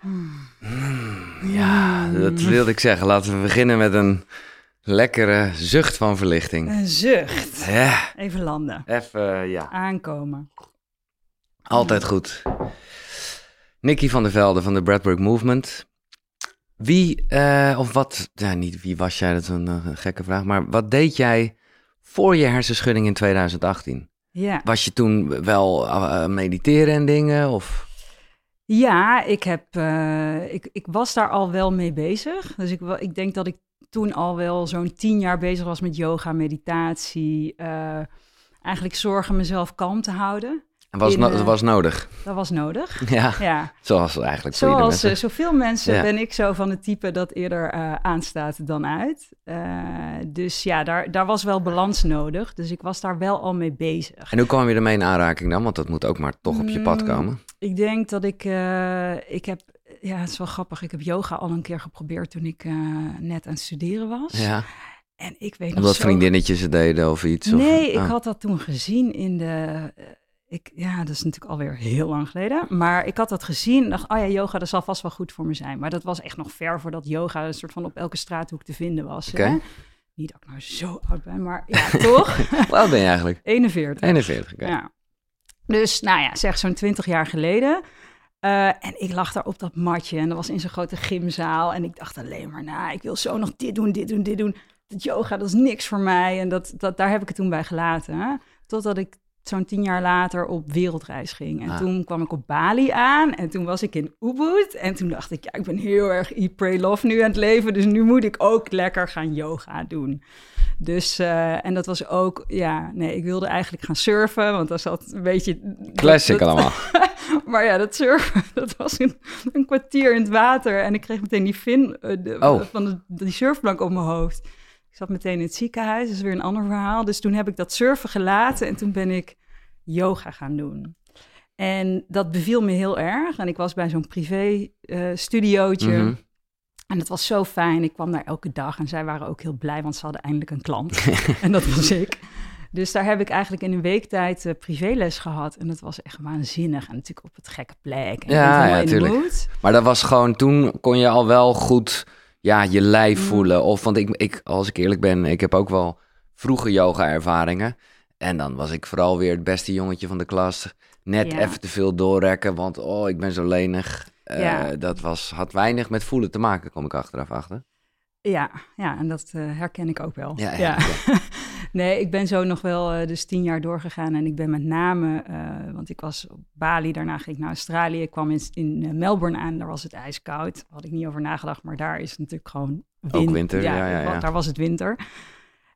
Hmm, ja, dat wilde ik zeggen. Laten we beginnen met een lekkere zucht van verlichting. Een zucht. Ja, Even landen. even, ja. Aankomen. Altijd goed. Nicky van der Velde van de Bradburg Movement. Wie, eh, of wat, ja, niet wie was jij, dat is een, eh, gekke vraag, maar wat deed jij voor je hersenschudding in 2018? Ja. Was je toen wel eh, mediteren en dingen? Of? Ja, ik, heb, eh, ik, ik was daar al wel mee bezig. Dus ik, ik denk dat ik toen al wel zo'n tien jaar bezig was met yoga, meditatie. eh, eigenlijk zorgen mezelf kalm te houden. En was, In, no- eh, dat was nodig. Dat was nodig. Ja, Ja, zoals eigenlijk zoals mensen. eh, zoveel mensen Ja. ben ik zo van het type dat eerder eh, aanstaat dan uit. Dus ja, daar, daar was wel balans nodig. Dus ik was daar wel al mee bezig. En hoe kwam je ermee in aanraking dan? Want dat moet ook maar toch op je pad Mm, komen. Ik denk dat ik, ik heb, ja, het is wel grappig. Ik heb yoga al een keer geprobeerd toen ik net aan het studeren was. Ja, En ik weet nog omdat zo... vriendinnetjes het deden of iets? of- Nee, ik oh. had dat toen gezien in de... ik, ja, dat is natuurlijk alweer heel lang geleden. Maar ik had dat gezien en dacht, oh ja, yoga, dat zal vast wel goed voor me zijn. Maar dat was echt nog ver voordat yoga een soort van op elke straathoek te vinden was. Hè? Niet dat ik nou zo oud ben, maar ja, toch? Hoe oud ben je eigenlijk? 41. 41, oké. Ja. Dus, nou ja, zeg zo'n 20 jaar geleden. Eh, en ik lag daar op dat matje en dat was in zo'n grote gymzaal. En ik dacht alleen maar, nou, ik wil zo nog dit doen, dit doen, dit doen. Dat yoga, dat is niks voor mij. En dat, dat, daar heb ik het toen bij gelaten. Hè? Totdat ik zo'n tien jaar later op wereldreis ging. En Ah. toen kwam ik op Bali aan en toen was ik in Ubud. En toen dacht ik, ja, ik ben heel erg eat, pray, love nu aan het leven. Dus nu moet ik ook lekker gaan yoga doen. Dus, eh, en dat was ook, ja, nee, ik wilde eigenlijk gaan surfen, want dat zat een beetje... Classic dat- allemaal. Maar ja, dat surfen, dat was een, een kwartier in het water. En ik kreeg meteen die fin eh, de- Oh. van de, die surfplank op mijn hoofd. Ik zat meteen in het ziekenhuis, dat is weer een ander verhaal. Dus toen heb ik dat surfen gelaten en toen ben ik yoga gaan doen. En dat beviel me heel erg. En ik was bij zo'n privé eh studiootje. Mhm. En het was zo fijn. Ik kwam daar elke dag en zij waren ook heel blij, want ze hadden eindelijk een klant. en dat was ik. Dus daar heb ik eigenlijk in een week tijd eh, privéles gehad. En dat was echt waanzinnig. En natuurlijk op het gekke plek. En Ja, je bent helemaal ja, in de tuurlijk. mood. Maar dat was gewoon, toen kon je al wel goed ja, je lijf Mm. voelen. Of, want ik, ik, als ik eerlijk ben, ik heb ook wel vroege yoga-ervaringen. En dan was ik vooral weer het beste jongetje van de klas. Net Ja. even te veel doorrekken, want oh, ik ben zo lenig. Eh, Ja. Dat was, had weinig met voelen te maken, kom ik achteraf achter. Ja, ja, en dat eh, herken ik ook wel. Ja, ja, nee, ik ben zo nog wel eh, dus tien jaar doorgegaan. En ik ben met name, want ik was op Bali, daarna ging ik naar Australië. Ik kwam in, in Melbourne aan, daar was het ijskoud. Daar had ik niet over nagedacht, maar daar is het natuurlijk gewoon win- winter, ja, ja, ja. Daar was het winter.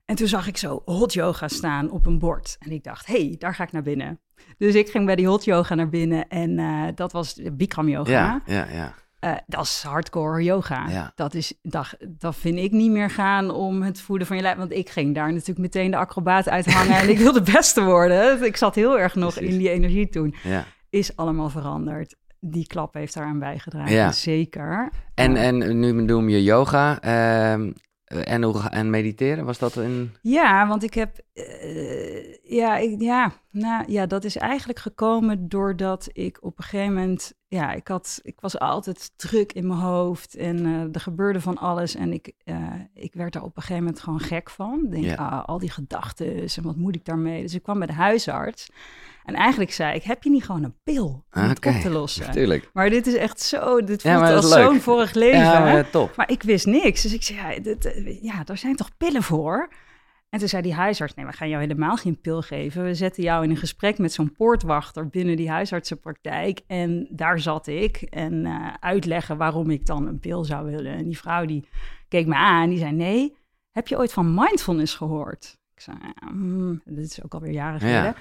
En toen zag ik zo hot yoga staan op een bord. En ik dacht, hé, hey, daar ga ik naar binnen. Dus ik ging bij die hot yoga naar binnen en eh, dat was Bikram yoga. Ja, ja, ja. Eh, dat is hardcore yoga. Ja. Dat, is, dat, dat vind ik niet meer gaan om het voeden van je lijf. Want ik ging daar natuurlijk meteen de acrobaat uithangen en ik wilde de beste worden. Ik zat heel erg nog Precies. in die energie toen. ja. Is allemaal veranderd. Die klap heeft daaraan bijgedragen, Ja. zeker. En, en nu doen je yoga ehm, en, hoe, en mediteren, was dat een... Ja, want ik heb. eh, ja, ik, ja, nou, ja, dat is eigenlijk gekomen doordat ik op een gegeven moment. Ja, ik, had, ik was altijd druk in mijn hoofd en eh, er gebeurde van alles. En ik, eh, ik werd daar op een gegeven moment gewoon gek van. Denk, Ja. ah, al die gedachten en wat moet ik daarmee? Dus ik kwam bij de huisarts. En eigenlijk zei ik: heb je niet gewoon een pil om het op te lossen? Tuurlijk. Maar dit is echt zo. Dit Ja, voelt dat als zo'n vorig leven. Ja, maar, top. Maar ik wist niks. Dus ik zei, ja, dit, eh, ja, daar zijn toch pillen voor? En toen zei die huisarts, nee, we gaan jou helemaal geen pil geven. We zetten jou in een gesprek met zo'n poortwachter binnen die huisartsenpraktijk. En daar zat ik en eh, uitleggen waarom ik dan een pil zou willen. En die vrouw die keek me aan en die zei, nee, heb je ooit van mindfulness gehoord? Ik zei, ja, hmm, dit is ook alweer jaren Ja.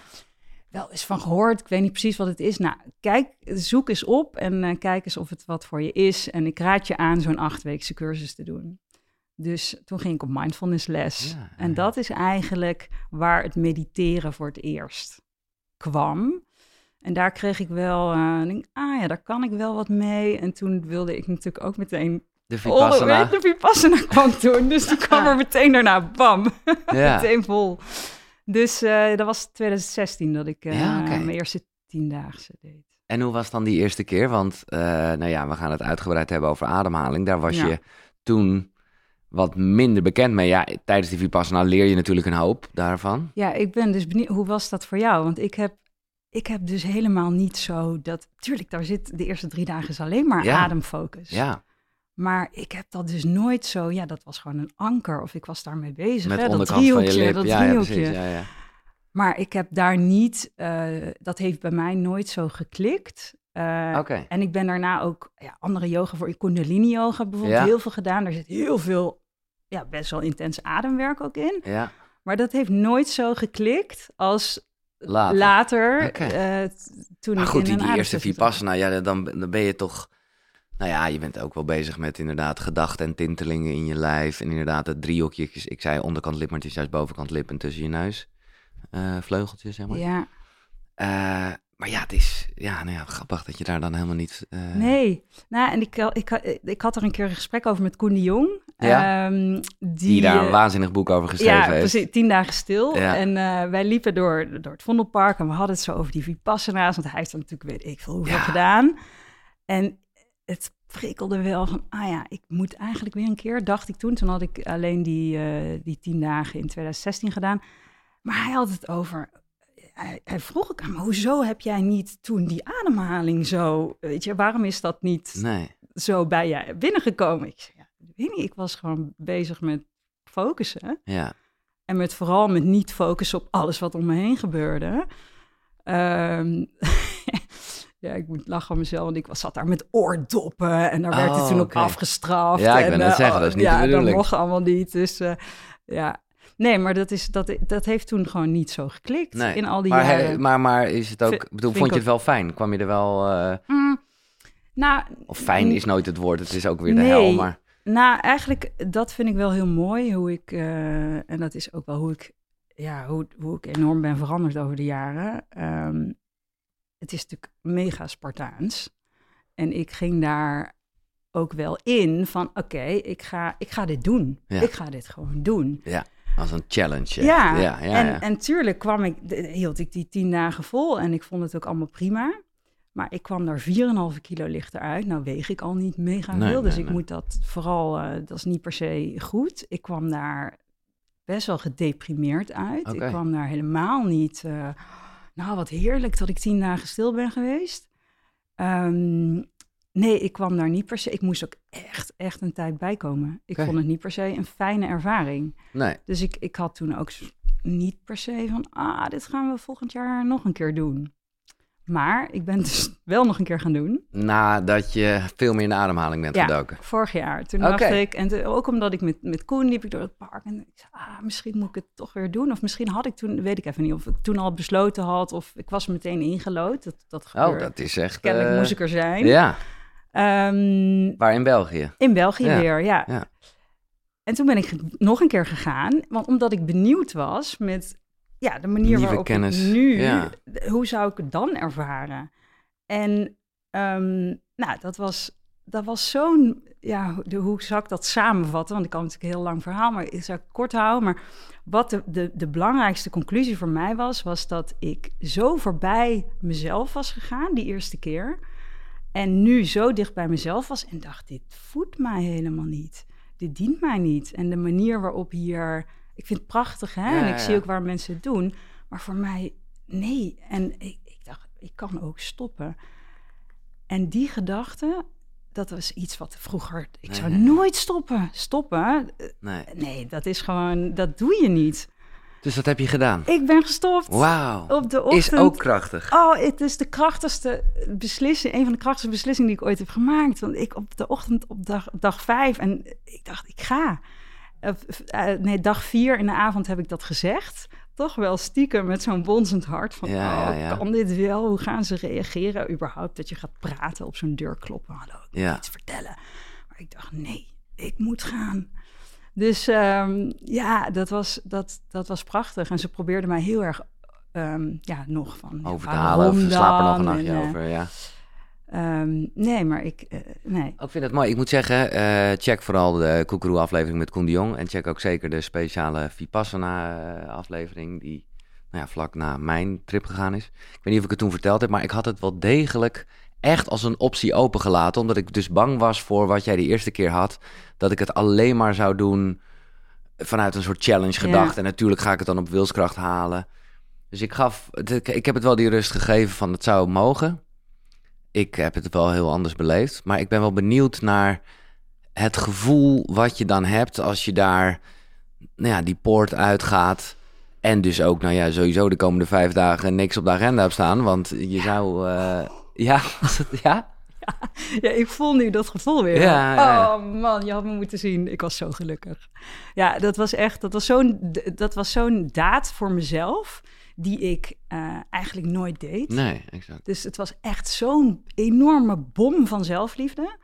Wel eens van gehoord, ik weet niet precies wat het is. Nou, kijk, zoek eens op en eh, kijk eens of het wat voor je is. En ik raad je aan zo'n achtweekse cursus te doen. Dus toen ging ik op mindfulness les. Ja, en ja. dat is eigenlijk waar het mediteren voor het eerst kwam. En daar kreeg ik wel, denk, ah ja, daar kan ik wel wat mee. En toen wilde ik natuurlijk ook meteen... De Oh, Vipassana. je, de Vipassana kwam toen. Dus die kwam er meteen daarna, bam, Ja. meteen vol. Dus eh, dat was 2016 dat ik eh, Ja, oké. mijn eerste tiendaagse deed. En hoe was dan die eerste keer? Want, uh, nou ja, we gaan het uitgebreid hebben over ademhaling. Daar was Ja. je toen wat minder bekend mee. Ja, tijdens die Vipassana leer je natuurlijk een hoop daarvan. Ja, ik ben dus benieuwd, hoe was dat voor jou? Want ik heb, ik heb dus helemaal niet zo dat... Tuurlijk, daar zit de eerste drie dagen is alleen maar Ja. ademfocus. Ja, Maar ik heb dat dus nooit zo... Ja, dat was gewoon een anker of ik was daarmee bezig. met hè, dat onderkant van je driehoekje, lip. dat ja, ja, driehoekje. precies. Ja, ja. Maar ik heb daar niet... eh, dat heeft bij mij nooit zo geklikt. Eh, Oké. En ik ben daarna ook ja, andere yoga voor Kundalini yoga bijvoorbeeld heel veel gedaan. Daar zit heel veel, ja, best wel intens ademwerk ook in. Ja, Maar dat heeft nooit zo geklikt als later. later, Oké. eh, t- toen Maar ik goed, in die, die eerste. Vipassana, ja, dan, dan ben je toch... Nou ja, je bent ook wel bezig met inderdaad gedachten en tintelingen in je lijf. En inderdaad het driehoekjes. Ik zei onderkant lip, maar het is juist bovenkant lip en tussen je neus. Vleugeltjes, zeg maar. Ja, Eh, maar ja, het is ja, nou ja, grappig dat je daar dan helemaal niet... eh, nee. Nou, en ik, ik, ik had er een keer een gesprek over met Koen de Jong. Ja. Ehm, die, Die daar een waanzinnig boek over geschreven ja, heeft. precies. Tien dagen stil. Ja. En wij liepen door, door het Vondelpark en we hadden het zo over die Vipassana's. Want hij heeft er natuurlijk, weet ik veel, hoeveel gedaan. En het prikkelde wel van, ah ja, ik moet eigenlijk weer een keer, dacht ik toen. Toen had ik alleen die, eh, die tien dagen in 2016 gedaan. Maar hij had het over, hij, hij vroeg ik aan hoezo heb jij niet toen die ademhaling zo, weet je, waarom is dat niet Nee, zo bij je binnengekomen? Ik zei, ja, ik weet niet, ik was gewoon bezig met focussen. ja. En met vooral met niet focussen op alles wat om me heen gebeurde. Ehm, ja, ik moet lachen om mezelf, want ik was, zat daar met oordoppen en daar werd Oh, hij toen ook afgestraft. Ja, ik en, wou net eh, zeggen, dat is niet de ja, dat mocht allemaal niet. Dus eh, ja, nee, maar dat, is, dat, dat heeft toen gewoon niet zo geklikt Nee. in al die Maar, jaren. he- maar, maar is het ook... Ik bedoel, vond je het wel fijn? Kwam je er wel... Mm, nou, of fijn is nooit het woord, het is ook weer de Nee. hel, maar... Nou, eigenlijk, dat vind ik wel heel mooi. Hoe ik, en dat is ook wel hoe ik, ja, hoe, hoe ik enorm ben veranderd over de jaren. Ehm, het is natuurlijk mega Spartaans. En ik ging daar ook wel in van, oké, ik, ga, ik ga dit doen. Ja. Ik ga dit gewoon doen. Als een challenge. Ja, ja, ja, en, ja. en tuurlijk kwam ik, hield ik die tien dagen vol en ik vond het ook allemaal prima. Maar ik kwam daar 4,5 kilo lichter uit. Nou weeg ik al niet mega Nee, veel, dus nee, ik nee. moet dat vooral, eh, dat is niet per se goed. Ik kwam daar best wel gedeprimeerd uit. Ik kwam daar helemaal niet, eh, nou wat heerlijk dat ik tien dagen stil ben geweest. Ehm, nee, ik kwam daar niet per se, ik moest ook echt, echt een tijd bijkomen. Ik vond het niet per se een fijne ervaring. Nee, Dus ik, ik had toen ook niet per se van, ah, dit gaan we volgend jaar nog een keer doen. Maar ik ben dus wel nog een keer gaan doen. nadat je veel meer in de ademhaling bent Ja. gedoken. Vorig jaar. Toen dacht ik, en toen- ook omdat ik met, met Koen liep ik door het park. En ik zei, ah, misschien moet ik het toch weer doen. Of misschien had ik toen, weet ik even niet, of ik toen al besloten had. Of ik was meteen ingelood. Dat, dat Oh, gebeurde. dat is echt... Kennelijk eh, moest ik er zijn. Ja, Ehm, waar in België. in België Ja, weer, ja. ja. En toen ben ik nog een keer gegaan, want omdat ik benieuwd was met ja, de manier Nieuwe waarop kennis, ik nu, ja. hoe zou ik het dan ervaren? En ehm, nou, dat was, dat was zo'n, ja, de, hoe zou ik dat samenvatten? Want ik kan natuurlijk een heel lang verhaal, maar ik zou het kort houden. Maar wat de, de, de belangrijkste conclusie voor mij was, was dat ik zo voorbij mezelf was gegaan die eerste keer. En nu zo dicht bij mezelf was en dacht, dit voedt mij helemaal niet. Dit dient mij niet. En de manier waarop hier... Ik vind het prachtig, hè? Ja, en ik zie ook waar mensen het doen. Maar voor mij, nee. En ik, ik dacht, ik kan ook stoppen. En die gedachte, dat was iets wat vroeger... Ik Nee, zou nee. nooit stoppen. Stoppen? Eh, Nee. Nee, dat is gewoon... Dat doe je niet. Dus dat heb je gedaan. Ik ben gestopt Wauw. op de ochtend. Is ook krachtig. Oh, het is de krachtigste beslissing, een van de krachtigste beslissingen die ik ooit heb gemaakt. Want ik op de ochtend op dag, dag vijf en ik dacht, ik ga. Of, eh, nee, dag vier in de avond heb ik dat gezegd. Toch wel stiekem met zo'n bonzend hart van, Ja, oh, ja. kan dit wel? Hoe gaan ze reageren? Überhaupt dat je gaat praten op zo'n deur kloppen. Hallo, ik iets vertellen. Maar ik dacht, nee, ik moet gaan. Dus ehm, ja, dat was, dat, dat was prachtig. En ze probeerden mij heel erg, ehm, ja, nog van... Over te halen. Of slaap er nog een nachtje En, eh, over. Ja. Ehm, nee, maar ik, eh, nee. Ik vind het mooi. Ik moet zeggen, eh, check vooral de Koekeroe aflevering met Koen de Jong. En check ook zeker de speciale Vipassana eh, aflevering. Die nou ja, vlak na mijn trip gegaan is. Ik weet niet of ik het toen verteld heb, maar ik had het wel degelijk echt als een optie opengelaten. Omdat ik dus bang was voor wat jij de eerste keer had. Dat ik het alleen maar zou doen vanuit een soort challenge gedacht. En natuurlijk ga ik het dan op wilskracht halen. Dus ik gaf, ik heb het wel die rust gegeven van het zou mogen. Ik heb het wel heel anders beleefd. Maar ik ben wel benieuwd naar het gevoel wat je dan hebt als je daar nou ja, die poort uitgaat. En dus ook, nou ja, sowieso de komende vijf dagen niks op de agenda hebt staan. Want je zou, uh, ja, ja? Ja, ik voel nu dat gevoel weer. Ja, Oh man, je had me moeten zien. Ik was zo gelukkig. Ja, dat was echt, dat was zo'n, dat was zo'n daad voor mezelf die ik uh, eigenlijk nooit deed. Nee, exact. Dus het was echt zo'n enorme bom van zelfliefde.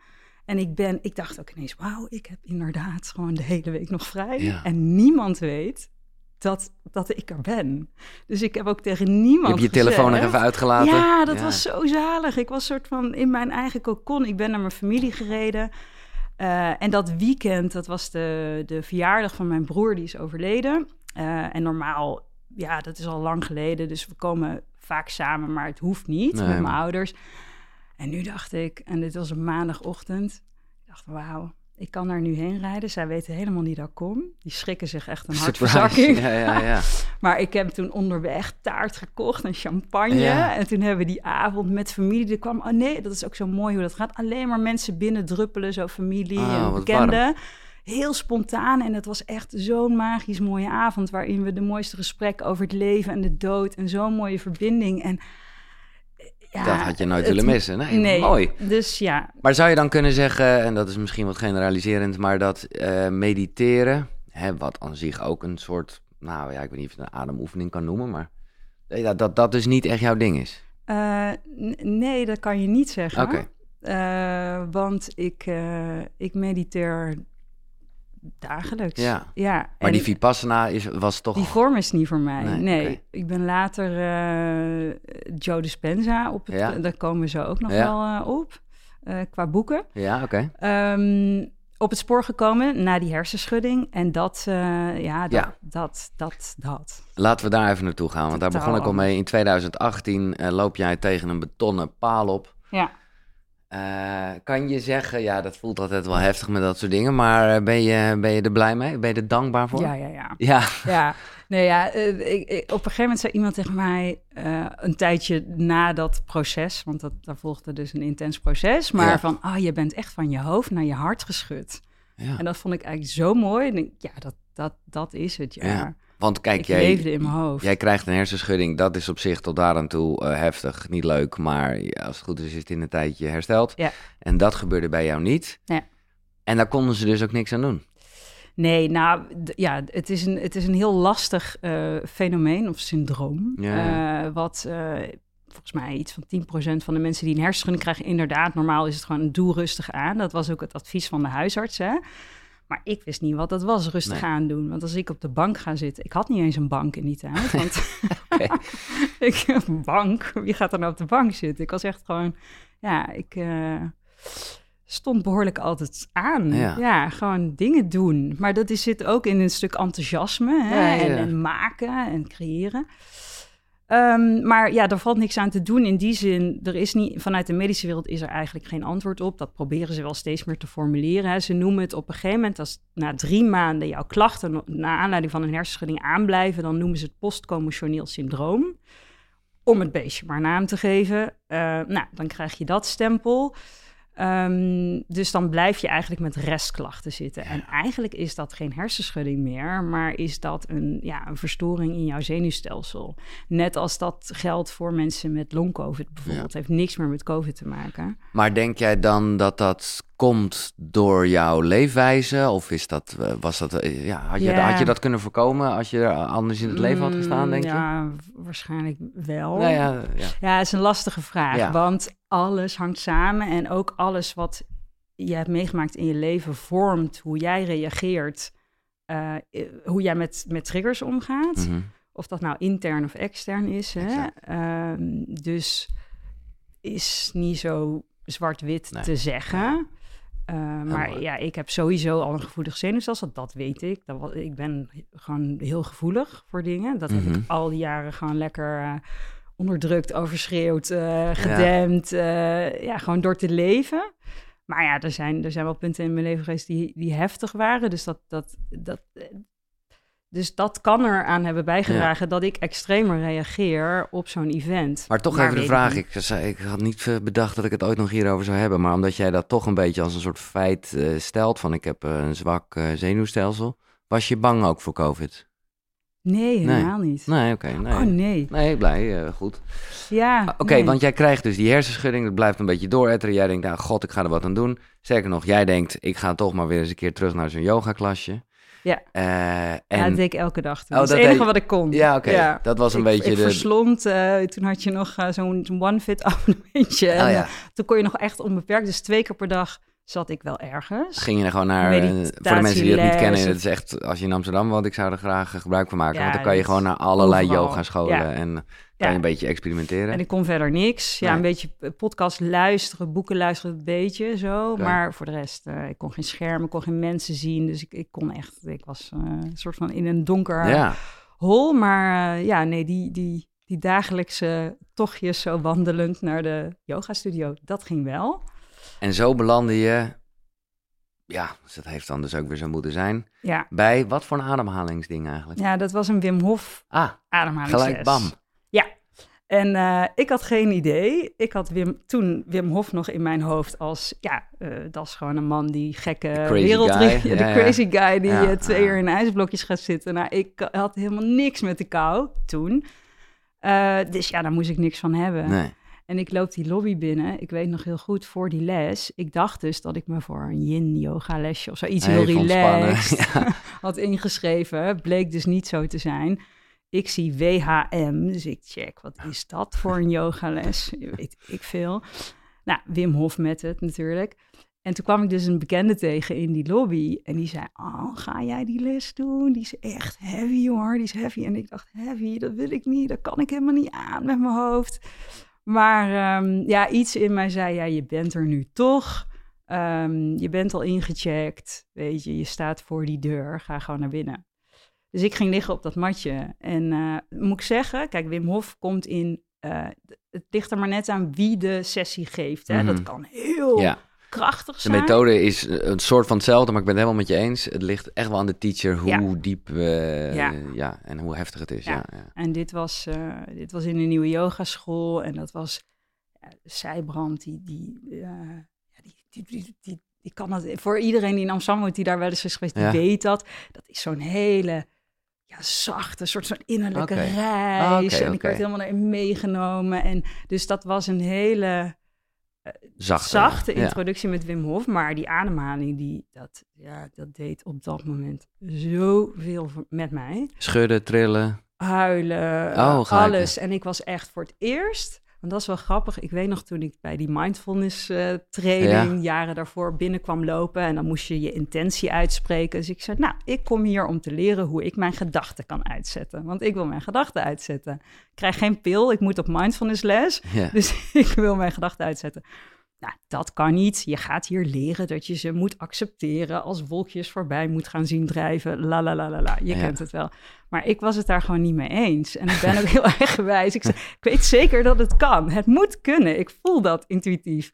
En ik, ben, ik dacht ook ineens, wauw, ik heb inderdaad gewoon de hele week nog vrij. Ja. En niemand weet dat, dat ik er ben. Dus ik heb ook tegen niemand Je hebt je telefoon nog even uitgelaten? Ja, dat was zo zalig. Ik was soort van in mijn eigen kokon. Ik ben naar mijn familie gereden. Uh, en dat weekend, dat was de, de verjaardag van mijn broer, die is overleden. Uh, en normaal, ja, dat is al lang geleden. Dus we komen vaak samen, maar het hoeft niet nee. met mijn ouders. En nu dacht ik, en dit was een maandagochtend, ik dacht, wauw, ik kan daar nu heen rijden. Zij weten helemaal niet dat ik kom. Die schrikken zich echt een hartverzakking. Ja, ja, ja. maar ik heb toen onderweg taart gekocht en champagne. Ja. En toen hebben we die avond met familie... Er kwam, oh nee, dat is ook zo mooi hoe dat gaat. Alleen maar mensen binnen druppelen, zo familie Oh, en bekenden. warm. Heel spontaan en het was echt zo'n magisch mooie avond... waarin we de mooiste gesprekken over het leven en de dood... en zo'n mooie verbinding en... Ja, dat had je nooit het- willen missen. Nee, Nee, mooi. dus ja, Maar zou je dan kunnen zeggen, en dat is misschien wat generaliserend, maar dat eh, mediteren, hè, wat aan zich ook een soort, nou ja, ik weet niet of je het een ademoefening kan noemen, maar eh, dat dat, dat dus niet echt jouw ding is. Eh, nee, dat kan je niet zeggen. Oké. Eh, want ik, eh, ik mediteer dagelijks. Ja. ja Maar en die Vipassana is, was toch... die vorm is niet voor mij. Nee, ik ben later eh, Joe Dispenza op het, Ja. daar komen we zo ook nog Ja. wel eh, op, eh, qua boeken. Ja, oké. Ehm, op het spoor gekomen na die hersenschudding. En dat, ja, dat, Ja. dat, dat, dat. Laten we daar even naartoe gaan, want daar begon ik al mee. In 2018 eh, loop jij tegen een betonnen paal op. Ja. Eh, kan je zeggen, ja, dat voelt altijd wel heftig met dat soort dingen, maar eh, ben je, ben je er blij mee? Ben je er dankbaar voor? Ja, ja, ja. Ja, Ja, nee, ja eh, ik, ik- op een gegeven moment zei iemand tegen mij een tijdje na dat proces, want dat, daar volgde dus een intens proces, maar Ja. van, ah, je bent echt van je hoofd naar je hart geschud. ja. En dat vond ik eigenlijk zo mooi. En ik, ja, dat, dat, dat is het, ja. Ja. Want kijk, ik jij, leefde in mijn hoofd. Jij krijgt een hersenschudding, dat is op zich tot daar aan toe eh, heftig, niet leuk, maar ja, als het goed is, is het in een tijdje hersteld. Ja. En dat gebeurde bij jou niet. Ja. En daar konden ze dus ook niks aan doen. Nee, nou ja, het is een, het is een heel lastig eh, fenomeen of syndroom. Ja. eh, wat volgens mij iets van 10% van de mensen die een hersenschudding krijgen, inderdaad, normaal is het gewoon doe rustig aan. Dat was ook het advies van de huisarts. Hè? Maar ik wist niet wat dat was, rustig Nee. aandoen. Want als ik op de bank ga zitten, ik had niet eens een bank in die tijd. Want ik een bank, wie gaat er nou op de bank zitten? Ik was echt gewoon, ja, ik eh, stond behoorlijk altijd aan. Ja. Ja. gewoon dingen doen. Maar dat is, zit ook in een stuk enthousiasme hè? Ja, ja, ja. En, en maken en creëren. Ehm, maar ja, er valt niks aan te doen in die zin. Er is niet, vanuit de medische wereld is er eigenlijk geen antwoord op. Dat proberen ze wel steeds meer te formuleren. Ze noemen het op een gegeven moment, als na drie maanden jouw klachten naar aanleiding van een hersenschudding aanblijven, dan noemen ze het postcommotioneel syndroom. Om het beestje maar naam te geven. Eh, nou, dan krijg je dat stempel. Ehm, dus dan blijf je eigenlijk met restklachten zitten. En eigenlijk is dat geen hersenschudding meer, maar is dat een, ja, een verstoring in jouw zenuwstelsel. Net als dat geldt voor mensen met long-covid bijvoorbeeld. Heeft niks meer met covid te maken. Maar denk jij dan dat dat komt door jouw leefwijze? Of is dat, eh, was dat, eh, ja, had, je, Ja. had je dat kunnen voorkomen als je anders in het leven had gestaan, denk Mm, je? Ja, waarschijnlijk wel. Nou ja, ja. Ja, het is een lastige vraag. Ja. Want alles hangt samen en ook alles wat je hebt meegemaakt in je leven vormt hoe jij reageert, eh, hoe jij met, met triggers omgaat. Mhm. Of dat nou intern of extern is. Hè? Ehm, dus is niet zo zwart-wit Nee. te zeggen. Uh, maar ja, ik heb sowieso al een gevoelig zenuwstelsel, dat weet ik. Dat was, ik ben gewoon heel gevoelig voor dingen. Dat heb Mhm. ik al die jaren gewoon lekker eh, onderdrukt, overschreeuwd, eh, gedempt. Ja. ja, gewoon door te leven. Maar ja, er zijn, er zijn wel punten in mijn leven geweest die, die heftig waren. Dus dat, dat, dat, dus dat kan eraan hebben bijgedragen ja. dat ik extremer reageer op zo'n event. Maar toch maar even de vraag, ik, ik, had niet bedacht dat ik het ooit nog hierover zou hebben, maar omdat jij dat toch een beetje als een soort feit uh, stelt van ik heb uh, een zwak uh, zenuwstelsel, was je bang ook voor COVID? Nee, helemaal nee. niet. Nee, oké. Okay, nee. Oh, nee. Nee, blij, goed. Ja, Oké, okay, nee. want jij krijgt dus die hersenschudding, dat blijft een beetje dooretteren. Jij denkt, nou god, ik ga er wat aan doen. Sterker nog, jij denkt, ik ga toch maar weer eens een keer terug naar zo'n yogaklasje. Ja. Uh, en... ja, dat deed ik elke dag. Toen. Oh, dat is het enige deed... wat ik kon. Ja, oké. Okay. Ja. Dat was een ik, beetje ik de... verslond, uh, toen had je nog uh, zo'n OneFit abonnementje. En oh, ja. toen kon je nog echt onbeperkt, dus twee keer per dag zat ik wel ergens. Ging je er gewoon naar, voor de mensen die het niet kennen, het is echt, als je in Amsterdam woont, ik zou er graag gebruik van maken. Ja, want dan kan je gewoon naar allerlei yogascholen ja. en kan ja. je een beetje experimenteren. En ik kon verder niks. Ja, nee. een beetje podcast luisteren, boeken luisteren, een beetje zo. Maar voor de rest, uh, ik kon geen schermen, kon geen mensen zien. Dus ik, ik kon echt, ik was uh, een soort van in een donker ja. hol. Maar uh, ja, nee, die, die, die dagelijkse tochtjes zo wandelend naar de yogastudio, dat ging wel. En zo belandde je, ja, dus dat heeft dan dus ook weer zo moeten zijn, ja. bij wat voor een ademhalingsding eigenlijk? Ja, dat was een Wim Hof ah, ademhalingsles. Gelijk bam. En uh, ik had geen idee. Ik had Wim, toen Wim Hof nog in mijn hoofd als, ja, uh, dat is gewoon een man die gekke wereldreis, de crazy guy die ja, uh, twee uur in ijsblokjes gaat zitten. Nou, ik had helemaal niks met de kou toen. dus ja, daar moest ik niks van hebben. Nee. En ik loop die lobby binnen. Ik weet nog heel goed voor die les. Ik dacht dus dat ik me voor een yin-yoga lesje of zoiets heel relaxed ja. had ingeschreven. Bleek dus niet zo te zijn. Ik zie WHM, dus ik check, wat is dat voor een yogales? Weet ik veel. Nou, Wim Hof met het natuurlijk. En toen kwam ik dus een bekende tegen in die lobby. En die zei, oh, ga jij die les doen? Die is echt heavy hoor, die is heavy. En ik dacht, heavy, dat wil ik niet. Dat kan ik helemaal niet aan met mijn hoofd. Maar um, ja, iets in mij zei, ja, je bent er nu toch. Um, je bent al ingecheckt, weet je, je staat voor die deur, ga gewoon naar binnen. Dus ik ging liggen op dat matje. En uh, moet ik zeggen, kijk, Wim Hof komt in, uh, het ligt er maar net aan wie de sessie geeft. Hè? Mm -hmm. Dat kan heel ja. krachtig zijn. De methode is een soort van hetzelfde, maar ik ben het helemaal met je eens. Het ligt echt wel aan de teacher hoe ja. diep uh, ja. ja. en hoe heftig het is. Ja. En dit was, dit was in een nieuwe yogaschool en dat was Zijbrand, die, die, die, die, die, die, die kan dat, voor iedereen die in Amsterdam woont, die daar wel eens is geweest, die weet dat. Dat is zo'n hele ja, zachte, soort van innerlijke okay. reis. Okay, en ik werd helemaal meegenomen. En dus dat was een hele uh, zachte, zachte introductie ja. met Wim Hof. Maar die ademhaling, die, dat, ja, dat deed op dat moment zoveel met mij. Schudden, trillen. Huilen, oh, alles. En ik was echt voor het eerst... Want dat is wel grappig. Ik weet nog toen ik bij die mindfulness uh, training ja. jaren daarvoor binnenkwam lopen. En dan moest je je intentie uitspreken. Dus ik zei, nou, ik kom hier om te leren hoe ik mijn gedachten kan uitzetten. Want ik wil mijn gedachten uitzetten. Ik krijg geen pil, ik moet op mindfulness les. Ja. Dus ik wil mijn gedachten uitzetten. Nou, dat kan niet. Je gaat hier leren dat je ze moet accepteren als wolkjes voorbij moet gaan zien drijven. La la la la la. Je Ja. kent het wel. Maar ik was het daar gewoon niet mee eens. En ik ben ook heel eigenwijs. Ik, zei, ik weet zeker dat het kan. Het moet kunnen. Ik voel dat intuïtief.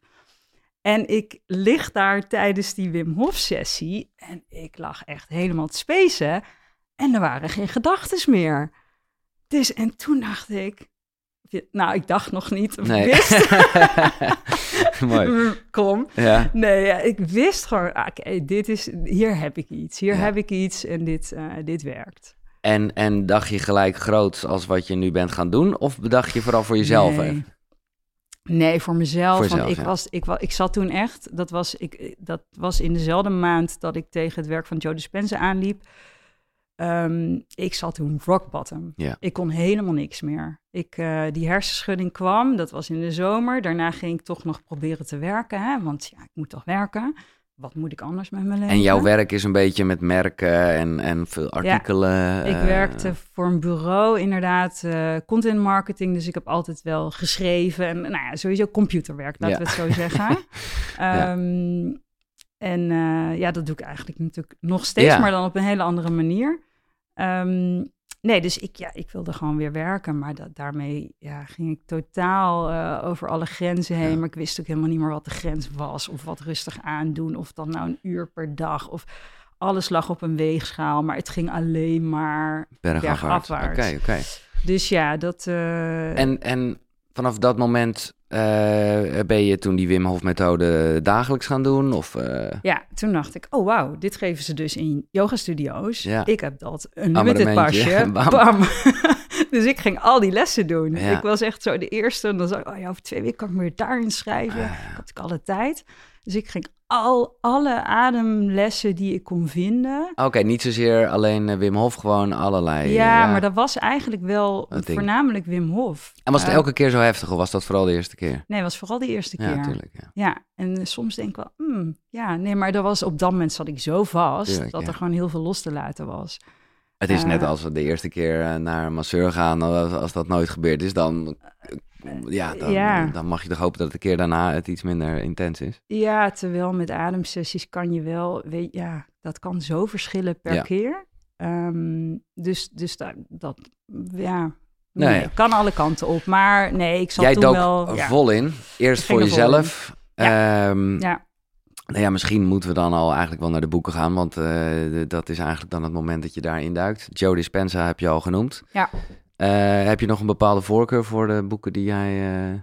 En ik lig daar tijdens die Wim Hof sessie en ik lag echt helemaal te spacen. En er waren geen gedachten meer. Dus en toen dacht ik, nou, ik dacht nog niet. Of Nee. wist. Mooi. Kom. Ja. Nee, ja, ik wist gewoon, ah, oké, dit is, hier heb ik iets. Hier Ja. heb ik iets en dit, eh, dit werkt. En, en dacht je gelijk groot als wat je nu bent gaan doen? Of bedacht je vooral voor jezelf? Nee. even? Nee, voor mezelf. Voor want ik, ja. was, ik, ik zat toen echt, dat was, ik, dat was in dezelfde maand dat ik tegen het werk van Joe Dispenza aanliep. Ehm, ik zat toen rock bottom. Ja. Ik kon helemaal niks meer. Ik, eh, die hersenschudding kwam, dat was in de zomer. Daarna ging ik toch nog proberen te werken, hè? want ja, ik moet toch werken. Wat moet ik anders met mijn leven? En jouw werk is een beetje met merken en, en veel artikelen. Ik eh, werkte voor een bureau, inderdaad, eh, content marketing. Dus ik heb altijd wel geschreven. En nou ja, sowieso computerwerk, laten Ja. we het zo zeggen. Ja. En eh, ja, dat doe ik eigenlijk natuurlijk nog steeds, Ja. maar dan op een hele andere manier. Ehm, nee, dus ik, ja, ik wilde gewoon weer werken, maar dat, daarmee ja, ging ik totaal eh, over alle grenzen heen. Ja. Maar ik wist ook helemaal niet meer wat de grens was, of wat rustig aandoen, of dan nou een uur per dag, of alles lag op een weegschaal, maar het ging alleen maar Bergafwaarts. Oké, oké. Dus ja, dat. eh, En, en vanaf dat moment eh, ben je toen die Wim Hof methode dagelijks gaan doen? Of, eh, Ja, toen dacht ik, oh wauw, dit geven ze dus in yoga-studio's. Ja. Ik heb dat een limited pasje. Bam. Bam. dus ik ging al die lessen doen. Ja. Ik was echt zo de eerste. En dan zei ik, oh ja, over twee weken kan ik me weer daarin schrijven. Ah, Ik had natuurlijk alle tijd. Dus ik ging al alle ademlessen die ik kon vinden. Oké, niet zozeer alleen eh, Wim Hof, gewoon allerlei. ja, eh, maar dat was eigenlijk wel voornamelijk Wim Hof. En was het Eh, elke keer zo heftig of was dat vooral de eerste keer? Nee, was vooral de eerste keer. Ja, natuurlijk. Ja. Ja, en soms denk ik wel, hmm, ja, nee, maar dat was op dat moment zat ik zo vast Tuurlijk, dat ja. er gewoon heel veel los te laten was. Het is net Eh. als we de eerste keer eh, naar een masseur gaan. Als, als dat nooit gebeurd is, dan, eh, ja, dan, ja. dan mag je toch hopen dat de keer daarna het iets minder intens is. Ja, terwijl met ademsessies kan je wel, weet, ja, dat kan zo verschillen per Ja. keer. Ehm, dus dus dat, dat ja, nee, kan alle kanten op. Maar nee, ik zat Jij toen dook wel... Ja, vol in. Eerst voor jezelf. Ja. Ehm, ja, Nou ja, misschien moeten we dan al eigenlijk wel naar de boeken gaan, want eh, dat is eigenlijk dan het moment dat je daarin duikt. Joe Dispenza heb je al genoemd. Ja. Eh, heb je nog een bepaalde voorkeur voor de boeken die jij eh,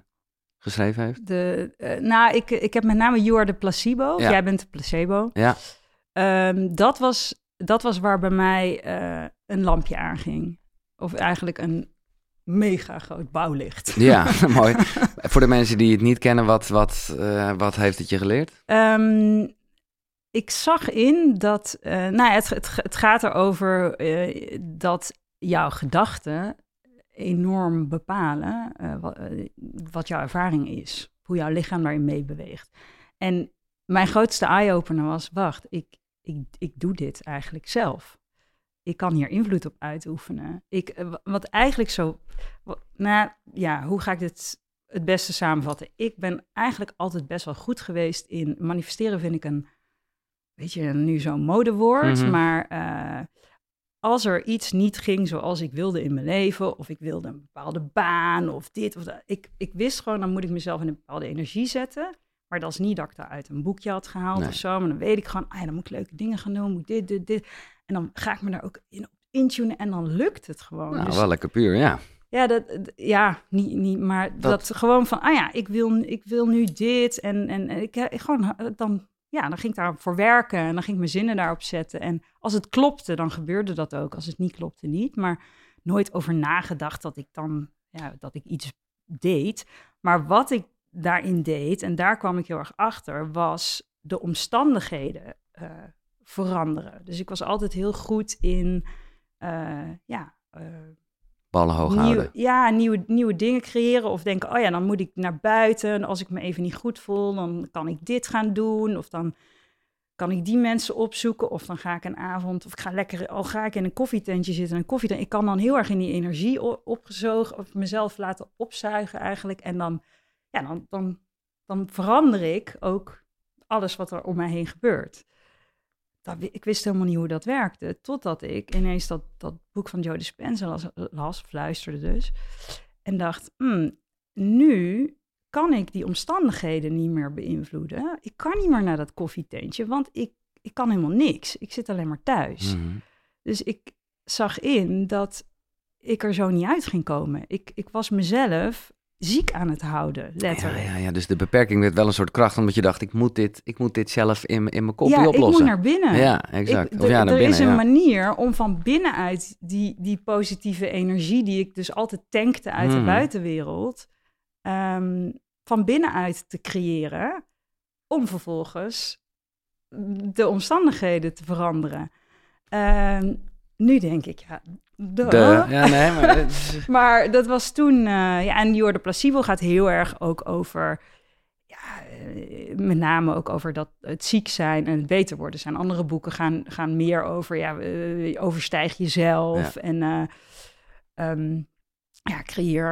geschreven heeft? de, nou, ik, ik heb met name You Are the Placebo. Ja. Jij bent de placebo. Ja. Ehm, dat, was, dat was waar bij mij een lampje aanging. Of eigenlijk een mega groot bouwlicht. Ja, mooi. Voor de mensen die het niet kennen, wat, wat, eh, wat heeft het je geleerd? Ehm, ik zag in dat, eh, nou ja, het, het, het gaat erover eh, dat jouw gedachten enorm bepalen wat, wat jouw ervaring is, hoe jouw lichaam daarin meebeweegt. En mijn grootste eye-opener was, wacht, ik, ik, ik doe dit eigenlijk zelf. Ik kan hier invloed op uitoefenen. Ik, eh, wa- wat eigenlijk zo, nou ja, hoe ga ik dit het beste samenvatten? Ik ben eigenlijk altijd best wel goed geweest in manifesteren, vind ik een, weet je, nu zo'n modewoord, Mhm. maar eh, als er iets niet ging zoals ik wilde in mijn leven, of ik wilde een bepaalde baan, of dit of dat, ik, ik wist gewoon, dan moet ik mezelf in een bepaalde energie zetten. Maar dat is niet dat ik daar uit een boekje had gehaald Nee. of zo. Maar dan weet ik gewoon, ah ja, dan moet ik leuke dingen gaan doen, moet ik dit, dit, dit. En dan ga ik me daar ook in intunen en dan lukt het gewoon. Nou, Dus- wel lekker puur, ja. ja, dat, ja niet, niet, maar dat, gewoon van, ah ja, ik wil, ik wil nu dit. En, en en ik, ik gewoon, eh, dan, ja, dan ging ik daarvoor werken en dan ging ik mijn zinnen daarop zetten. En als het klopte, dan gebeurde dat ook. Als het niet klopte, niet. Maar nooit over nagedacht dat ik dan, ja, dat ik iets deed. Maar wat ik daarin deed, en daar kwam ik heel erg achter, was de omstandigheden eh, veranderen. Dus ik was altijd heel goed in, eh, ja... eh, Ballen hoog nieuw- houden. ja, nieuwe, nieuwe dingen creëren. Of denken, oh ja, dan moet ik naar buiten. Als ik me even niet goed voel, dan kan ik dit gaan doen. Of dan kan ik die mensen opzoeken. Of dan ga ik een avond, of ik ga lekker, al ga ik in een koffietentje zitten. Een koffie, ik kan dan heel erg in die energie opgezogen, of mezelf laten opzuigen eigenlijk. En dan, ja, dan, dan, dan verander ik ook alles wat er om mij heen gebeurt. Dat, ik wist helemaal niet hoe dat werkte. Totdat ik ineens dat, dat boek van Joe Dispenza las, las, of luisterde dus. En dacht, hmm, nu kan ik die omstandigheden niet meer beïnvloeden. Ik kan niet meer naar dat koffietentje, want ik, ik kan helemaal niks. Ik zit alleen maar thuis. Mhm. Dus ik zag in dat ik er zo niet uit ging komen. Ik, ik was mezelf ziek aan het houden, Ja, letterlijk. ja, ja, dus de beperking werd wel een soort kracht, omdat je dacht, ik moet dit, ik moet dit zelf in, in mijn kopje ja, ik oplossen. moet naar binnen. Ja, exact. Ik- of ja, er- naar er binnen, is een ja. manier om van binnenuit die, die positieve energie, die ik dus altijd tankte uit de Hmm. buitenwereld, ehm, van binnenuit te creëren, om vervolgens de omstandigheden te veranderen. Ehm, nu denk ik, ja, duh. Ja, nee, maar... Maar dat was toen, eh, ja, en Jordan Placebo gaat heel erg ook over, ja, eh, met name ook over dat het ziek zijn en het beter worden zijn. Andere boeken gaan, gaan meer over, ja, eh, overstijg jezelf. En eh, ehm, ja, creëer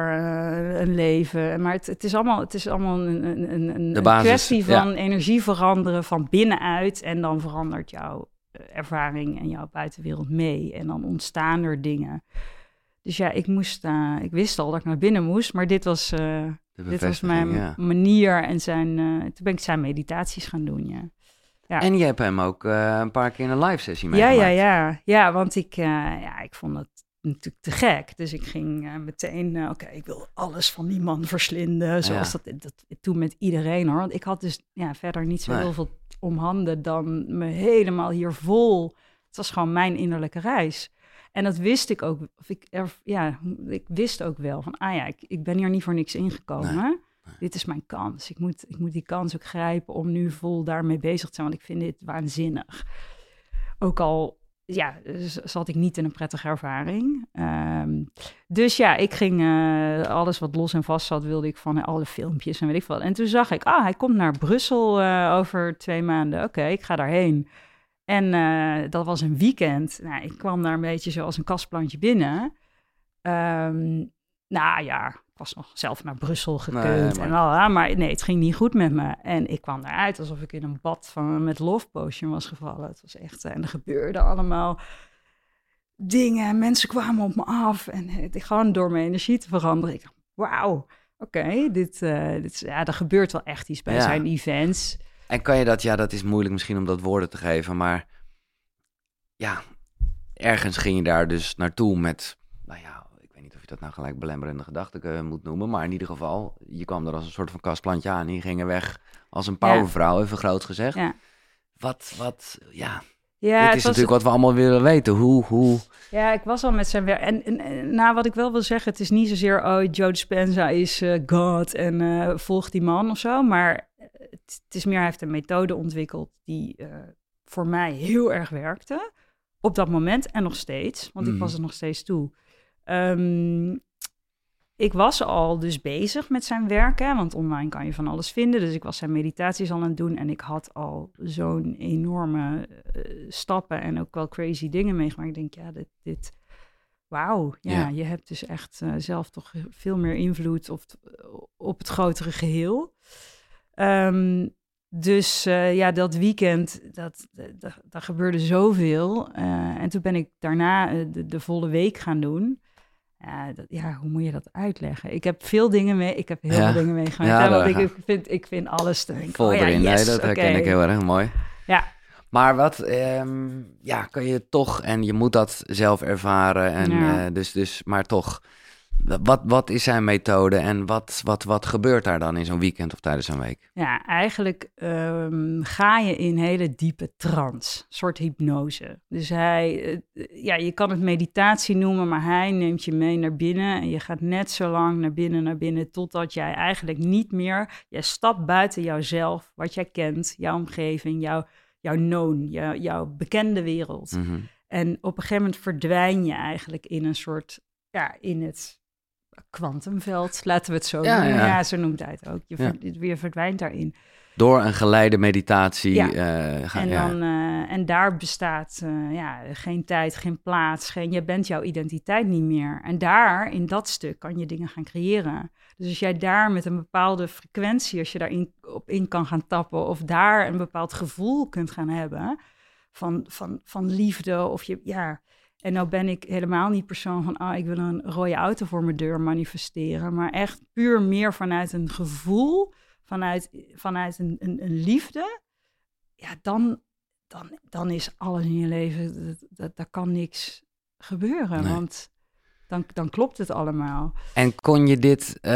een leven. Maar het, het, is allemaal, het is allemaal een, een, een, kwestie ja. van energie veranderen van binnenuit. En dan verandert jouw ervaring en jouw buitenwereld mee. En dan ontstaan er dingen. Dus ja, ik moest, eh, ik wist al dat ik naar binnen moest, maar dit was, eh, dit was mijn ja. manier. En zijn, eh, toen ben ik zijn meditaties gaan doen, ja. Ja. En je hebt hem ook eh, een paar keer in een live sessie Ja, meegemaakt. ja, ja. Ja, want ik, eh, ja, ik vond het natuurlijk te gek. Dus ik ging eh, meteen, eh, oké, ik wil alles van die man verslinden. Zoals dat, dat toen met iedereen hoor. Want ik had dus ja, verder niet zo Nee. heel veel om handen dan me helemaal hier vol. Het was gewoon mijn innerlijke reis. En dat wist ik ook. Of ik, er, ja, ik wist ook wel van, ah ja, ik, ik ben hier niet voor niks ingekomen. Dit is mijn kans. Ik moet, ik moet die kans ook grijpen om nu vol daarmee bezig te zijn. Want ik vind dit waanzinnig. Ook al ja, z- zat ik niet in een prettige ervaring. Ehm, dus ja, ik ging eh, alles wat los en vast zat, wilde ik van alle filmpjes en weet ik wat. En toen zag ik, ah, hij komt naar Brussel eh, over twee maanden. Oké, ik ga daarheen. En eh, dat was een weekend. Nou, ik kwam daar een beetje zoals een kastplantje binnen. Ehm, nou ja, ik was nog zelf naar Brussel gekund. Nee, maar- en lalala, maar nee, het ging niet goed met me. En ik kwam eruit alsof ik in een bad van, met love potion was gevallen. Het was echt, en er gebeurde allemaal dingen. Mensen kwamen op me af. En het, gewoon door mijn energie te veranderen. Ik dacht, wauw, oké, dit, eh, dit ja, er gebeurt wel echt iets bij Ja. zijn events. En kan je dat, ja, dat is moeilijk misschien om dat woorden te geven, maar ja, ergens ging je daar dus naartoe met, nou ja, ik weet niet of je dat nou gelijk belemmerende gedachten eh, moet noemen, maar in ieder geval, je kwam er als een soort van kastplantje aan en je ging er weg als een powervrouw, even groot gezegd. Ja. Wat, wat, ja, Ja, dit het is was- natuurlijk wat we allemaal willen weten. Hoe, hoe, Ja, ik was al met zijn werk. En, en, en nou, wat ik wel wil zeggen, het is niet zozeer, oh, Joe Dispenza is eh, God en eh volg die man of zo. Maar het, het is meer, hij heeft een methode ontwikkeld die voor mij heel erg werkte. Op dat moment en nog steeds, want ik Mhm. was er nog steeds toe. Ehm, ik was al dus bezig met zijn werk, hè, want online kan je van alles vinden. Dus ik was zijn meditaties al aan het doen en ik had al zo'n enorme eh, stappen en ook wel crazy dingen meegemaakt. Ik denk, ja, dit, dit wauw, ja, Ja. je hebt dus echt eh, zelf toch veel meer invloed op, het- op het grotere geheel. Ehm, dus eh, ja, dat weekend, dat, dat, daar gebeurde zoveel. En toen ben ik daarna de, de volle week gaan doen. Ja, dat, ja, hoe moet je dat uitleggen? Ik heb veel dingen mee. Ik heb heel Ja. veel dingen meegemaakt. Ja, want ik, vind, ik vind alles te denken. vol oh ja, erin? yes, nee, dat herken ik heel erg mooi. Ja. Maar wat, ehm, ja, kan je toch, en je moet dat zelf ervaren, en eh, dus, dus, maar toch, wat, wat is zijn methode en wat, wat, wat gebeurt daar dan in zo'n weekend of tijdens een week? Ja, eigenlijk ehm, ga je in hele diepe trance, een soort hypnose. Dus hij, eh, ja, je kan het meditatie noemen, maar hij neemt je mee naar binnen en je gaat net zo lang naar binnen, naar binnen, totdat jij eigenlijk niet meer, je stapt buiten jouzelf, wat jij kent, jouw omgeving, jouw, jouw known, jouw, jouw bekende wereld. Mhm. En op een gegeven moment verdwijn je eigenlijk in een soort, ja, in het kwantumveld, laten we het zo Ja, noemen. ja. Ja, zo noemt hij het ook. Je, Ja. ver- je verdwijnt daarin. Door een geleide meditatie. Ja. ga, En, dan, eh, en daar bestaat eh, ja, geen tijd, geen plaats, geen, je bent jouw identiteit niet meer. En daar, in dat stuk, kan je dingen gaan creëren. Dus als jij daar met een bepaalde frequentie, als je daarin op in kan gaan tappen, of daar een bepaald gevoel kunt gaan hebben van, van, van liefde, of je, ja. En nou ben ik helemaal niet persoon van, ah, ik wil een rode auto voor mijn deur manifesteren, maar echt puur meer vanuit een gevoel, vanuit, vanuit een, een, een liefde ja, dan, dan, dan is alles in je leven, dat, dat, daar kan niks gebeuren. Nee. Want dan, dan klopt het allemaal. En kon je dit, eh,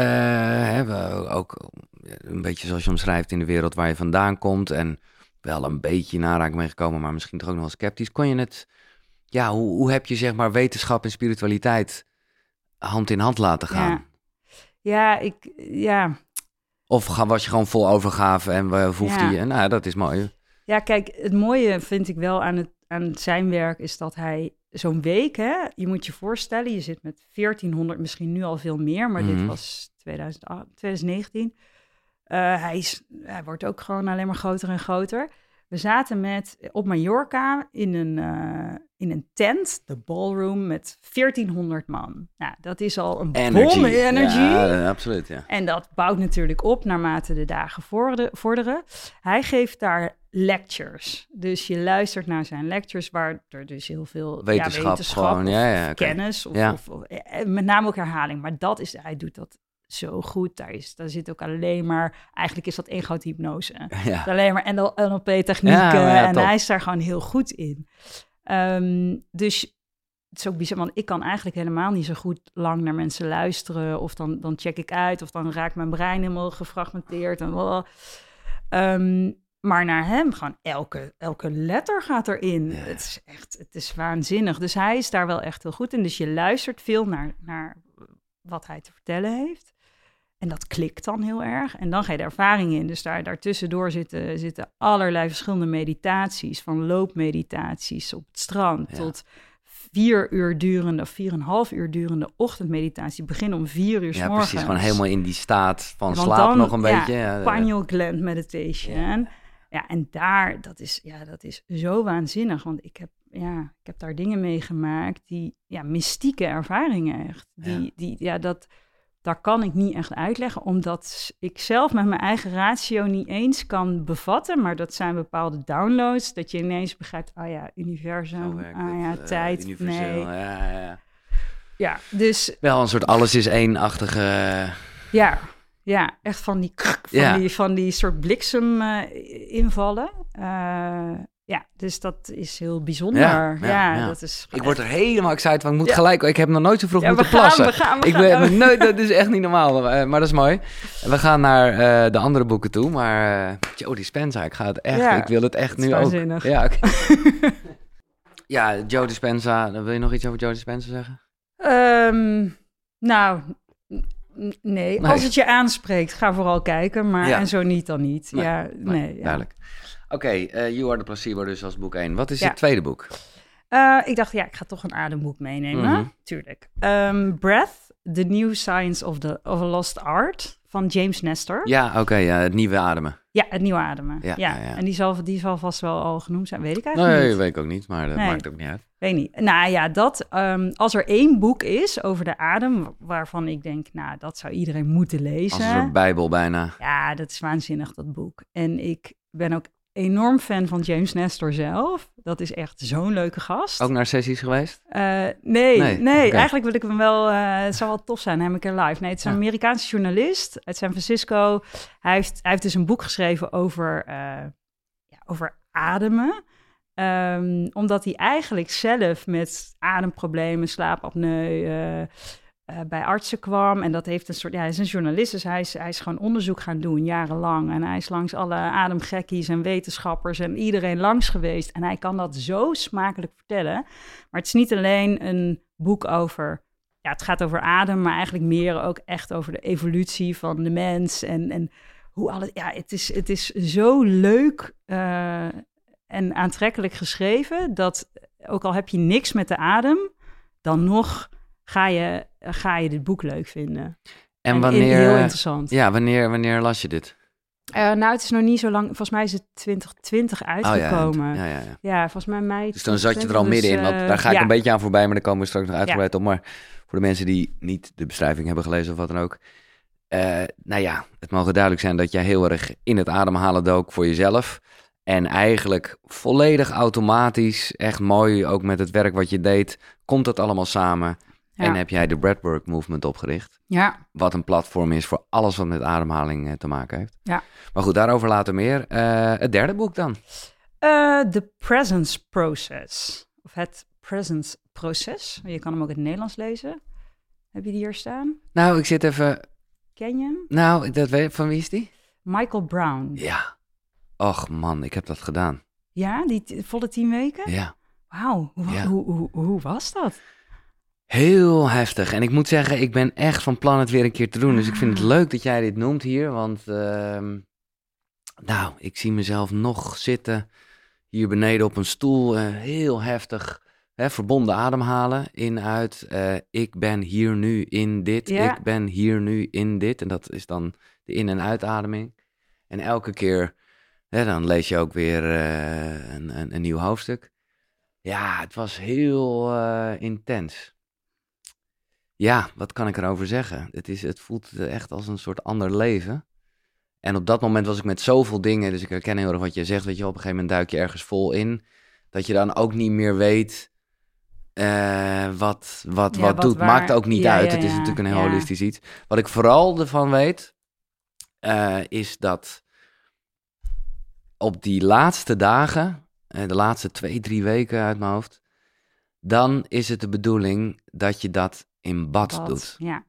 hebben ook een beetje zoals je omschrijft in de wereld waar je vandaan komt en wel een beetje in aanraking mee gekomen, maar misschien toch ook nog wel sceptisch. Kon je het, ja, hoe, hoe heb je zeg maar wetenschap en spiritualiteit hand in hand laten gaan? Ja. Ja, ik, ja. Of was je gewoon vol overgave en we hoefde Ja. je, nou dat is mooi. ja, kijk, het mooie vind ik wel aan, het, aan zijn werk is dat hij zo'n week, hè, je moet je voorstellen, je zit met 1400, misschien nu al veel meer, maar Mhm. dit was 2008, 2019. Eh, hij, is, hij wordt ook gewoon alleen maar groter en groter. We zaten met, op Mallorca in een, eh, in een tent, de ballroom, met 1400 man. Nou, dat is al een Energy. bom energy. Ja, eh, absoluut, ja. En dat bouwt natuurlijk op naarmate de dagen vorde- vorderen. Hij geeft daar lectures. Dus je luistert naar zijn lectures, waar er dus heel veel Wetenschap ja, wetenschap gewoon, of, ja, ja, of oké. kennis, of, of- eh, met name ook herhaling. Maar dat is, hij doet dat zo goed. Daar, is, daar zit ook alleen maar, eigenlijk is dat één grote hypnose. ja. Alleen maar NL NLP-technieken. Ja, maar ja, en top. hij is daar gewoon heel goed in. Ehm, dus het is ook bizar, want ik kan eigenlijk helemaal niet zo goed lang naar mensen luisteren. Of dan, dan check ik uit, of dan raakt mijn brein helemaal gefragmenteerd. En. Ehm, maar naar hem, gewoon elke, elke letter gaat erin. Het is echt, het is waanzinnig. Dus hij is daar wel echt heel goed in. Dus je luistert veel naar, naar wat hij te vertellen heeft. En dat klikt dan heel erg. En dan ga je de ervaring in. Dus daar, daartussendoor zitten, zitten allerlei verschillende meditaties. Van loopmeditaties op het strand Ja. tot vier uur durende of vier en een half uur durende ochtendmeditatie. Beginnen om vier uur 's Ja, morgens. precies. Gewoon helemaal in die staat van Want slaap dan- nog een ja, beetje. Ja, Pineal gland meditation. Ja. en daar, dat is, ja, dat is zo waanzinnig. Want ik heb, ja, ik heb daar dingen meegemaakt die, ja, mystieke ervaringen echt. Die, Ja. die, ja, dat, daar kan ik niet echt uitleggen, omdat ik zelf met mijn eigen ratio niet eens kan bevatten. Maar dat zijn bepaalde downloads, dat je ineens begrijpt, ah ja, universum, ah ja, het, eh, tijd, nee. Ja, ja, ja. Ja, dus Wel een soort alles is één-achtige... Ja, ja, echt van die, van Ja. die, van die soort bliksem eh, invallen. Eh, ja, dus dat is heel bijzonder. Ja, Ja, ja, ja. dat is. Ik word er helemaal excited van. Ik moet gelijk... Ik heb nog nooit zo vroeg moeten gaan, plassen. we gaan, we Ik gaan. ben nooit, dat is echt niet normaal, eh, maar dat is mooi. We gaan naar eh, de andere boeken toe, maar uh, Joe Dispenza, ik ga het echt, ik wil het echt het nu ook. Ja, ja, Joe Dispenza, wil je nog iets over Joe Dispenza zeggen? Ehm, nou, nee. Nee. Als het je aanspreekt, ga vooral kijken. Maar en zo niet, dan niet. Nee, ja, nee. ja. Duidelijk. Oké, eh, You Are the Placebo dus als boek 1. Wat is Ja. het tweede boek? Eh, ik dacht, ja, ik ga toch een ademboek meenemen. Mhm. Tuurlijk. Ehm, Breath, The New Science of, the, of a Lost Art van James Nestor. Ja, oké, ja, het nieuwe ademen. Ja, het nieuwe ademen. Ja, Ja, ja, ja. en die zal, die zal vast wel al genoemd zijn. Weet ik eigenlijk Nee, niet. weet ik ook niet, maar dat Nee. maakt ook niet uit. Weet niet. Nou ja, dat, ehm, als er één boek is over de adem, waarvan ik denk, nou, dat zou iedereen moeten lezen. Als een soort bijbel bijna. Ja, dat is waanzinnig, dat boek. En ik ben ook enorm fan van James Nestor zelf. Dat is echt zo'n leuke gast. Ook naar sessies geweest? Eh, nee, Nee, eigenlijk wil ik hem wel. eh, het zou wel tof zijn, hem een keer live. Nee, het is een Ja. Amerikaanse journalist uit San Francisco. Hij heeft, hij heeft dus een boek geschreven over, eh, ja, over ademen. Ehm, omdat hij eigenlijk zelf met ademproblemen, slaapapneu. Eh, bij artsen kwam. En dat heeft een soort. Ja, hij is een journalist, dus hij is, hij is gewoon onderzoek gaan doen, jarenlang. En hij is langs alle ademgekkies en wetenschappers en iedereen langs geweest. En hij kan dat zo smakelijk vertellen. Maar het is niet alleen een boek over. Ja, het gaat over adem, maar eigenlijk meer ook echt over de evolutie van de mens. En, en hoe alles. Ja, het is, het is zo leuk eh, en aantrekkelijk geschreven. Dat ook al heb je niks met de adem, dan nog ga je, ga je dit boek leuk vinden. En wanneer... heel interessant. Ja, wanneer, wanneer las je dit? Eh, nou, het is nog niet zo lang. Volgens mij is het 2020 Oh ja, uitgekomen. ja, ja, ja, ja. volgens mij mei. Dus dan zat je er al 2020, midden in. dus, Want eh, daar ga ik ja. een beetje aan voorbij, maar daar komen we straks nog uitgebreid op. Maar voor de mensen die niet de beschrijving hebben gelezen of wat dan ook. eh, nou ja, het mogen duidelijk zijn dat jij heel erg in het ademhalen dook voor jezelf. En eigenlijk volledig automatisch, echt mooi, ook met het werk wat je deed, komt dat allemaal samen. Ja. En heb jij de Breathwork Movement opgericht. Ja, Wat een platform is voor alles wat met ademhaling eh, te maken heeft. Ja. Maar goed, daarover later meer. Eh, het derde boek dan. Eh, The Presence Process. Of het Presence Proces. Je kan hem ook in het Nederlands lezen. Heb je die hier staan? Nou, ik zit even... Ken je hem? Nou, dat weet, van wie is die? Michael Brown. Ja. Och man, ik heb dat gedaan. Ja, die volle tien weken? Ja. Wauw, hoe, Ja. hoe, hoe, hoe was dat? Heel heftig. En ik moet zeggen, ik ben echt van plan het weer een keer te doen. Dus ik vind het Ah. leuk dat jij dit noemt hier. Want, ehm, nou, ik zie mezelf nog zitten hier beneden op een stoel. eh, heel heftig. Hè, verbonden ademhalen. In, uit. eh, ik ben hier nu in dit. Ja. Ik ben hier nu in dit. En dat is dan de in- en uitademing. En elke keer Hè, dan lees je ook weer eh, een, een, een nieuw hoofdstuk. Ja, het was heel intens. Ja, wat kan ik erover zeggen? Het, is, het voelt echt als een soort ander leven. En op dat moment was ik met zoveel dingen, dus ik herken heel erg wat je zegt. Weet je, op een gegeven moment duik je ergens vol in. Dat je dan ook niet meer weet eh, wat, wat, Ja, wat, wat doet. waar- Maakt ook niet ja, uit. ja, het is natuurlijk een heel holistisch iets. Wat ik vooral ervan weet, eh, is dat op die laatste dagen, eh, de laatste twee, drie weken uit mijn hoofd, dan is het de bedoeling dat je dat in bad, Bad. doet. Ja.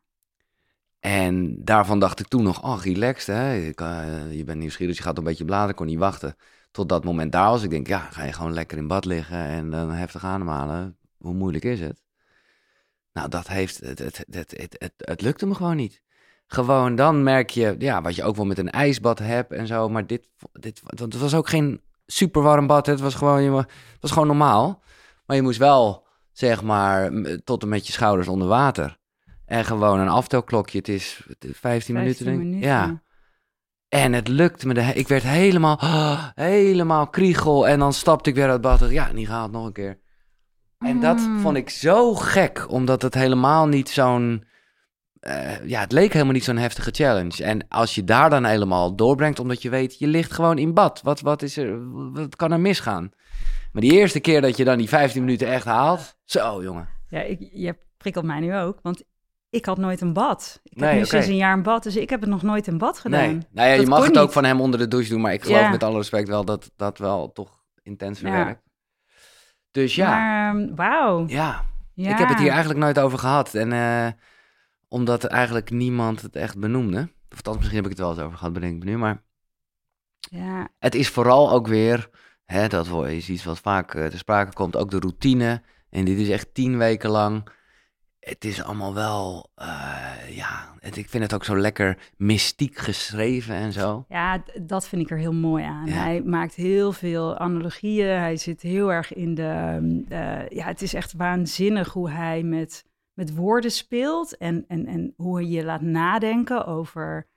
En daarvan dacht ik toen nog, oh, relaxed, hè? Ik, eh, je bent nieuwsgierig, je gaat een beetje bladeren, ik kon niet wachten. Tot dat moment daar was. Ik denk, ja, ga je gewoon lekker in bad liggen en dan heftig ademhalen. Hoe moeilijk is het? Nou, dat heeft, het, het, het, het, het, het lukte me gewoon niet. Gewoon, dan merk je, ja, wat je ook wel met een ijsbad hebt en zo. Maar dit, dit want het was ook geen super warm bad. hè. Het was gewoon, je, het was gewoon normaal. Maar je moest wel, zeg maar, tot en met je schouders onder water. En gewoon een aftelklokje. Het is 15, minuten, 15 denk ik. minuten. Ja. En het lukte me. De, ik werd helemaal, helemaal kriegel. En dan stapte ik weer uit het bad. Ja, niet gehaald, nog een keer. En dat Mm. vond ik zo gek, omdat het helemaal niet zo'n... eh, ja, het leek helemaal niet zo'n heftige challenge. En als je daar dan helemaal doorbrengt, omdat je weet, je ligt gewoon in bad. Wat, wat, is er, wat kan er misgaan? Maar die eerste keer dat je dan die 15 minuten echt haalt, zo jongen. Ja, ik, je prikkelt mij nu ook, want ik had nooit een bad. Ik heb nu sinds een jaar een bad, dus ik heb het nog nooit in bad gedaan. Nee, nou ja, je Dat mag het ook van hem onder de douche doen, maar ik geloof Ja. met alle respect wel dat dat wel toch intenser Ja. werkt. Dus ja, Maar, ehm, wauw. ja, Ja. ik heb het hier eigenlijk nooit over gehad. En eh, omdat eigenlijk niemand het echt benoemde. Of althans, misschien heb ik het wel eens over gehad, bedenk ik me nu. Maar Ja, het is vooral ook weer, hè, dat is iets wat vaak eh, te sprake komt, ook de routine. En dit is echt tien weken lang. Het is allemaal wel, eh, ja, het, ik vind het ook zo lekker mystiek geschreven en zo. ja, dat vind ik er heel mooi aan. Ja. Hij maakt heel veel analogieën. Hij zit heel erg in de... ehm, eh, ja, het is echt waanzinnig hoe hij met, met woorden speelt. En, en, en hoe hij je laat nadenken over...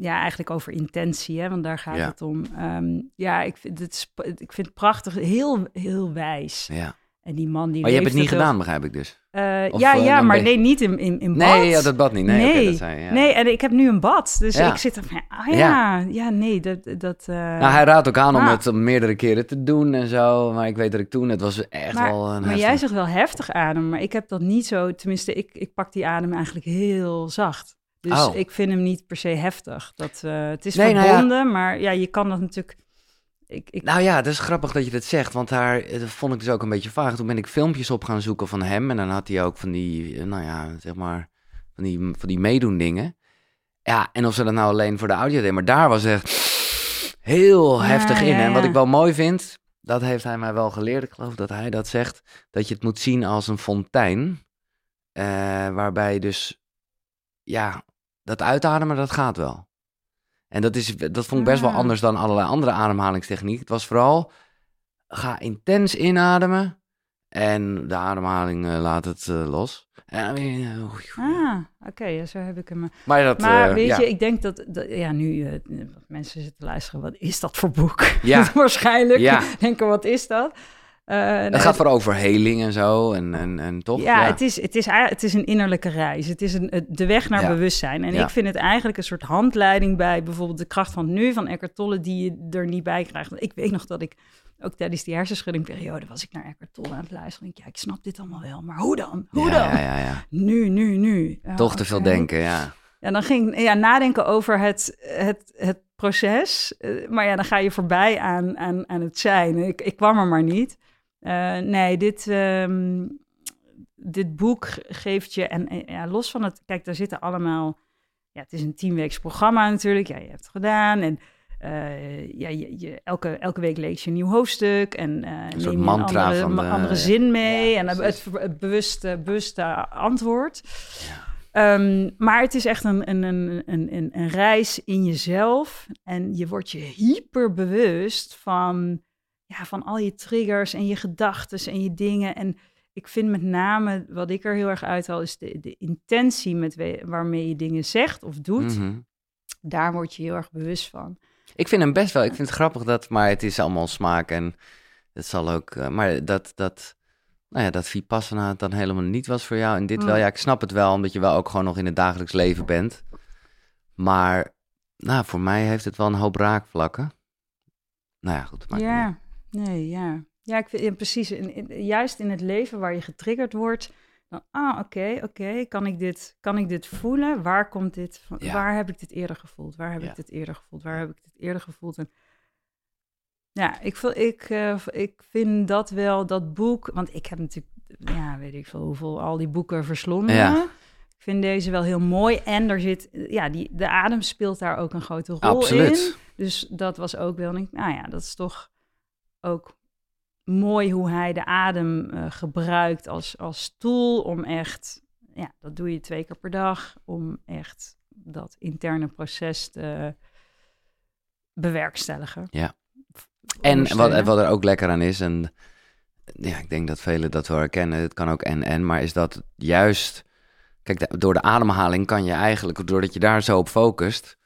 ja, eigenlijk over intentie, hè, want daar gaat Ja. het om. Ehm, ja, ik vind het, ik vind het prachtig, heel, heel wijs. Ja. En die man die Maar je hebt het niet heel- gedaan, begrijp ik dus. Of, ja, eh, ja, maar ben nee, niet in, in, in bad. Nee, ja, dat bad niet. Nee, Nee. dat zei je. Ja. Nee, en ik heb nu een bad. Dus Ja. ik zit er van, ah ja, ja, nee, dat... dat eh, Nou, hij raadt ook aan om Ah. het meerdere keren te doen en zo. Maar ik weet dat ik toen, het was echt maar, wel een maar jij zegt wel heftig adem, maar ik heb dat niet zo... Tenminste, ik, ik pak die adem eigenlijk heel zacht. Dus Oh. ik vind hem niet per se heftig. Dat, eh, het is Nee, nou ja. verbonden, maar ja, je kan dat natuurlijk... Ik, ik, Nou ja, dat is grappig dat je dat zegt, want daar eh, dat vond ik dus ook een beetje vaag. Toen ben ik filmpjes op gaan zoeken van hem en dan had hij ook van die, eh, nou ja, zeg maar, van die, van die meedoen dingen. Ja, en of ze dat nou alleen voor de audio deden, maar daar was echt heel Ja, heftig in. ja, En wat ik wel mooi vind, dat heeft hij mij wel geleerd, ik geloof dat hij dat zegt, dat je het moet zien als een fontein, eh, waarbij dus, ja, dat uitademen, dat gaat wel. En dat, is, dat vond ik best wel Ah. anders dan allerlei andere ademhalingstechnieken. Het was vooral, ga intens inademen en de ademhaling eh, laat het eh, los. Eh, ah, oké, ja, zo heb ik hem. maar dat, Maar eh, weet ja. je, ik denk dat, dat ja, nu eh, mensen zitten te luisteren, wat is dat voor boek? Ja. Waarschijnlijk Ja. denken, wat is dat? Nee, het gaat voor over heling en zo en, en, en toch? Ja, Het, is, het, is, het is een innerlijke reis. Het is een, de weg naar Ja. bewustzijn. En Ja. ik vind het eigenlijk een soort handleiding bij bijvoorbeeld de kracht van nu van Eckhart Tolle, die je er niet bij krijgt. Want ik weet nog dat ik ook tijdens die hersenschuddingperiode was ik naar Eckhart Tolle aan het luisteren. Ik, ja, ik snap dit allemaal wel, maar hoe dan? Hoe dan? Ja, ja, ja. Nu, nu, nu. Toch te veel denken, ja. Ja, dan ging ja, nadenken over het, het, het proces. Eh, maar ja, dan ga je voorbij aan, aan, aan het zijn. Ik, ik kwam er maar niet. Eh, nee, dit, ehm, dit boek geeft je... En ja, los van het... Kijk, daar zitten allemaal... Ja, het is een tienweeks programma natuurlijk. Ja, je hebt het gedaan. En eh, ja, je, je, elke, elke week lees je een nieuw hoofdstuk. En neem soort je een mantra andere, van de- andere zin mee. Ja, en het, het bewuste, bewuste antwoord. Ehm, maar het is echt een, een, een, een, een, een reis in jezelf. En je wordt je hyper bewust van, ja, van al je triggers en je gedachten en je dingen. En ik vind met name, wat ik er heel erg uithaal, is de, de intentie met we- waarmee je dingen zegt of doet. Mhm. Daar word je heel erg bewust van. Ik vind hem best wel, ik vind het grappig dat, maar het is allemaal smaak en het zal ook, eh, maar dat, dat, nou ja, dat Vipassana dan helemaal niet was voor jou en dit wel. Mm. Ja, ik snap het wel, omdat je wel ook gewoon nog in het dagelijks leven bent. Maar, nou, voor mij heeft het wel een hoop raakvlakken. Nou ja, goed. uit. Ja, nee, ja. Ja, ik vind, ja, precies. In, in- juist in het leven waar je getriggerd wordt, dan, ah, oké, oké, kan ik dit, kan ik dit voelen? Waar komt dit van? Ja. Waar heb ik dit eerder gevoeld? Waar heb Ja. ik dit eerder gevoeld? Waar heb ik dit eerder gevoeld? En ja, ik, voel, ik, eh, ik vind dat wel, dat boek, want ik heb natuurlijk, ja, weet ik veel hoeveel, al die boeken verslonden. Ja. Ik vind deze wel heel mooi. En er zit, ja, die, de adem speelt daar ook een grote rol in. Absoluut. Dus dat was ook wel, denk nou ja, dat is toch ook mooi hoe hij de adem eh, gebruikt als, als tool om echt, ja, dat doe je twee keer per dag, om echt dat interne proces te bewerkstelligen. Ja. En wat, wat er ook lekker aan is, en ja, ik denk dat velen dat wel herkennen, het kan ook en-en, maar is dat juist, kijk, de- door de ademhaling kan je eigenlijk, doordat je daar zo op focust,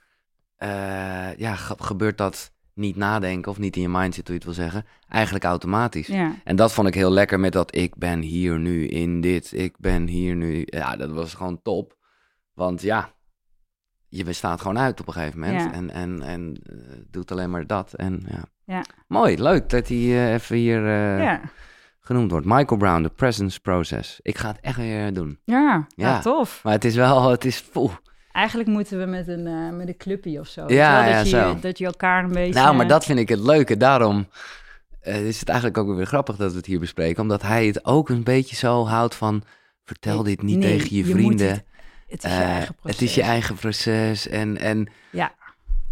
eh, ja, ge- gebeurt dat niet nadenken of niet in je mind zit, hoe je het wil zeggen, eigenlijk automatisch. Ja, En dat vond ik heel lekker met dat ik ben hier nu in dit, ik ben hier nu. Ja, dat was gewoon top. Want ja, je bestaat gewoon uit op een gegeven moment. Ja. En, en, en eh, doet alleen maar dat. En ja. Ja. Mooi, leuk dat hij eh, even hier eh, genoemd wordt. Michael Brown, The Presence Process. Ik ga het echt weer doen. Ja, ja, Ja. tof. Maar het is wel, het is poeh. Eigenlijk moeten we met een, eh, met een clubje of zo. Ja, dat, je, zo. dat je elkaar een beetje... Nou, maar dat vind ik het leuke. Daarom eh, is het eigenlijk ook weer grappig dat we het hier bespreken. Omdat hij het ook een beetje zo houdt van... Vertel dit niet nee, tegen je vrienden. het- Het is je Eh, eigen proces. Het is je eigen proces. En, en Ja,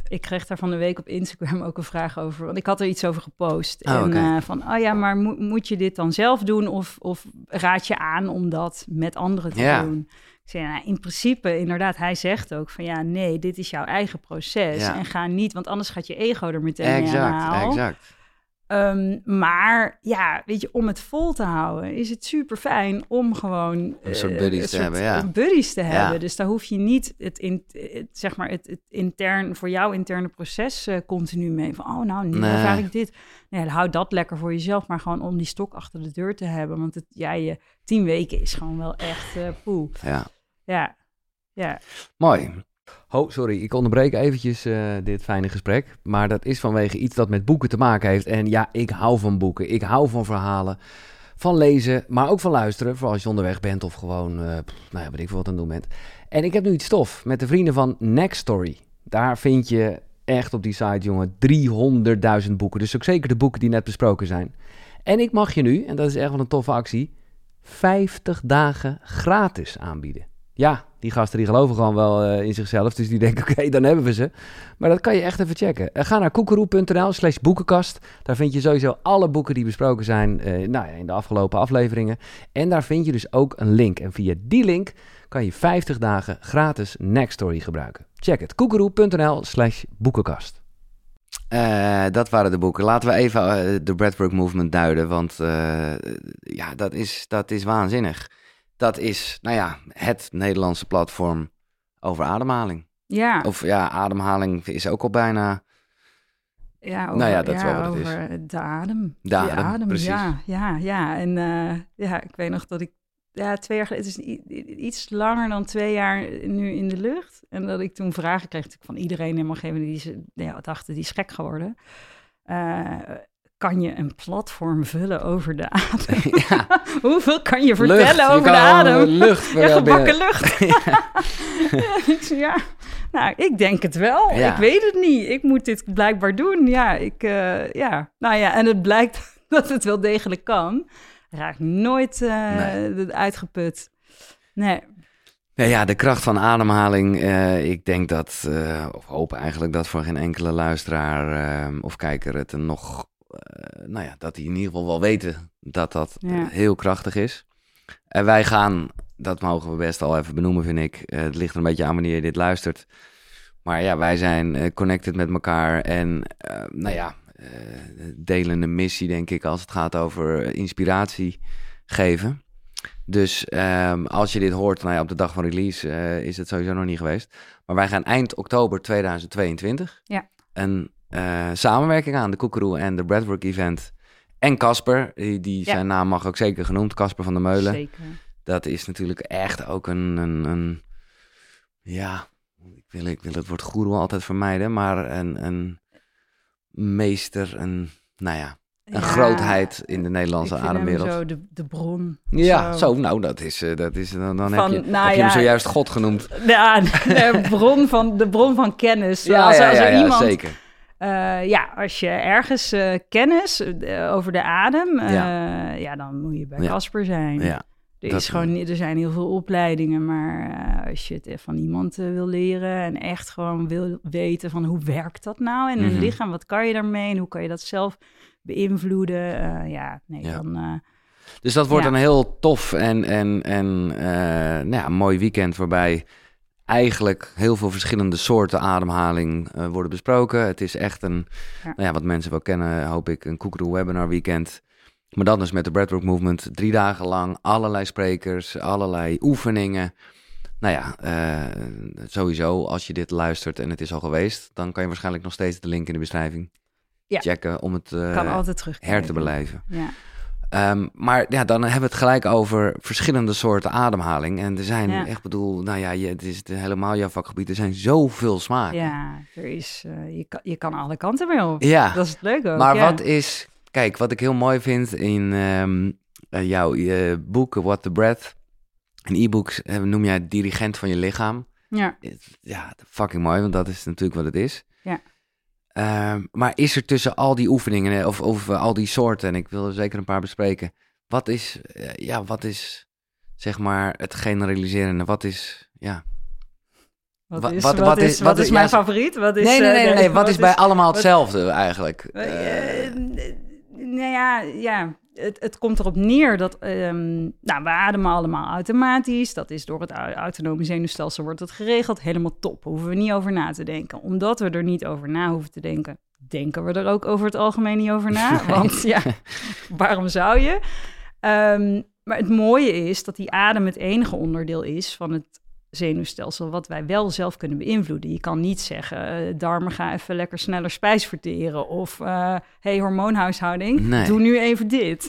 ik kreeg daar van de week op Instagram ook een vraag over. Want ik had er iets over gepost. Oh, en van, oh ja, maar moet, moet je dit dan zelf doen? Of, of raad je aan om dat met anderen te Ja. doen? Zei, nou, in principe, inderdaad, hij zegt ook van, ja, nee, dit is jouw eigen proces. Ja. En ga niet, want anders gaat je ego er meteen mee aan exact, exact. Ehm, maar ja, weet je, om het vol te houden is het super fijn om gewoon Een soort eh, buddies een te hebben, ja. buddies te Ja. hebben. Dus daar hoef je niet het, in, het zeg maar het, het intern voor jouw interne proces eh, continu mee van oh nou nu Nee. ervaar ik dit. Nee, houd dat lekker voor jezelf, maar gewoon om die stok achter de deur te hebben, want het, ja, je tien weken is gewoon wel echt eh poe. Ja. Ja, ja, Mooi. Oh, sorry, ik onderbreek eventjes eh, dit fijne gesprek. Maar dat is vanwege iets dat met boeken te maken heeft. En ja, ik hou van boeken. Ik hou van verhalen. Van lezen, maar ook van luisteren. Vooral als je onderweg bent of gewoon, eh, nou ja, weet ik veel wat aan het doen bent. En ik heb nu iets stof met de vrienden van Next Story. Daar vind je echt op die site, jongen, 300.000 boeken. Dus ook zeker de boeken die net besproken zijn. En ik mag je nu, en dat is echt wel een toffe actie, 50 dagen gratis aanbieden. Ja, die gasten die geloven gewoon wel eh, in zichzelf. Dus die denken, oké, dan hebben we ze. Maar dat kan je echt even checken. Eh, ga naar koekeroe.nl slash boekenkast. Daar vind je sowieso alle boeken die besproken zijn eh, nou in de afgelopen afleveringen. En daar vind je dus ook een link. En via die link kan je 50 dagen gratis Nextory gebruiken. Check het. koekeroe.nl slash boekenkast. Dat waren de boeken. Laten we even de Breathwork Movement duiden. Want ja, dat is, dat is waanzinnig. Dat is, nou ja, het Nederlandse platform over ademhaling. ja. Of ja, ademhaling is ook al bijna... Ja, over, Nou ja, dat is wel wat het is. over de adem. De Die adem, precies. Ja, ja, ja. En eh, ja, ik weet nog dat ik ja, twee jaar geleden, het is iets langer dan twee jaar nu in de lucht. En dat ik toen vragen kreeg van iedereen helemaal gegeven die ze ja, dachten, die is gek geworden. Eh, kan je een platform vullen over de adem? ja, Hoeveel kan je vertellen lucht. Over de adem? Lucht Ja, gebakken lucht. Ja, ja, nou, ik denk het wel. Ja. Ik weet het niet. Ik moet dit blijkbaar doen. Ja, ik, eh, ja. Nou ja, en het blijkt dat het wel degelijk kan. Raak nooit Nee. uitgeput. Nee. Ja, ja, de kracht van ademhaling. eh, ik denk dat, of hoop eigenlijk dat voor geen enkele luisteraar of kijker het een nog, nou ja, dat die in ieder geval wel weten dat dat eh, Ja. heel krachtig is. En wij gaan, dat mogen we best al even benoemen, vind ik. Eh, het ligt er een beetje aan wanneer je dit luistert. Maar ja, wij zijn eh, connected met elkaar en, eh, nou ja, eh, delen een missie, denk ik, als het gaat over inspiratie geven. Dus ehm, als je dit hoort, nou ja, op de dag van release eh, is het sowieso nog niet geweest. Maar wij gaan eind oktober 2022 Ja. een eh, samenwerking aan. De Koekeroe en de Breadwork Event. En Casper, die, die Ja. zijn naam mag ook zeker genoemd. Casper van der Meulen. Zeker. Dat is natuurlijk echt ook een, een, een ja, ik wil, ik wil het woord goeroe altijd vermijden, maar een, een meester, een, nou ja, een Ja, grootheid in de Nederlandse ademwereld. Zo de, de bron. Ja, zo, nou, dat is, eh, dat is dan, dan Van, heb je, nou heb je hem zojuist God genoemd. Ja, de bron van, de bron van kennis. Ja, als, als er iemand, zeker. Eh, ja, als je ergens eh, kennis eh, over de adem, eh, ja. dan moet je bij Ja. Casper zijn. Ja, er, dat- is gewoon, er zijn heel veel opleidingen, maar als je het van iemand wil leren en echt gewoon wil weten van hoe werkt dat nou in een Mhm. lichaam, wat kan je daarmee en hoe kan je dat zelf beïnvloeden, ja, nee, Ja. dan... Dus dat wordt Ja. een heel tof en, en, en nou ja, mooi weekend waarbij eigenlijk heel veel verschillende soorten ademhaling eh, worden besproken. Het is echt een, Ja. nou ja, wat mensen wel kennen, hoop ik, een Koekeroe webinar weekend. Maar dan dus met de Breadwork Movement, drie dagen lang, allerlei sprekers, allerlei oefeningen. Nou ja, eh, sowieso, als je dit luistert en het is al geweest, dan kan je waarschijnlijk nog steeds de link in de beschrijving Ja. checken om het kan altijd terug her te beleven. Ja. Ehm, maar ja, dan hebben we het gelijk over verschillende soorten ademhaling. En er zijn, Ja. echt bedoel, nou ja, je, het is helemaal jouw vakgebied. Er zijn zoveel smaken. Ja, er is, eh, je, kan, je kan alle kanten mee op. Ja, Dat is het leuke ook, maar ja. wat is, kijk, wat ik heel mooi vind in ehm, eh, jouw eh, boek, What the Breath. In e-books eh, noem jij dirigent van je lichaam. Ja, Ja, fucking mooi, want dat is natuurlijk wat het is. Ja. Ehm, maar is er tussen al die oefeningen eh, of, of eh, al die soorten, en ik wil er zeker een paar bespreken, wat is, eh, ja, wat is zeg maar het generaliserende? Wat is, ja. wat, Wa- is, wat- is, wat is is- mijn ja, favoriet? Wat is, nee, nee, nee, nee, wat is bij allemaal hetzelfde eigenlijk? Nou ja, ja het, het komt erop neer dat ehm, nou, we ademen allemaal automatisch. Dat is door het au- autonome zenuwstelsel wordt het geregeld. Helemaal top. Hoeven we niet over na te denken. Omdat we er niet over na hoeven te denken, denken we er ook over het algemeen niet over na. Want ja, waarom zou je? Ehm, maar het mooie is dat die adem het enige onderdeel is van het zenuwstelsel wat wij wel zelf kunnen beïnvloeden. Je kan niet zeggen, eh, darmen ga even lekker sneller spijs verteren of eh hey hormoonhuishouding, Nee. doe nu even dit.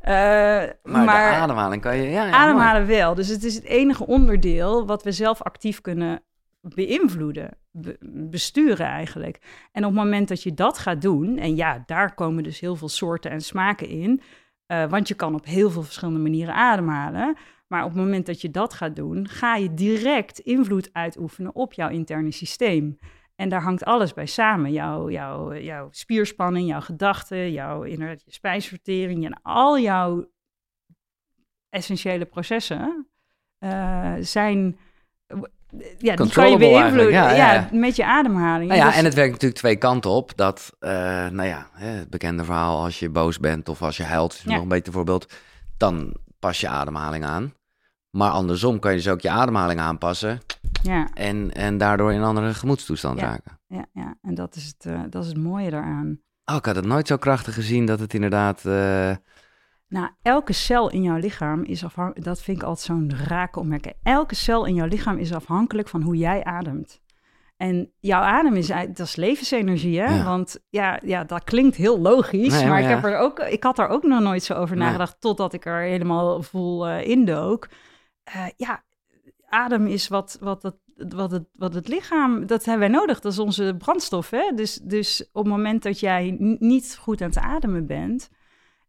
Eh, maar, maar de ademhaling kan je, ja, ja ademhalen wel. Dus het is het enige onderdeel wat we zelf actief kunnen beïnvloeden, be- besturen eigenlijk. En op het moment dat je dat gaat doen, en ja, daar komen dus heel veel soorten en smaken in, want je kan op heel veel verschillende manieren ademhalen. Maar op het moment dat je dat gaat doen, ga je direct invloed uitoefenen op jouw interne systeem. En daar hangt alles bij samen. Jouw, jouw, jouw spierspanning, jouw gedachten, jouw inderdaad, je spijsvertering en al jouw essentiële processen eh, zijn. Ja, die kan je beïnvloeden ja, ja, met je ademhaling. Nou ja, Dus- en het werkt natuurlijk twee kanten op. Dat, eh, nou ja, het bekende verhaal, als je boos bent of als je huilt, is nog een beter voorbeeld, dan pas je ademhaling aan. Maar andersom kan je dus ook je ademhaling aanpassen ja, en, en daardoor in een andere gemoedstoestand Ja. raken. ja, ja, en dat is, het, eh, dat is het mooie daaraan. Oh, ik had het nooit zo krachtig gezien dat het inderdaad... eh, Nou, elke cel in jouw lichaam is afhankelijk. Dat vind ik altijd zo'n rake opmerking. Elke cel in jouw lichaam is afhankelijk van hoe jij ademt. En jouw adem is, dat is levensenergie, hè? Ja. Want ja, ja, dat klinkt heel logisch, Nee, maar maar ik, heb er ook, ik had er ook nog nooit zo over Nee. nagedacht, totdat ik er helemaal vol eh indook. Eh, ja, adem is wat, wat, het, wat, het, wat het lichaam, dat hebben wij nodig. Dat is onze brandstof, hè? Dus, dus op het moment dat jij niet goed aan het ademen bent,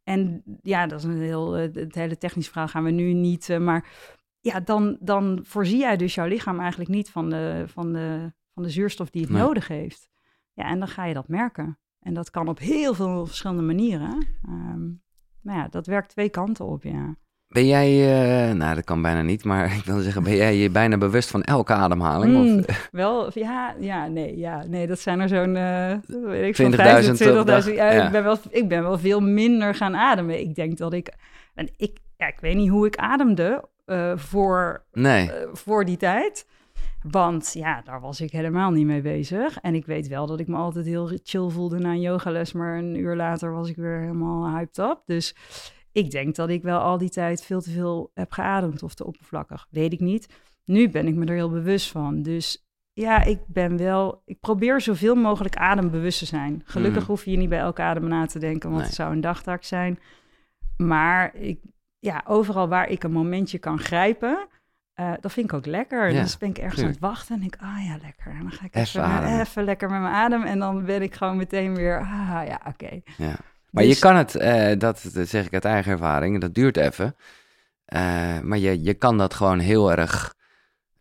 en ja, dat is een heel, eh, het hele technische verhaal gaan we nu niet, eh, maar ja, dan, dan voorzie jij dus jouw lichaam eigenlijk niet van de, van de, van de zuurstof die het Nee. nodig heeft. Ja, en dan ga je dat merken. En dat kan op heel veel verschillende manieren. Ehm nou ja, dat werkt twee kanten op, ja. Ben jij, eh, nou dat kan bijna niet, maar ik wil zeggen, ben jij je bijna bewust van elke ademhaling? Mm, Of, wel, ja, ja, nee, ja, nee, dat zijn er zo'n, weet ik 20.000 veel, 25.000. op dag, Ja, ja. Ik, ben wel, ik ben wel veel minder gaan ademen. Ik denk dat ik, en ik, ja, ik weet niet hoe ik ademde eh, voor, nee, eh, voor die tijd. Want ja, daar was ik helemaal niet mee bezig. En ik weet wel dat ik me altijd heel chill voelde na een yogales, maar een uur later was ik weer helemaal hyped up. Dus ik denk dat ik wel al die tijd veel te veel heb geademd of te oppervlakkig. Weet ik niet. Nu ben ik me er heel bewust van. Dus ja, ik ben wel... Ik probeer zoveel mogelijk adembewust te zijn. Gelukkig Mm. hoef je niet bij elke adem na te denken, want Nee. het zou een dagtaak zijn. Maar ik, ja, overal waar ik een momentje kan grijpen, eh, dat vind ik ook lekker. Ja, dus ben ik ergens tuurlijk. aan het wachten en denk ik, ah ja, lekker. En dan ga ik Even even lekker met mijn adem en dan ben ik gewoon meteen weer, ah ja, oké. Ja. Maar Dus- je kan het, eh, dat, dat zeg ik uit eigen ervaring, dat duurt even. Eh, maar je, je kan dat gewoon heel erg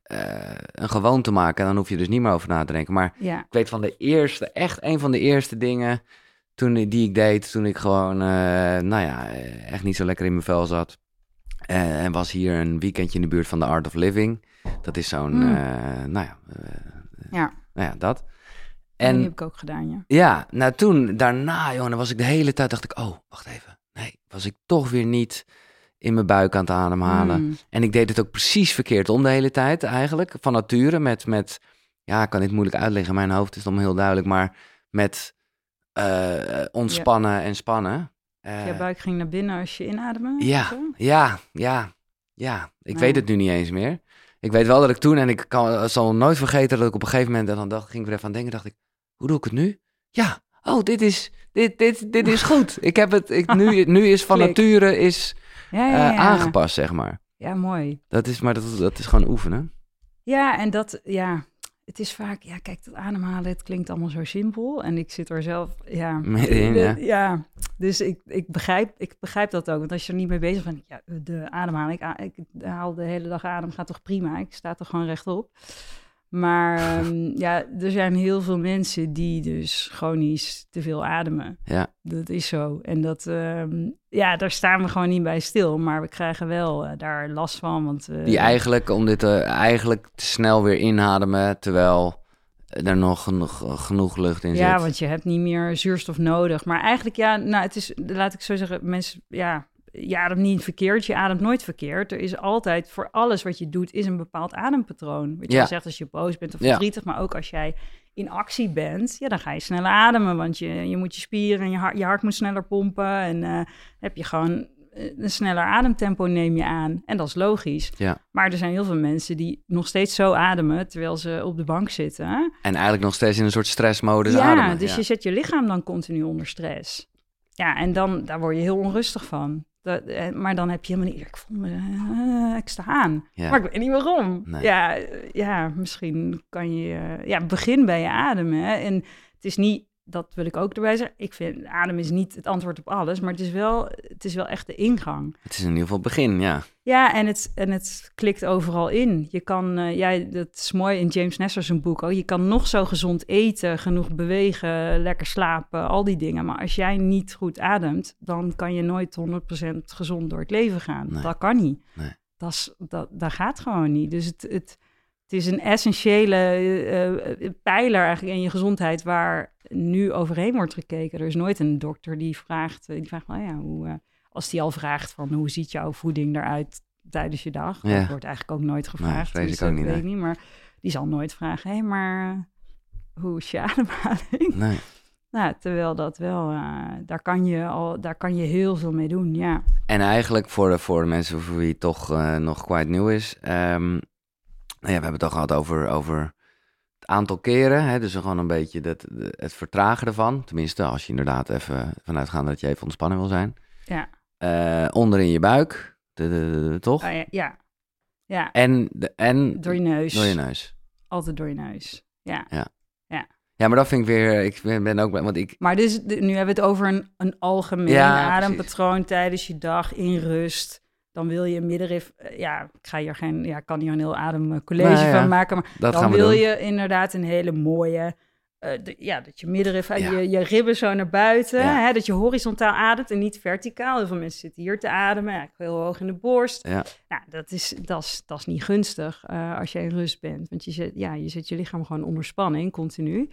eh, een gewoonte maken. En dan hoef je dus niet meer over na te denken. Maar Ja, ik weet van de eerste, echt een van de eerste dingen toen, die ik deed, toen ik gewoon, nou ja, echt niet zo lekker in mijn vel zat. En was hier een weekendje in de buurt van de Art of Living. Dat is zo'n, Mm. eh, nou ja, ja. nou ja, dat. En die heb ik ook gedaan, ja. ja, nou toen, daarna, joh, dan was ik de hele tijd, dacht ik, oh, wacht even. Nee, was ik toch weer niet in mijn buik aan het ademhalen. Mm. En ik deed het ook precies verkeerd om de hele tijd eigenlijk. Van nature met, met ja, ik kan dit moeilijk uitleggen. Mijn hoofd is dan heel duidelijk. Maar met eh, ontspannen en spannen. Eh, Je buik ging naar binnen als je inademde? ja, ja, ja, ja. Ik Nou. weet het nu niet eens meer. Ik weet wel dat ik toen, en ik kan, zal nooit vergeten dat ik op een gegeven moment, en dan dacht, ging ik er even aan denken, dacht ik, hoe doe ik het nu? Ja, oh, dit is, dit, dit, dit is goed. Ik heb het, ik, nu, nu is van nature is Ja, eh, ja, aangepast, zeg maar. Ja, mooi. Dat is, maar dat, dat is gewoon oefenen. Ja, en dat, ja, het is vaak, ja, kijk, dat ademhalen, het klinkt allemaal zo simpel. En ik zit er zelf, ja, ja. ja. Dus ik, ik, begrijp, ik begrijp dat ook. Want als je er niet mee bezig bent, ja, de ademhaling, ik, a- ik haal de hele dag adem, gaat toch prima. Ik sta toch gewoon rechtop. Maar ehm, ja, er zijn heel veel mensen die dus chronisch te veel ademen. Ja, Dat is zo. En dat, ehm, ja, daar staan we gewoon niet bij stil. Maar we krijgen wel eh, daar last van. Want, eh, die eigenlijk, om dit te, eigenlijk te snel weer inademen, terwijl er nog genoeg, genoeg lucht in Ja, zit. want je hebt niet meer zuurstof nodig. Maar eigenlijk, ja, nou, het is, laat ik zo zeggen, mensen, ja, je ademt niet verkeerd, je ademt nooit verkeerd. Er is altijd, voor alles wat je doet, is een bepaald adempatroon. Wat je Ja. zegt als je boos bent of Ja. verdrietig, maar ook als jij in actie bent, ja, dan ga je sneller ademen, want je, je moet je spieren en je hart, je hart moet sneller pompen. En eh, heb je gewoon eh, een sneller ademtempo neem je aan. En dat is logisch. Ja. Maar er zijn heel veel mensen die nog steeds zo ademen, terwijl ze op de bank zitten. En eigenlijk nog steeds in een soort stressmodus Ja, ademen. dus ja. je zet je lichaam dan continu onder stress. Ja, en dan daar word je heel onrustig van. Dat, eh, maar dan heb je helemaal niet... Ik voel me... eh, ik sta aan. Ja. Maar ik weet niet waarom. Nee. Ja, ja, misschien kan je... ja, begin bij je ademen. Hè. En het is niet... Dat wil ik ook erbij zeggen. Ik vind adem is niet het antwoord op alles, maar het is wel, het is wel echt de ingang. Het is in ieder geval het begin, ja. Ja, en het, en het klikt overal in. Je kan, eh ja, dat is mooi in James Nestor zijn boek ook. Je kan nog zo gezond eten, genoeg bewegen, lekker slapen, al die dingen. Maar als jij niet goed ademt, dan kan je nooit 100% gezond door het leven gaan. Nee. Dat kan niet. Nee. Dat, is, dat, dat gaat gewoon niet. Dus het, het, het is een essentiële eh, eh, pijler eigenlijk in je gezondheid waar nu overheen wordt gekeken. Er is nooit een dokter die vraagt, eh, die vraagt, nou ja, hoe, als die al vraagt van hoe ziet jouw voeding eruit tijdens je dag? Ja. Dat wordt eigenlijk ook nooit gevraagd. vrees dus ik ook dat niet, weet nee. niet, maar die zal nooit vragen, hé, hey, maar hoe is je ademhaling? Nee. nou, terwijl dat wel, daar, kan je al, daar kan je heel veel mee doen, ja. En eigenlijk voor de, voor de mensen voor wie het toch nog quite nieuw is. ehm, nou ja, we hebben het al gehad over, over het aantal keren. Hè, dus gewoon een beetje dat, het vertragen ervan. Tenminste, als je inderdaad even vanuit gaat dat je even ontspannen wil zijn. Ja, Eh, onder in je buik, de, de- de- de- toch? Ah, ja, ja. ja. En, de, en door je neus. door je neus. Altijd door je neus, ja. Ja, maar dat vind ik weer, ik ben ook, want ik, Maar dus, nu hebben we het over een, een algemeen Ja, adempatroon tijdens je dag in rust. Dan wil je middenrif, eh, ja, ik ga hier geen, ja, kan hier een heel ademcollege Nou ja, van maken, maar dat dan wil doen. je inderdaad een hele mooie, eh, de- ja, dat je middenrif, Ja. je, je ribben zo naar buiten, Ja. hè, dat je horizontaal ademt en niet verticaal. Heel veel mensen zitten hier te ademen, eigenlijk heel hoog in de borst. Ja. Nou, dat is, dat is, dat is niet gunstig eh, als je in rust bent, want je zet, ja, je zet je lichaam gewoon onder spanning, continu.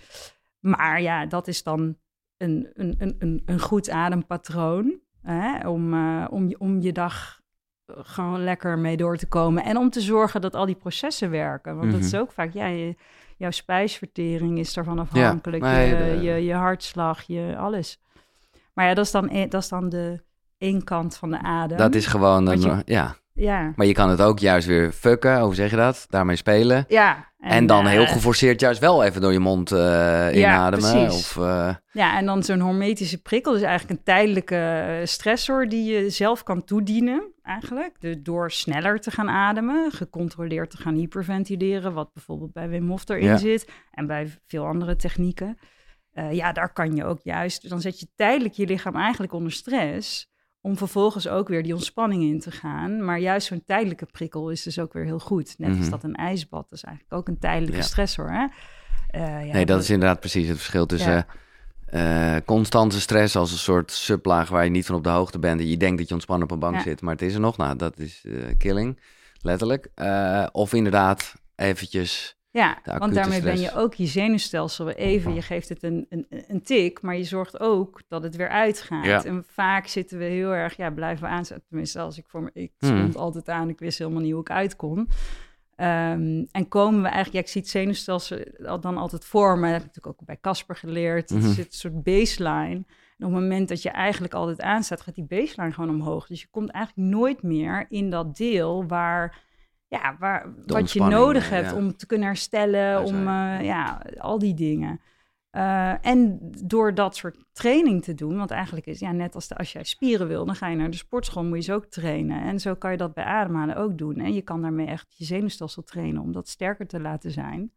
Maar ja, dat is dan een, een, een, een, goed adempatroon hè, om, eh, om, je, om je dag eh, gewoon lekker mee door te komen. En om te zorgen dat al die processen werken. Want dat is Mhm. ook vaak, ja, je, jouw spijsvertering is daarvan afhankelijk. je, de- je, je hartslag, je alles. Maar ja, dat is dan, e- dat is dan de één kant van de adem. dat is gewoon, een, je- ja, ja. Maar je kan het ook juist weer fucken, hoe zeg je dat? Daarmee spelen. Ja. En, dan eh, heel geforceerd juist wel even door je mond eh, inademen. precies. of, eh, Ja, en dan zo'n hormetische prikkel is eigenlijk een tijdelijke stressor die je zelf kan toedienen, eigenlijk. Dus door sneller te gaan ademen, gecontroleerd te gaan hyperventileren, wat bijvoorbeeld bij Wim Hof erin Ja. zit en bij veel andere technieken. Ja, daar kan je ook juist, dan zet je tijdelijk je lichaam eigenlijk onder stress, om vervolgens ook weer die ontspanning in te gaan. Maar juist zo'n tijdelijke prikkel is dus ook weer heel goed. Net als Mhm. dat een ijsbad, dat is eigenlijk ook een tijdelijke Ja. stressor, hè? Eh, ja, nee, dat is inderdaad precies het verschil tussen eh, constante stress als een soort sublaag waar je niet van op de hoogte bent. En je denkt dat je ontspannen op een bank zit, maar het is er nog. Nou, dat is eh, killing, letterlijk. Of inderdaad eventjes... Ja, want daarmee ben je ook je zenuwstelsel even, je geeft het een, een, een tik, maar je zorgt ook dat het weer uitgaat. Ja. En vaak zitten we heel erg, ja, blijven we aanzetten. Tenminste, als ik voor me, ik Hmm. stond altijd aan, ik wist helemaal niet hoe ik uit kon. Ehm, en komen we eigenlijk, ja, ik zie het zenuwstelsel dan altijd voor me, dat heb ik natuurlijk ook bij Casper geleerd. Mhm. Het zit een soort baseline. En op het moment dat je eigenlijk altijd aanstaat, gaat die baseline gewoon omhoog. Dus je komt eigenlijk nooit meer in dat deel waar, ja, waar, wat je nodig eh, hebt ja. om te kunnen herstellen, om eh, ja, al die dingen. Eh, en door dat soort training te doen, want eigenlijk is ja, net als de, als jij spieren wil, dan ga je naar de sportschool, moet je ze ook trainen. En zo kan je dat bij ademhalen ook doen. En je kan daarmee echt je zenuwstelsel trainen om dat sterker te laten zijn.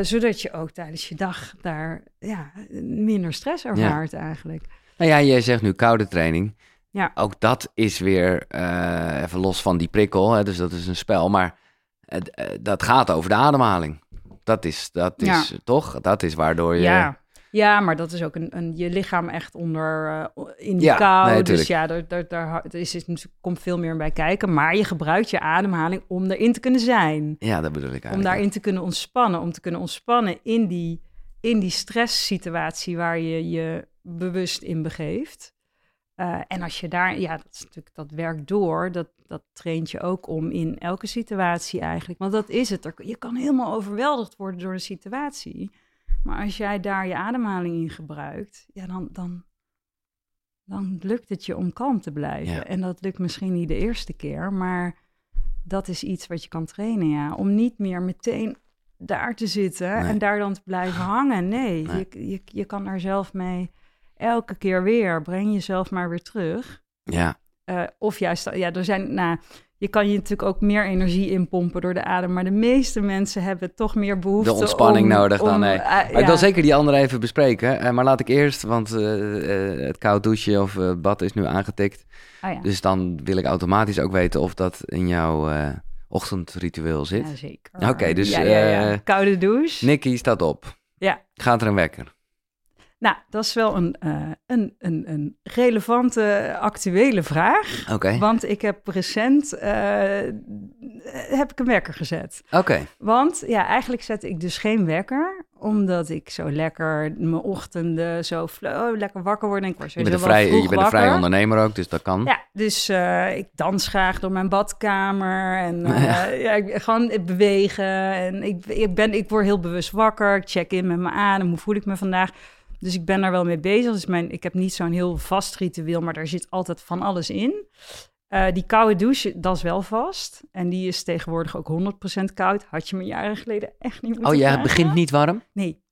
Zodat je ook tijdens je dag daar ja, minder stress ervaart eigenlijk. Nou ja, jij zegt nu koude training. Ja. Ook dat is weer eh, even los van die prikkel, hè, dus dat is een spel. Maar eh, dat gaat over de ademhaling. Dat is, dat is toch? Dat is waardoor je... Ja. ja, maar dat is ook een, een, je lichaam echt onder eh, in die Ja, kou. nee, dus ja, daar, daar, daar is, is, komt veel meer bij kijken. Maar je gebruikt je ademhaling om erin te kunnen zijn. Ja, dat bedoel ik eigenlijk. Om daarin te kunnen ontspannen. Om te kunnen ontspannen in die, in die stresssituatie waar je je bewust in begeeft. Eh, en als je daar, ja, dat, is natuurlijk, dat werkt door. Dat, dat traint je ook om in elke situatie eigenlijk. Want dat is het. Er- Je kan helemaal overweldigd worden door de situatie. Maar als jij daar je ademhaling in gebruikt, ja, dan, dan, dan lukt het je om kalm te blijven. Ja. En dat lukt misschien niet de eerste keer, maar dat is iets wat je kan trainen, ja. Om niet meer meteen daar te zitten Nee. en daar dan te blijven hangen. Nee, Nee. Je, je, je kan daar zelf mee elke keer weer, breng jezelf maar weer terug. Ja, Eh, of juist, ja, er zijn, nou, je kan je natuurlijk ook meer energie inpompen door de adem, maar de meeste mensen hebben toch meer behoefte de ontspanning om- nodig dan, nee. eh, Maar ik wil zeker die andere even bespreken. eh, maar laat ik eerst, want het koud douchen of bad is nu aangetikt. Ah, ja. Dus dan wil ik automatisch ook weten of dat in jouw ochtendritueel zit. Ja, zeker. Oké, dus, Ja, Koude douche. Nicky staat op. Ja. Gaat er een wekker? Nou, dat is wel een, eh, een, een, een relevante, actuele vraag. Oké. Want ik heb recent eh, heb ik een wekker gezet. Oké. Want ja, eigenlijk zet ik dus geen wekker, omdat ik zo lekker mijn ochtenden zo oh, lekker wakker word. En ik word Je bent, een vrij, je bent een vrij ondernemer ook, dus dat kan. Ja, dus eh, ik dans graag door mijn badkamer en eh, ja. ik, gewoon bewegen. En ik, ik, ben, ik word heel bewust wakker. Ik check in met mijn adem. Hoe voel ik me vandaag? Dus ik ben daar wel mee bezig. Dus mijn, ik heb niet zo'n heel vast ritueel, maar daar zit altijd van alles in. Eh, die koude douche, dat is wel vast. En die is tegenwoordig ook 100% koud. Had je me jaren geleden echt niet moeten Oh ja, het vragen. begint niet warm? Nee.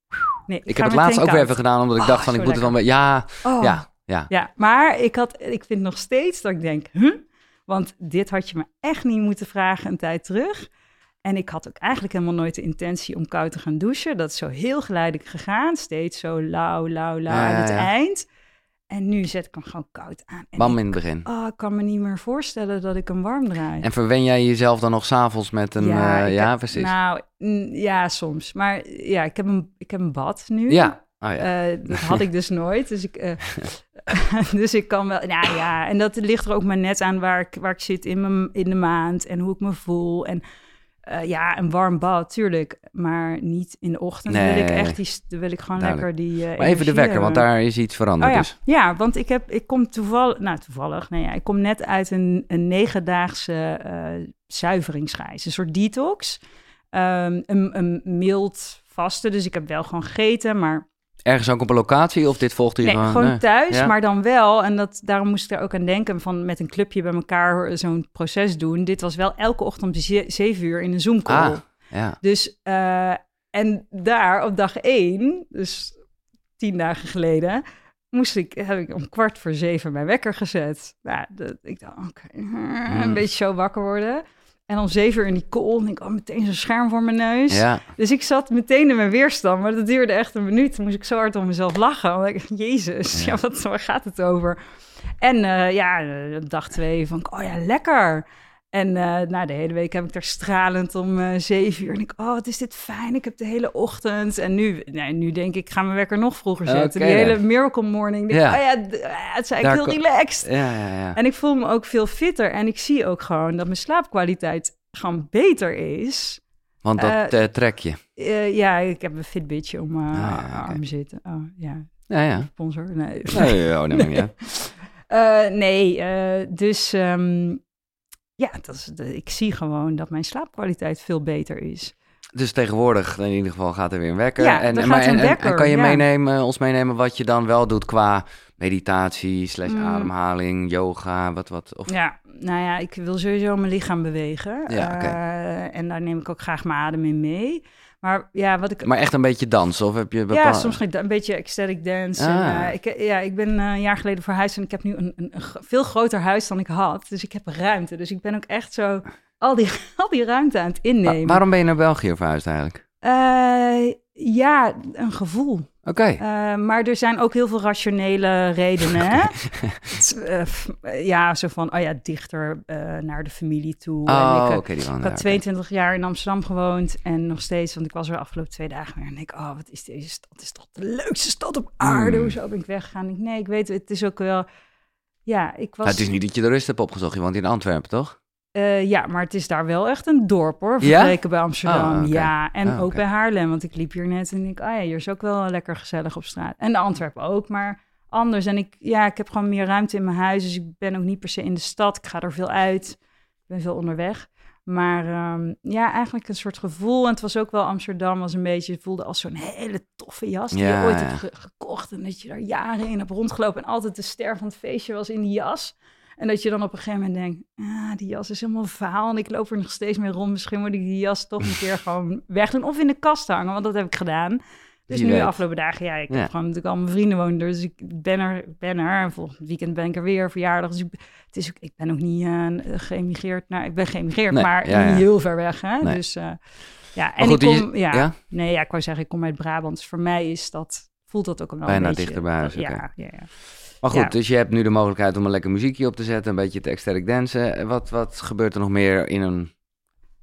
nee Ik heb het laatst ook weer even gedaan, omdat ik Oh, dacht van, ik moet het wel... Ja, Oh. ja, ja. Ja, maar ik, had, ik vind nog steeds dat ik denk, huh? Want dit had je me echt niet moeten vragen een tijd terug. En ik had ook eigenlijk helemaal nooit de intentie om koud te gaan douchen. Dat is zo heel geleidelijk gegaan. Steeds zo lauw, lauw, lauw aan ja, het eind. En nu zet ik hem gewoon koud aan. En Bam in het begin. oh, ik kan me niet meer voorstellen dat ik hem warm draai. En verwen jij jezelf dan nog s'avonds met een... Ja, ik ja heb- precies. Nou, ja, soms. Maar ja, ik heb een, ik heb een bad nu. ja. Oh, ja. Eh, dat had ik dus nooit. Dus ik, eh, dus ik kan wel. Nou ja, en dat ligt er ook maar net aan waar ik, waar ik zit in, mijn, in de maand en hoe ik me voel. En eh, ja, een warm bad, tuurlijk. Maar niet in de ochtend. Dan wil ik Nee. echt die, dan wil ik gewoon Duidelijk. lekker die. eh, maar even de wekker, want daar is iets veranderd Oh ja. dus. ja, want ik, heb, ik kom toevallig, nou toevallig, nee, ja, ik kom net uit een, een negendaagse eh zuiveringsreis, een soort detox. Ehm, een, een mild vaste, dus ik heb wel gewoon gegeten, maar Ergens ook op een locatie of dit volgt hier Nee, gewoon? nee. thuis, Ja? maar dan wel. En dat, daarom moest ik er ook aan denken van met een clubje bij elkaar zo'n proces doen. Dit was wel elke ochtend om ze- zeven uur in een Zoom-call. Ah, ja. Dus, eh, en daar op dag één, dus tien dagen geleden, moest ik, heb ik om kwart voor zeven mijn wekker gezet. Nou, dat, ik dacht, oké, Hmm. een beetje zo wakker worden. En om zeven uur in die call, en ik oh, meteen zo'n scherm voor mijn neus. Ja, Dus ik zat meteen in mijn weerstand, maar dat duurde echt een minuut. Toen moest ik zo hard om mezelf lachen. Want ik, jezus, Ja. ja. wat, waar gaat het over? En eh, ja, eh, dag twee van, oh ja, lekker. En eh nou, de hele week heb ik daar stralend om eh, zeven uur. En ik, oh, wat is dit fijn. Ik heb de hele ochtend. En nu, nee, nu denk ik, ik ga mijn wekker nog vroeger zetten. Die hele miracle morning. Denk, Ja. Oh ja, ah, het is Daar eigenlijk heel relaxed. ja. En ik voel me ook veel fitter. En ik zie ook gewoon dat mijn slaapkwaliteit gewoon beter is. Want dat eh, eh, trek je. Eh, ja, ik heb een Fitbitje om mijn Ah, oké. arm zitten. Oh, ja, Ja, ja. sponsor. Nee, Nee, oh, nee. Eh, nee eh, dus ehm, ja, dat is, de- ik zie gewoon dat mijn slaapkwaliteit veel beter is. Dus tegenwoordig in ieder geval gaat er weer een wekker. Ja, en, er maar- een en- en- wekker, En kan je ja. meenemen, ons meenemen wat je dan wel doet qua meditatie, slash Mm. ademhaling, yoga, wat, wat? Of, Ja, nou ja, ik wil sowieso mijn lichaam bewegen. Ja. Eh, en daar neem ik ook graag mijn adem in mee. Maar ja, wat ik Maar echt een beetje dansen, of heb je Ja, soms een beetje ecstatic dance. Ah. En, eh, ik, ja, ik ben eh, een jaar geleden verhuisd en ik heb nu een, een, een veel groter huis dan ik had. Dus ik heb ruimte. Dus ik ben ook echt zo al die, al die ruimte aan het Wa- innemen. waarom ben je naar België verhuisd eigenlijk? Eh, ja, een gevoel. Oké. Eh, maar er zijn ook heel veel rationele redenen. hè? Het, eh, f- ja, zo van, oh ja, dichter eh, naar de familie toe. en Oh, ik, oké, eh, die wonen ik had oké. 22 jaar in Amsterdam gewoond en nog steeds, want ik was er de afgelopen twee dagen weer. En ik, oh, wat is deze stad? Het is toch de leukste stad op aarde? Mm. Hoezo ben ik weggegaan? Ik, nee, ik weet, het is ook wel, ja, ik was... Nou, het is niet dat je de rust hebt opgezocht, je woont in Antwerpen, toch? Eh, ja, maar het is daar wel echt een dorp hoor, Ja? vergeleken bij Amsterdam. Oh. Ja, en Ah, ook bij Haarlem, want ik liep hier net en ik, ah ja, hier is ook wel lekker gezellig op straat. En de Antwerpen ook, maar anders. En ik, ja, ik heb gewoon meer ruimte in mijn huis, dus ik ben ook niet per se in de stad. Ik ga er veel uit, ik ben veel onderweg. Maar ehm, ja, eigenlijk een soort gevoel. En het was ook wel Amsterdam, was een beetje, het voelde als zo'n hele toffe jas die Ja, je ooit ja. hebt ge- gekocht. En dat je daar jaren in hebt rondgelopen en altijd de ster van het feestje was in die jas. En dat je dan op een gegeven moment denkt, ah, die jas is helemaal vaal en ik loop er nog steeds mee rond. Misschien moet ik die jas toch een keer gewoon wegdoen of in de kast hangen, want dat heb ik gedaan. Dus nu de afgelopen dagen, ja, ik Ja. heb gewoon natuurlijk al mijn vrienden wonen dus ik ben er, ben er. En volgend weekend ben ik er weer, verjaardag. Dus ik, het is ook, ik ben ook niet eh, geëmigreerd, nou, ik ben geëmigreerd, Nee, maar ja, heel ver weg, hè. Nee. Dus eh, ja, en goed, ik kom, ja, ja? nee, ja, ik wou zeggen, ik kom uit Brabant, dus voor mij is dat, voelt dat ook wel Bijna een beetje. dichter bij huis, Ja, oké. ja, ja. Maar goed, Ja. dus je hebt nu de mogelijkheid om een lekker muziekje op te zetten, een beetje te ecstatic dansen. Wat, wat gebeurt er nog meer in een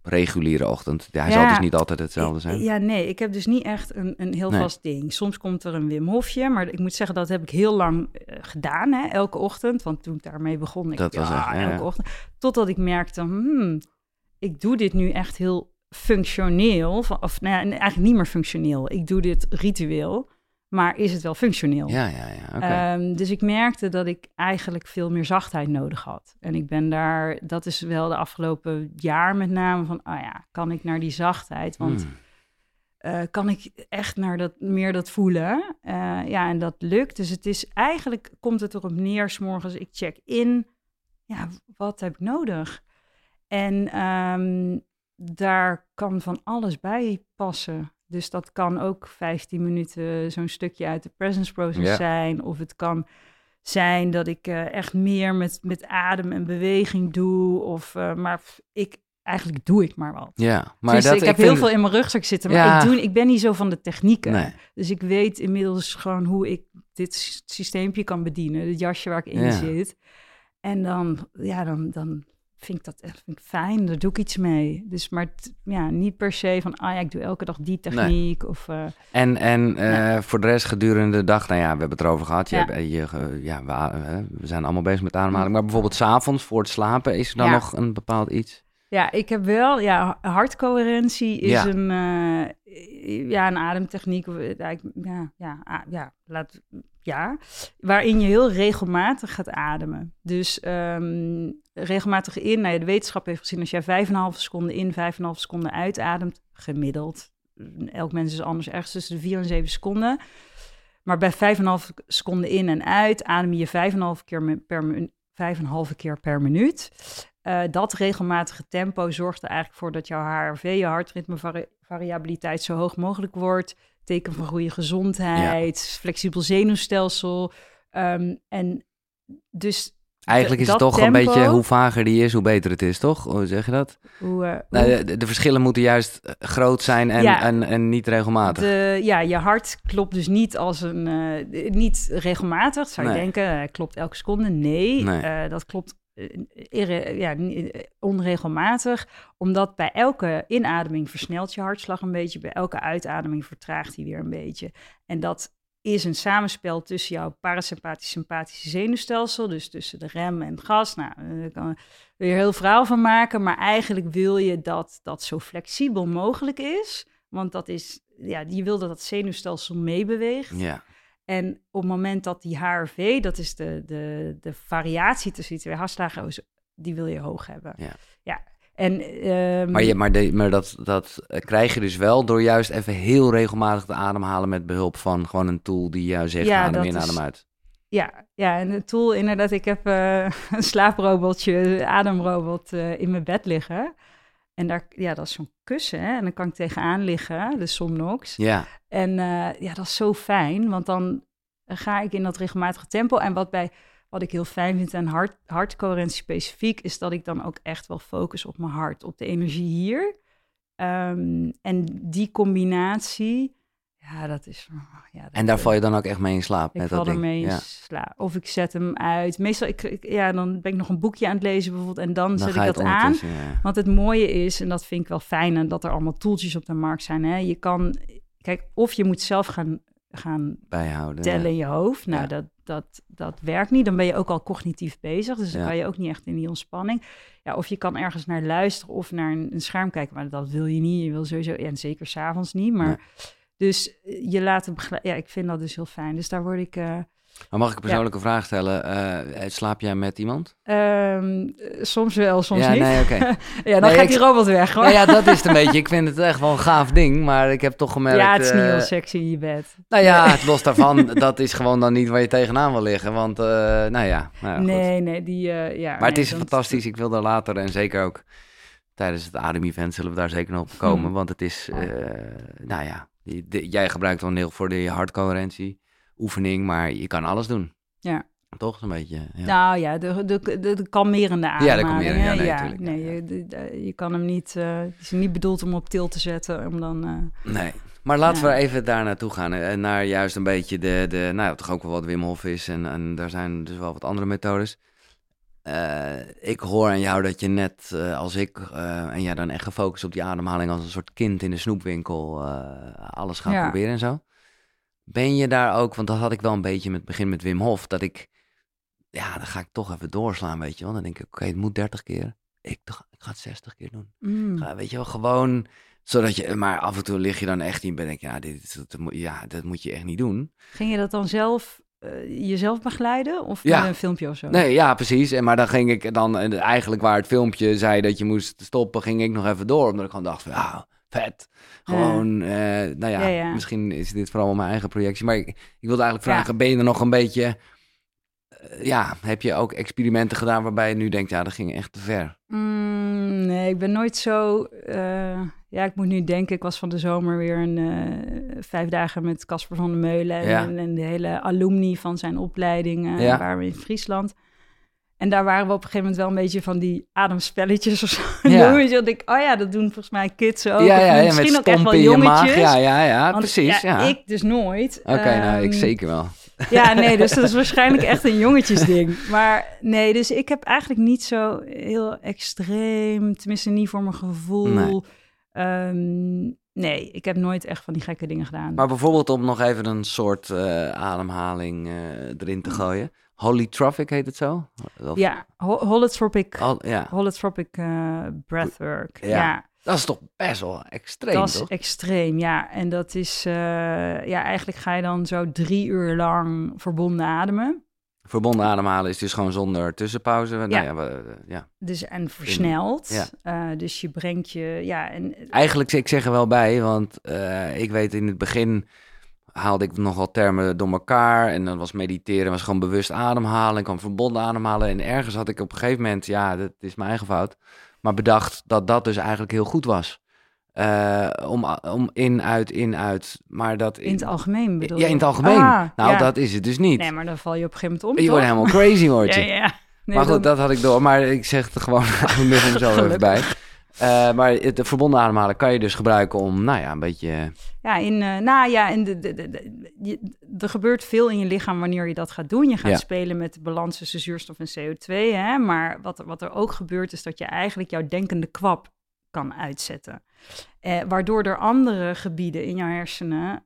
reguliere ochtend? Ja, hij zal dus niet altijd hetzelfde zijn. Ja, nee, ik heb dus niet echt een, een heel Nee. vast ding. Soms komt er een Wim Hofje, maar ik moet zeggen, dat heb ik heel lang eh, gedaan, hè, elke ochtend. Want toen ik daarmee begon, ik, Dat was ja, echt, elke ochtend. Totdat ik merkte, hmm, ik doe dit nu echt heel functioneel. Van, of nou eigenlijk niet meer functioneel. Ik doe dit ritueel, maar is het wel functioneel? Ja, ja, ja. Ehm, dus ik merkte dat ik eigenlijk veel meer zachtheid nodig had. En ik ben daar, dat is wel de afgelopen jaar met name van, ah ja, kan ik naar die zachtheid? Want Hmm. eh, kan ik echt naar dat, meer dat voelen? Eh, ja, en dat lukt. Dus het is eigenlijk, komt het erop neer, 's morgens ik check in, ja, wat heb ik nodig? En ehm, daar kan van alles bij passen. Dus dat kan ook 15 minuten zo'n stukje uit de presence process Ja. zijn. Of het kan zijn dat ik eh, echt meer met, met adem en beweging doe. Of, eh, maar ik, eigenlijk doe ik maar wat. Ja, maar Dus dat, ik heb vind- heel veel in mijn rugzak zitten, maar Ja. ik, doe, ik ben niet zo van de technieken. Nee. Dus ik weet inmiddels gewoon hoe ik dit sy- systeempje kan bedienen. Het jasje waar ik in Ja. zit. En dan, ja, dan, dan vind ik dat echt vind ik fijn. Daar doe ik iets mee. Dus maar t- ja, niet per se van, ah ja, ik doe elke dag die techniek. Of, eh, En, en eh, voor de rest gedurende de dag, nou ja, we hebben het erover gehad. Je Ja. hebt, eh, je, ja, we, we zijn allemaal bezig met ademhaling. Maar bijvoorbeeld s'avonds voor het slapen, is er dan Ja. nog een bepaald iets? Ja, ik heb wel, ja, hartcoherentie is een, ja, een ademtechniek. Ja, ja, ja, ja, laat, ja, waarin je heel regelmatig gaat ademen. Dus ehm, regelmatig in, nou ja, de wetenschap heeft gezien, als jij 5,5 seconden in, 5,5 seconden uitademt, gemiddeld, elk mens is anders, ergens tussen de 4 en 7 seconden, Maar bij 5,5 seconden in en uit adem je 5,5 keer per, minu- 5,5 keer per minuut. Eh, dat regelmatige tempo zorgt er eigenlijk voor dat jouw HRV, je hartritmevariabiliteit, zo hoog mogelijk wordt. Teken van goede gezondheid, flexibel zenuwstelsel. Ehm, en dus Eigenlijk is het toch een beetje hoe vager die is, hoe beter het is, toch? Hoe zeg je dat? hoe, eh, Nou, de, de verschillen moeten juist eh, groot zijn en, Ja. en, en niet regelmatig. De, ja, je hart klopt dus niet als een eh, niet regelmatig. Zou je Nee. denken, klopt elke seconde. Nee, Nee. dat klopt irre- ja, onregelmatig. Omdat bij elke inademing versnelt je hartslag een beetje. Bij elke uitademing vertraagt hij weer een beetje. En dat is een samenspel tussen jouw parasympathisch-sympathische zenuwstelsel. Dus tussen de rem en gas. Nou, daar kan je er heel verhaal van maken. Maar eigenlijk wil je dat dat zo flexibel mogelijk is. Want dat is, ja, je wil dat dat zenuwstelsel meebeweegt. Ja. En op het moment dat die HRV, dat is de, de, de variatie tussen die twee hartslagen, is- die wil je hoog hebben. Ja. ja. En, ehm, Maar, je, maar, de, maar dat, dat krijg je dus wel door juist even heel regelmatig te ademhalen met behulp van gewoon een tool die jou zegt Ja, adem in, is- adem uit. Ja, ja, en de tool inderdaad, ik heb eh, een slaaprobotje, een ademrobot eh, in mijn bed liggen. En daar, ja, dat is zo'n kussen, hè? en dan kan ik tegenaan liggen, de Somnox. Ja, En eh, ja, dat is zo fijn, want dan ga ik in dat regelmatige tempo. En wat, bij, wat ik heel fijn vind aan hart, hartcoherentie specifiek, is dat ik dan ook echt wel focus op mijn hart, op de energie hier. Ehm, en die combinatie, ja, dat is... Ja, dat, en daar val je dan ook echt mee in slaap. ik met val ermee in Ja. slaap. Of ik zet hem uit. Meestal, ik, ik- ja, dan ben ik nog een boekje aan het lezen bijvoorbeeld. En dan, Dan zet ik dat aan. ja. Want het mooie is, en dat vind ik wel fijn, en dat er allemaal toeltjes op de markt zijn. Hè? Je kan, kijk, of je moet zelf gaan, gaan bijhouden. tellen ja. in je hoofd. Nou, Ja. dat, dat, dat werkt niet. Dan ben je ook al cognitief bezig. Dus dan Ja. kan je ook niet echt in die ontspanning. Ja, of je kan ergens naar luisteren of naar een, een scherm kijken. Maar dat wil je niet. Je wil sowieso, en zeker s'avonds niet. Maar Nee. dus eh, je laten begeleiden. Ja, ik vind dat dus heel fijn. Dus daar word ik... eh, Maar mag ik een persoonlijke vraag stellen? Eh, slaap jij met iemand? Ehm, soms wel, soms ja, niet. nee, oké. ja, dan Nee, gaat ik- die robot weg, hoor. Nou ja, dat is het een beetje. Ik vind het echt wel een gaaf ding, maar ik heb toch gemerkt... Ja, het is niet eh, heel sexy in je bed. Nou ja, het los daarvan, dat is gewoon dan niet waar je tegenaan wil liggen. Want, nou ja, nou ja goed. nee, nee, die... ja, Maar het is fantastisch. Ik wil daar later en zeker ook tijdens het Adem-event zullen we daar zeker nog op komen. Hmm. Want het is, nou ja, die- jij gebruikt dan heel voor de hartcoherentie oefening, maar je kan alles doen. Ja. Toch een beetje. Ja. Nou ja, de, de, de, de kalmerende de ademhaling. kalmerende, ja, nee, tuurlijk, nee, ja, je, de- de- je kan hem niet... eh, het is niet bedoeld om op til te zetten, om dan... eh, Nee. Maar laten Ja. we even daar naartoe gaan. En naar juist een beetje de, de nou ja, toch ook wel wat Wim Hof is. En, en daar zijn dus wel wat andere methodes. Eh, ik hoor aan jou dat je net eh, als ik, eh, en jij dan echt gefocust op die ademhaling als een soort kind in de snoepwinkel, eh, alles gaat Ja. proberen en zo. Ben je daar ook, want dat had ik wel een beetje met het begin met Wim Hof, dat ik, ja, dan ga ik toch even doorslaan, weet je wel. Dan denk ik, oké, het moet 30 keer. Ik, toch- ik ga het 60 keer doen. mm. Ga, weet je wel, gewoon zodat je, maar af en toe lig je dan echt in ben ik, ja, dit, dat, ja, dat moet je echt niet doen. Ging je dat dan zelf, eh, jezelf begeleiden? Of Ja. een filmpje of zo? Nee, ja, precies. En maar dan ging ik dan, en eigenlijk waar het filmpje zei dat je moest stoppen, ging ik nog even door, omdat ik gewoon dacht van, ja, vet. Gewoon, eh, nou ja, Ja, ja. misschien is dit vooral mijn eigen projectie, maar ik, ik wilde eigenlijk Ja. vragen, ben je er nog een beetje, eh, ja, heb je ook experimenten gedaan waarbij je nu denkt, ja, dat ging echt te ver? Mm, nee, ik ben nooit zo. eh, ja, ik moet nu denken. Ik was van de zomer weer een vijf dagen met Casper van der Meulen en, en, de hele alumni van zijn opleiding. waren we in Friesland. En daar waren we op een gegeven moment wel een beetje van die ademspelletjes of zo. Ja. Weet je, dat ik, oh ja, dat doen volgens mij kids ook. ja, ja, ja, misschien ook echt wel jongetjes. Ja, ja, ja, Want, precies. Ja, Ik dus nooit. Oké, nou, ik Ehm, zeker wel. ja, nee, dus dat is waarschijnlijk echt een jongetjesding. Maar nee, dus ik heb eigenlijk niet zo heel extreem, tenminste niet voor mijn gevoel. Nee. Ehm, nee, ik heb nooit echt van die gekke dingen gedaan. Maar bijvoorbeeld om nog even een soort eh, ademhaling eh, erin te gooien. Holytropic heet het zo? Of- ja, ho- holotropic, ja, holotropic eh, breathwork. Ja, Ja, dat is toch best wel extreem, dat is toch? extreem, ja. En dat is, eh, ja, eigenlijk ga je dan zo drie uur lang verbonden ademen. Verbonden ademhalen is dus gewoon zonder tussenpauze. Nou ja, we- ja. Dus, en versneld. Ja. Eh, dus je brengt je, ja, en Eigenlijk, ik zeg er wel bij, want eh, ik weet in het begin haalde ik nogal termen door elkaar. En dan was mediteren, was gewoon bewust ademhalen. Ik kwam verbonden ademhalen. En ergens had ik op een gegeven moment, ja, dat is mijn eigen fout. Maar bedacht dat dat dus eigenlijk heel goed was. Eh, om, om in, uit, in, uit. Maar dat In het algemeen bedoel Ja, in je? het algemeen. Ah, nou, ja. dat is het dus niet. Nee, maar dan val je op een gegeven moment om, je wordt helemaal crazy, word je. Ja, ja. Nee, maar goed, dan- dat had ik door. Maar ik zeg het gewoon nog hem zo even bij. Eh, maar het de verbonden ademhalen kan je dus gebruiken om, nou ja, een beetje... Ja, in, eh, nou ja, in de, de, de, de- je- er gebeurt veel in je lichaam wanneer je dat gaat doen. Je gaat Ja. spelen met de balans tussen zuurstof en CO2. Hè? Maar wat, er- wat er ook gebeurt, is dat je eigenlijk jouw denkende kwap kan uitzetten. Eh, waardoor er andere gebieden in jouw hersenen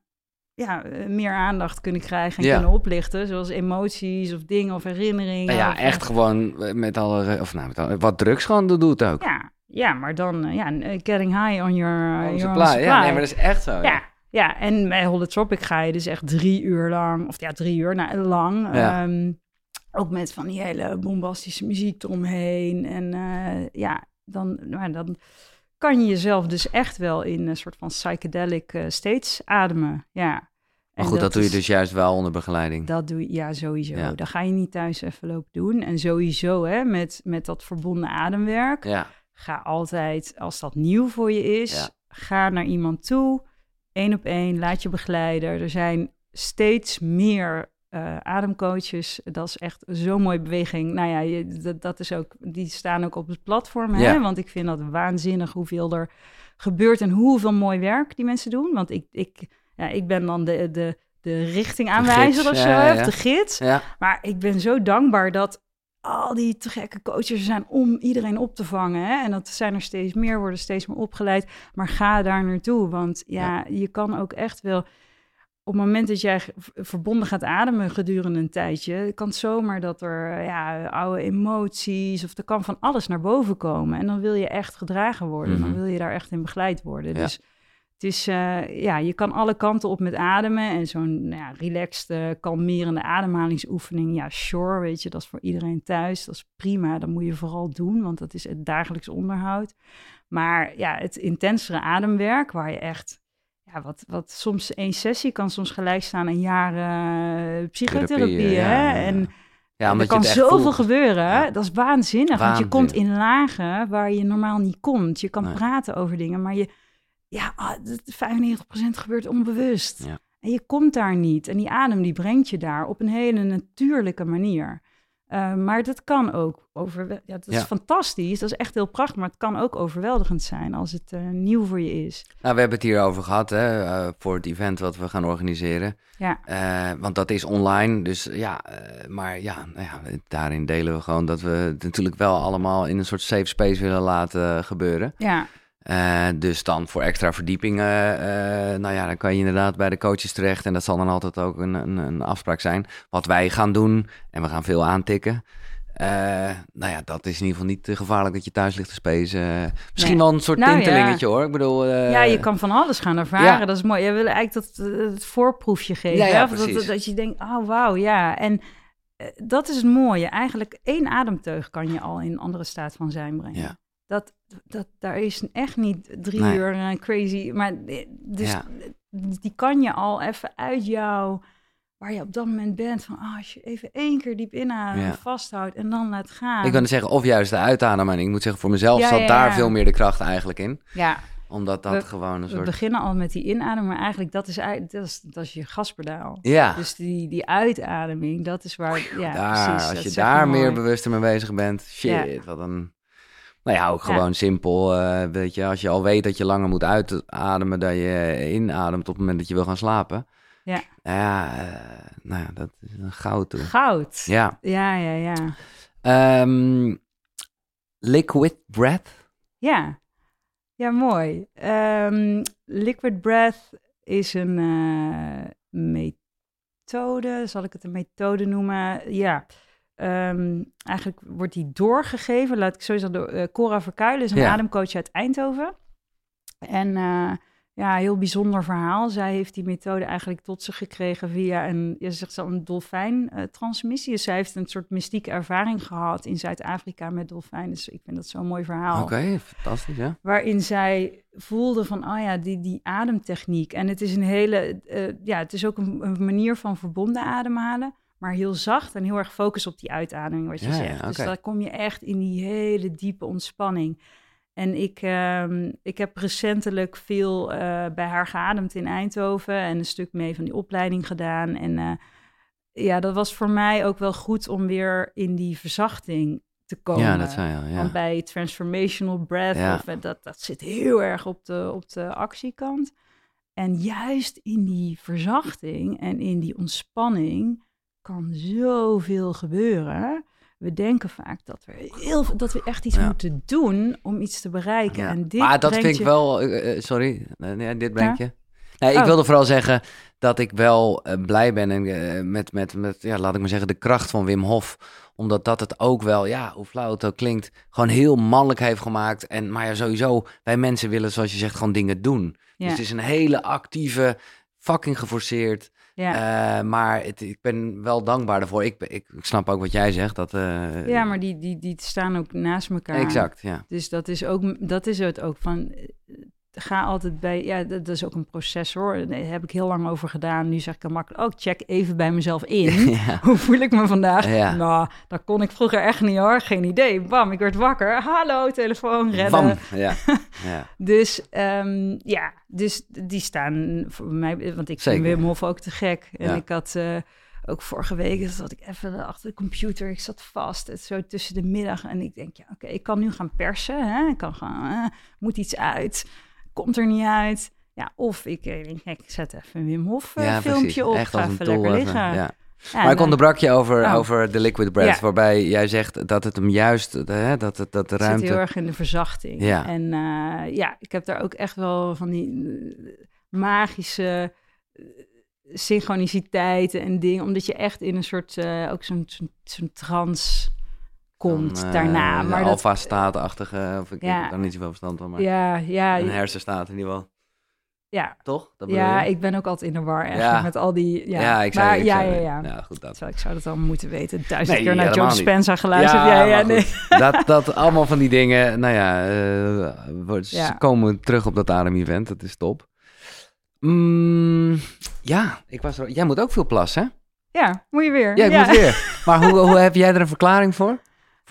ja, eh, meer aandacht kunnen krijgen en Ja. kunnen oplichten. Zoals emoties of dingen of herinneringen. Nou ja, of, echt gewoon met alle... Of nou, met alle, wat drugs gewoon doet ook. Ja, ja, maar dan uh, ja, uh, getting high on your, uh, Oh, your supply. own supply. Ja, nee, maar dat is echt zo. Ja. Ja, ja, en bij Holotropic ga je dus echt drie uur lang, of ja, drie uur nou, lang. Ja. ehm, ook met van die hele bombastische muziek eromheen. En eh, ja, dan, nou, dan kan je jezelf dus echt wel in een soort van psychedelic eh, states ademen. Ja. Maar goed, dat, doe je dus juist wel onder begeleiding. dat doe je, ja, sowieso. Ja. Dat ga je niet thuis even lopen doen. En sowieso, hè, met, met dat verbonden ademwerk, Ja, ga altijd, als dat nieuw voor je is, Ja. ga naar iemand toe, één op één, laat je begeleiden. Er zijn steeds meer eh, ademcoaches. Dat is echt zo'n mooie beweging. Nou ja, je, dat, dat is ook, die staan ook op het platform, hè? Ja. want ik vind dat waanzinnig hoeveel er gebeurt en hoeveel mooi werk die mensen doen. Want ik, ik, ja, ik ben dan de, de, de richtingaanwijzer gids, of zo, ja, of de gids. Maar ik ben zo dankbaar dat al die te gekke coaches zijn om iedereen op te vangen. Hè? En dat zijn er steeds meer, worden steeds meer opgeleid. Maar ga daar naartoe, want ja, je kan ook echt wel... Op het moment dat jij verbonden gaat ademen gedurende een tijdje, kan het zomaar dat er ja, oude emoties of er kan van alles naar boven komen. En dan wil je echt gedragen worden, Mhm. dan wil je daar echt in begeleid worden. Ja. Dus het is, eh, ja, je kan alle kanten op met ademen. En zo'n nou ja, relaxed, eh, kalmerende ademhalingsoefening, ja, sure, weet je, dat is voor iedereen thuis. Dat is prima, dat moet je vooral doen, want dat is het dagelijks onderhoud. Maar ja, het intensere ademwerk, waar je echt, ja, wat, wat soms één sessie kan soms gelijk staan aan jaren psychotherapie, Therapie, ja, hè? ja, ja. En ja er kan zoveel voelt. gebeuren. Ja. Dat is waanzinnig. Want je komt in lagen waar je normaal niet komt. Je kan Nee. praten over dingen, maar je, ja, ah, dat- 95% gebeurt onbewust. Ja. En je komt daar niet. En die adem die brengt je daar op een hele natuurlijke manier. Uh, maar dat kan ook over. Ja, dat is Ja. fantastisch. Dat is echt heel prachtig. Maar het kan ook overweldigend zijn als het uh, nieuw voor je is. Nou, we hebben het hier over gehad, hè, uh, voor het event wat we gaan organiseren. Ja. Want dat is online, dus ja, maar ja, nou ja, daarin delen we gewoon dat we het natuurlijk wel allemaal in een soort safe space willen laten gebeuren. Ja. Uh, dus dan voor extra verdiepingen, uh, nou ja, dan kan je inderdaad bij de coaches terecht. En dat zal dan altijd ook een, een, een afspraak zijn. Wat wij gaan doen, en we gaan veel aantikken. Uh, nou ja, dat is in ieder geval niet te gevaarlijk dat je thuis ligt te spacen. Misschien Nee. wel een soort Nou, tintelingetje hoor. Ik bedoel, ja, je kan van alles gaan ervaren. ja. Dat is mooi. Jij wil eigenlijk dat, eh, het voorproefje geven. Ja, precies. dat, dat je denkt, oh wauw, ja. En eh, dat is het mooie. Eigenlijk één ademteug kan je al in een andere staat van zijn brengen. Ja. Dat, dat, daar is echt niet drie Nee. uur eh, crazy. Maar eh, dus Ja. die kan je al even uit jou, waar je op dat moment bent, van ah, als je even één keer diep inademt, Ja. vasthoudt en dan laat gaan. Ik kan zeggen, of juist de uitademen. Ik moet zeggen, voor mezelf Ja, zat daar veel meer de kracht eigenlijk in. ja, Omdat dat We- gewoon een we soort... beginnen al met die inademing, maar eigenlijk dat is, dat is, dat is je gaspedaal. Ja, Dus die, die uitademing, dat is waar, ja, daar, precies. als je daar meer bewuster mee bezig bent. Shit, wat een... Nou ja, ook Ja. gewoon simpel. eh, weet je, als je al weet dat je langer moet uitademen dan je inademt op het moment dat je wil gaan slapen. Ja. Ja, eh, nou ja, dat is een goud toe. Goud. Ja. Ja, ja, ja. Ehm, liquid breath. Ja, ja mooi. Ehm, liquid breath is een eh, methode, zal ik het een methode noemen? Ja, Ehm, eigenlijk wordt die doorgegeven, laat ik sowieso door eh, Cora Verkuilen, is een Ja. ademcoach uit Eindhoven. En eh, ja, heel bijzonder verhaal. Zij heeft die methode eigenlijk tot zich gekregen via een, je zegt zo, een dolfijntransmissie. Dus zij heeft een soort mystieke ervaring gehad in Zuid-Afrika met dolfijnen. Dus ik vind dat zo'n mooi verhaal. Oké, fantastisch, ja. Waarin zij voelde van, oh ja, die, die ademtechniek. En het is een hele, eh, ja, het is ook een, een manier van verbonden ademhalen maar heel zacht en heel erg focus op die uitademing, wat je Ja, ja, zegt. Dus dan kom je echt in die hele diepe ontspanning. En ik, ehm, ik heb recentelijk veel eh, bij haar geademd in Eindhoven en een stuk mee van die opleiding gedaan. En eh, ja, dat was voor mij ook wel goed om weer in die verzachting te komen. Ja, dat zei je al, ja. Want bij transformational breath, Ja. of, eh, dat, dat zit heel erg op de, op de actiekant. En juist in die verzachting en in die ontspanning kan zoveel gebeuren. We denken vaak dat we, heel, dat we echt iets Ja. moeten doen om iets te bereiken. Ja. En dit maar dat vind ik je- wel... eh, eh, sorry, nee, dit brengt je. Nee, ik Oh. wilde vooral zeggen dat ik wel eh, blij ben en, met, met, met, ja, laat ik maar zeggen, de kracht van Wim Hof. Omdat dat het ook wel, ja, hoe flauw het ook klinkt, gewoon heel mannelijk heeft gemaakt. En, maar ja, sowieso, wij mensen willen, zoals je zegt, gewoon dingen doen. Ja, Dus het is een hele actieve, fucking geforceerd. Ja. eh, maar het, ik ben wel dankbaar daarvoor. Ik, ik snap ook wat jij zegt. Dat, eh, ja, maar die, die, die staan ook naast elkaar. Exact, ja. Dus dat is, ook, dat is het ook van. Ga altijd bij. Ja, dat, is ook een proces hoor. Daar heb ik heel lang over gedaan. Nu zeg ik dan makkelijk. Oh, check even bij mezelf in. ja. Hoe voel ik me vandaag? Ja. Nou, dat kon ik vroeger echt niet hoor. Geen idee. Bam, ik werd wakker. Hallo, telefoon, redden. Bam, ja. ja. Dus ehm, ja, dus die staan voor mij, want ik Zeker. vind Wim Hof ook te gek. En ik had eh, ook vorige week, zat ik even achter de computer, ik zat vast, het zo tussen de middag. En ik denk, ja, oké, ik kan nu gaan persen, hè? ik kan gaan, eh, moet iets uit, komt er niet uit. Ja, of ik, eh, nee, ik zet even een Wim Hof eh, ja, filmpje precies. op, Echt ga even lekker even, liggen. ja. Ja, maar ik en, onderbrak je over, Oh. over de liquid breath, Ja. waarbij jij zegt dat het hem juist, hè, dat, het, dat de Het zit heel ruimte... erg in de verzachting. Ja. En eh, ja, ik heb daar ook echt wel van die magische synchroniciteiten en dingen. Omdat je echt in een soort, ook zo'n zo'n trance komt eh, daarna. de Maar alfa-staat-achtige, of ik, heb daar niet zoveel verstand van, maar ja, ja, een hersenstaat in ieder geval. ja, Toch? Dat ja, ik ben ook altijd in de war Ja. met al die... Ja, ja, ik zei... maar, ik ja, ja, ja. Ja, goed, dat. Ik zou dat al moeten weten. Duizend Nee, keer naar niet. Dispenza geluisterd. Ja, ja, nee. Dat, dat allemaal van die dingen, nou ja, eh, Ja. ze komen terug op dat adem-event, dat is top. Mm, ja, ik was er, jij moet ook veel plassen, hè? Ja, moet je weer. Ja, ik moet weer. Maar hoe, hoe heb jij er een verklaring voor?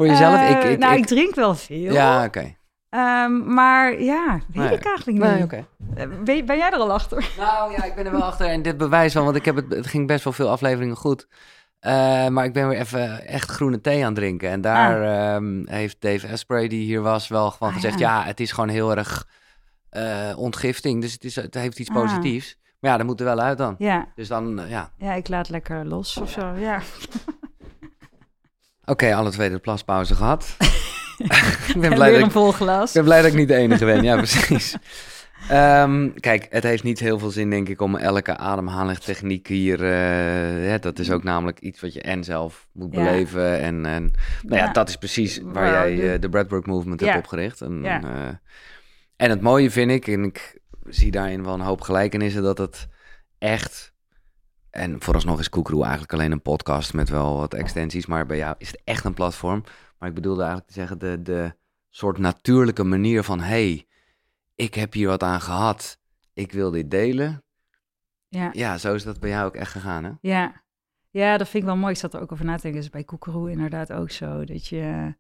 Voor jezelf? Eh, ik, ik, nou, ik, ik, drink wel veel. ja, oké. Ehm, maar ja, weet Nee. ik eigenlijk niet. Nee, oké. Eh, ben, ben jij er al achter? Nou ja, ik ben er wel achter en dit bewijst wel, want ik heb het, het ging best wel veel afleveringen goed. Eh, maar ik ben weer even echt groene thee aan het drinken. En daar ehm, heeft Dave Asprey, die hier was, wel gewoon Ah, gezegd... ja. Ja. het is gewoon heel erg ontgifting. Dus het, is, het heeft iets Ah. positiefs. Maar ja, dat moet er wel uit dan. Ja, Dus dan, ja. ja, ik laat lekker los of zo. Ja. Oké, alle twee de plaspauze gehad. ik ben En blij weer dat een ik, vol glas. ik ben blij dat ik niet de enige ben. Ja, precies. Ehm, kijk, het heeft niet heel veel zin, denk ik, om elke ademhalingstechniek hier... eh, ja, dat is ook namelijk iets wat je en zelf moet Ja. beleven. En, en nou ja, Ja. dat is precies waar jij de- eh, de Breathwork Movement Ja. hebt opgericht. En, eh, en het mooie vind ik, en ik zie daarin wel een hoop gelijkenissen, dat het echt... En vooralsnog is Koekeroe eigenlijk alleen een podcast met wel wat extensies. Maar bij jou is het echt een platform. Maar ik bedoelde eigenlijk te zeggen, de, de soort natuurlijke manier van... hey, ik heb hier wat aan gehad. Ik wil dit delen. Ja. Ja, zo is dat bij jou ook echt gegaan, hè? Ja. ja, dat vind ik wel mooi. Ik zat er ook over na te denken. Is bij Koekeroe inderdaad ook zo. Dat je,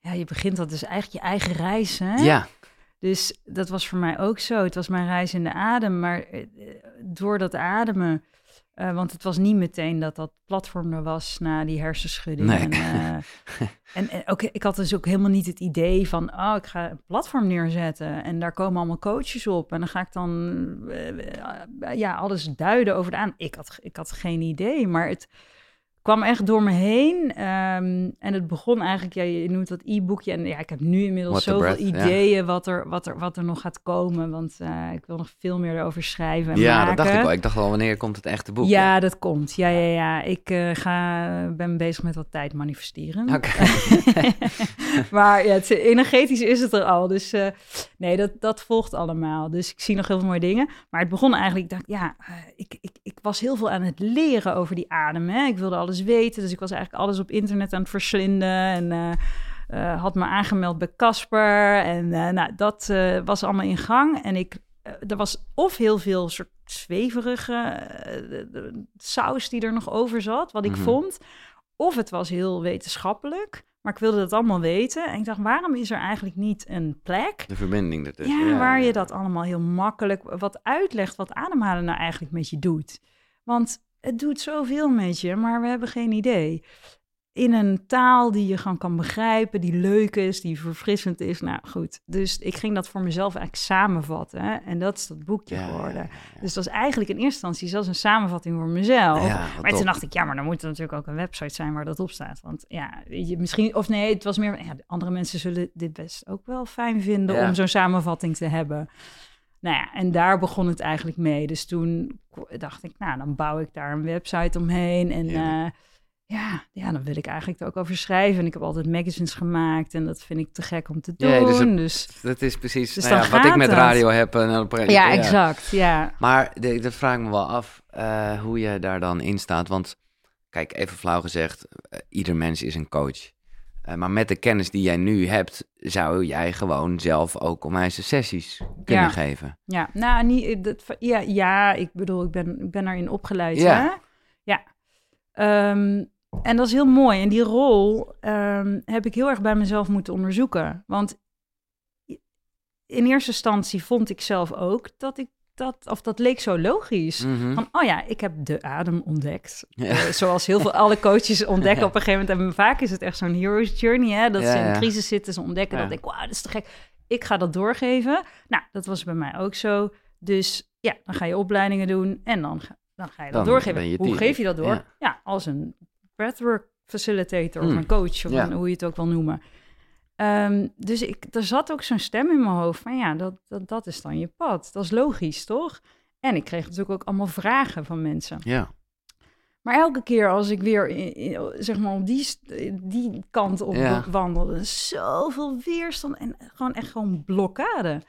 ja, je begint dat dus eigenlijk je eigen reis, hè? Ja, Dus dat was voor mij ook zo. Het was mijn reis in de adem, maar eh, door dat ademen... eh, want het was niet meteen dat dat platform er was na die hersenschudding. Nee. En, eh, en, en ook, ik had dus ook helemaal niet het idee van... oh, ik ga een platform neerzetten en daar komen allemaal coaches op... en dan ga ik dan eh, ja, alles duiden over de aan. Ik had, ik had geen idee, maar het kwam echt door me heen. Ehm, en het begon eigenlijk, ja, je noemt dat e-boekje. En ja, ik heb nu inmiddels zoveel breath, ja. ideeën wat, er, wat, er, wat er nog gaat komen. Want eh, ik wil nog veel meer erover schrijven en Ja, maken. dat dacht ik wel. Ik dacht al, wanneer komt het echte boek? Ja, dat komt. Ja, ja, ja. Ik eh, ga, ben bezig met wat tijd manifesteren. Maar ja, het, energetisch is het er al. Dus eh, nee, dat, dat volgt allemaal. Dus ik zie nog heel veel mooie dingen. Maar het begon eigenlijk, ik dacht, ja, ik, ik, ik was heel veel aan het leren over die adem. Hè. Ik wilde alles weten, dus ik was eigenlijk alles op internet aan het verslinden. En eh, eh, had me aangemeld bij Casper. En eh, nou, dat was allemaal in gang. En ik, er was of heel veel soort zweverige saus die er nog over zat, wat ik Mhm. vond. Of het was heel wetenschappelijk. Maar ik wilde dat allemaal weten. En ik dacht, waarom is er eigenlijk niet een plek De verbinding ertussen. ja, waar je dat allemaal heel makkelijk wat uitlegt wat ademhalen nou eigenlijk met je doet. Want het doet zoveel met je, maar we hebben geen idee. In een taal die je gewoon kan begrijpen, die leuk is, die verfrissend is. Nou goed, dus ik ging dat voor mezelf eigenlijk samenvatten. hè. En dat is dat boekje Ja, geworden. ja, ja. Dus dat is eigenlijk in eerste instantie zelfs een samenvatting voor mezelf. Maar toen dacht ik, ja, maar dan moet er natuurlijk ook een website zijn waar dat op staat. Want ja, weet je, misschien, of nee, het was meer, ja, andere mensen zullen dit best ook wel fijn vinden om zo'n samenvatting te hebben. Nou ja, en daar begon het eigenlijk mee. Dus toen dacht ik, nou, dan bouw ik daar een website omheen. En Heerlijk. eh, ja, ja, dan wil ik eigenlijk er ook over schrijven. En ik heb altijd magazines gemaakt en dat vind ik te gek om te doen. Ja, dus dus Dat is precies Dus nou ja, wat ik met radio heb. En dan praat- ja, exact. Ja, Maar dat vraag ik me wel af eh, hoe je daar dan in staat. Want kijk, even flauw gezegd, eh, ieder mens is een coach. Eh, maar met de kennis die jij nu hebt, zou jij gewoon zelf ook onwijze sessies kunnen Ja. geven. Ja, nou, niet, dat, ja, ja, ik bedoel, ik ben, ik ben daarin opgeleid. Ja. Hè? Ja. Ehm, en dat is heel mooi. En die rol ehm, heb ik heel erg bij mezelf moeten onderzoeken. Want in eerste instantie vond ik zelf ook dat ik dat, of dat leek zo logisch. Mhm. Van, oh ja, ik heb de adem ontdekt. Ja. Eh, zoals heel veel alle coaches ontdekken op een gegeven moment. En vaak is het echt zo'n hero's journey, hè? Dat Ja, ze in crisis zitten, ze ontdekken dat ik, wauw, dat is te gek. Ik ga dat doorgeven. Nou, dat was bij mij ook zo. Dus ja, dan ga je opleidingen doen en dan ga, dan ga je dat Dan doorgeven. je Hoe geef je dat door? Ja. Als een breathwork facilitator of Hmm. een coach of een- hoe je het ook wil noemen. Ehm, dus ik, er zat ook zo'n stem in mijn hoofd van ja, dat, dat, dat is dan je pad. Dat is logisch, toch? En ik kreeg natuurlijk ook allemaal vragen van mensen. Ja. Maar elke keer als ik weer in, in- zeg maar op die, die kant op Ja. wandelde, zoveel weerstand en gewoon echt gewoon blokkade.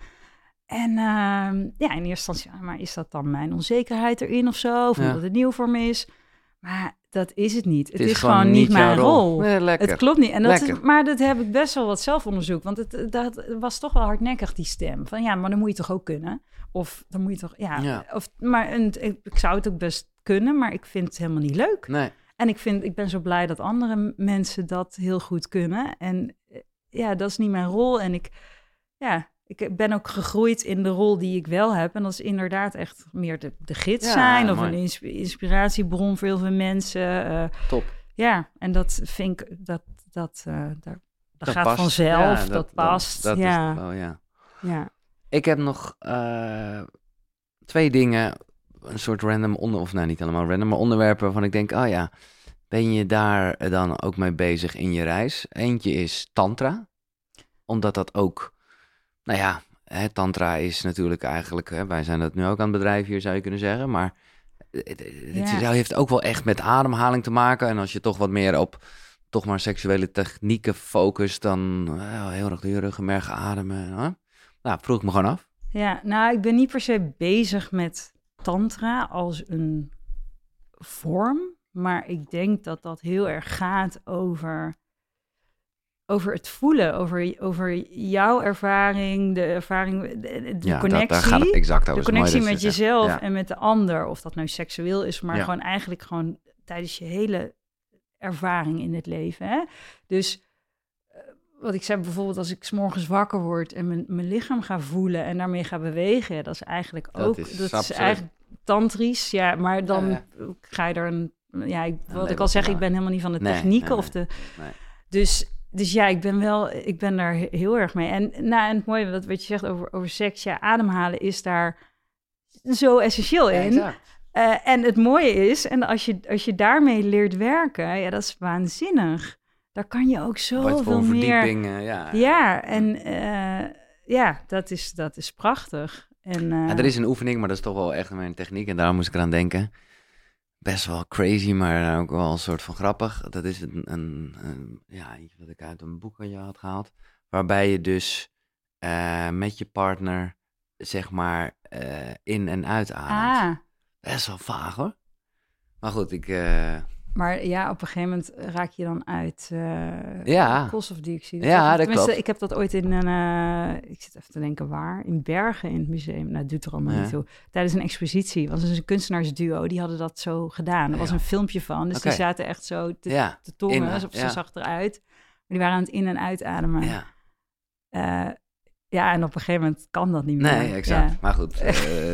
En ehm, ja, in eerste instantie, maar is dat dan mijn onzekerheid erin of zo? Of Ja. omdat het nieuw voor me is? Maar dat is het niet. Het, Het is, gewoon, niet mijn rol. Nee. Het klopt niet. En dat is, maar dat heb ik best wel wat zelfonderzoek. Want het, dat was toch wel hardnekkig, die stem. Van ja, maar dan moet je toch ook kunnen? Of dan moet je toch, ja. Ja. Of, maar en, ik, ik zou het ook best kunnen, maar ik vind het helemaal niet leuk. Nee. En ik, vind, ik ben zo blij dat andere mensen dat heel goed kunnen. En eh, ja, dat is niet mijn rol. En ik, ja, ik ben ook gegroeid in de rol die ik wel heb. En dat is inderdaad echt meer de, de gids Ja, zijn. Of mooi. een ins- inspiratiebron voor heel veel mensen. eh, Top. ja, en dat vind ik, dat, dat, eh, daar, dat, Dat gaat past. vanzelf. Ja, dat, past. Dat, ja. is wel, ja. ja. Ik heb nog eh, twee dingen, een soort random onder, of nou niet helemaal random, maar onderwerpen waarvan ik denk, oh ja, ben je daar dan ook mee bezig in je reis? Eentje is tantra, omdat dat ook, nou ja, hè, tantra is natuurlijk eigenlijk, hè, wij zijn dat nu ook aan het bedrijf hier zou je kunnen zeggen, maar het, het Ja. heeft ook wel echt met ademhaling te maken. En als je toch wat meer op toch maar seksuele technieken focust, dan eh, heel erg je ruggenmerg ademen. Hè? Nou, vroeg ik me gewoon af. Ja, nou, ik ben niet per se bezig met tantra als een vorm, maar ik denk dat dat heel erg gaat over, over het voelen, over, over jouw ervaring, de ervaring, de, de ja, connectie. Dat, daar gaat het exact over. de connectie met jezelf Ja. en met de ander, of dat nou seksueel is, maar Ja. gewoon eigenlijk gewoon tijdens je hele ervaring in het leven. Hè? Dus eh, wat ik zei bijvoorbeeld, als ik 's morgens wakker word en mijn, mijn lichaam ga voelen en daarmee ga bewegen, dat is eigenlijk Dat ook, is dat is eigenlijk tantrisch, ja, maar dan Ja, ga je er een, ja, ik, wat ik al zeg, ik ben helemaal niet van de Nee, technieken nee, of de, nee. dus, dus ja, ik ben wel, ik ben daar he- heel erg mee. En, nou, en het mooie, wat, wat je zegt over, over seks, ja, ademhalen is daar zo essentieel Ja, in. exact. Eh, en het mooie is, en als je, als je daarmee leert werken, ja, dat is waanzinnig. Daar kan je ook zoveel meer... eh, ja. Ja, en eh, ja, dat is, dat is prachtig. En, eh, Ja, er is een oefening, maar dat is toch wel echt mijn techniek. En daarom moest ik eraan denken. Best wel crazy, maar ook wel een soort van grappig. Dat is een, een, een- ja, iets wat ik uit een boek van je had gehaald. Waarbij je dus eh, met je partner, zeg maar, eh, in en uitademt. Ah, Best wel vaag hoor. Maar goed, ik... eh, maar ja, op een gegeven moment raak je dan uit eh Ja. koolstofdioxide. Ja, dat Tenminste, klopt. Ik heb dat ooit in een, eh, ik zit even te denken waar, in Bergen in het museum. Nou, het doet er allemaal Ja. niet toe. Tijdens een expositie was dus een kunstenaarsduo, die hadden dat zo gedaan. Er was een filmpje van, dus die zaten echt zo te, ja, te tongen, alsof ze zag eruit. Maar die waren aan het in- en uitademen. ja. Eh, ja, en op een gegeven moment kan dat niet meer. Nee, exact. Ja. Maar goed, eh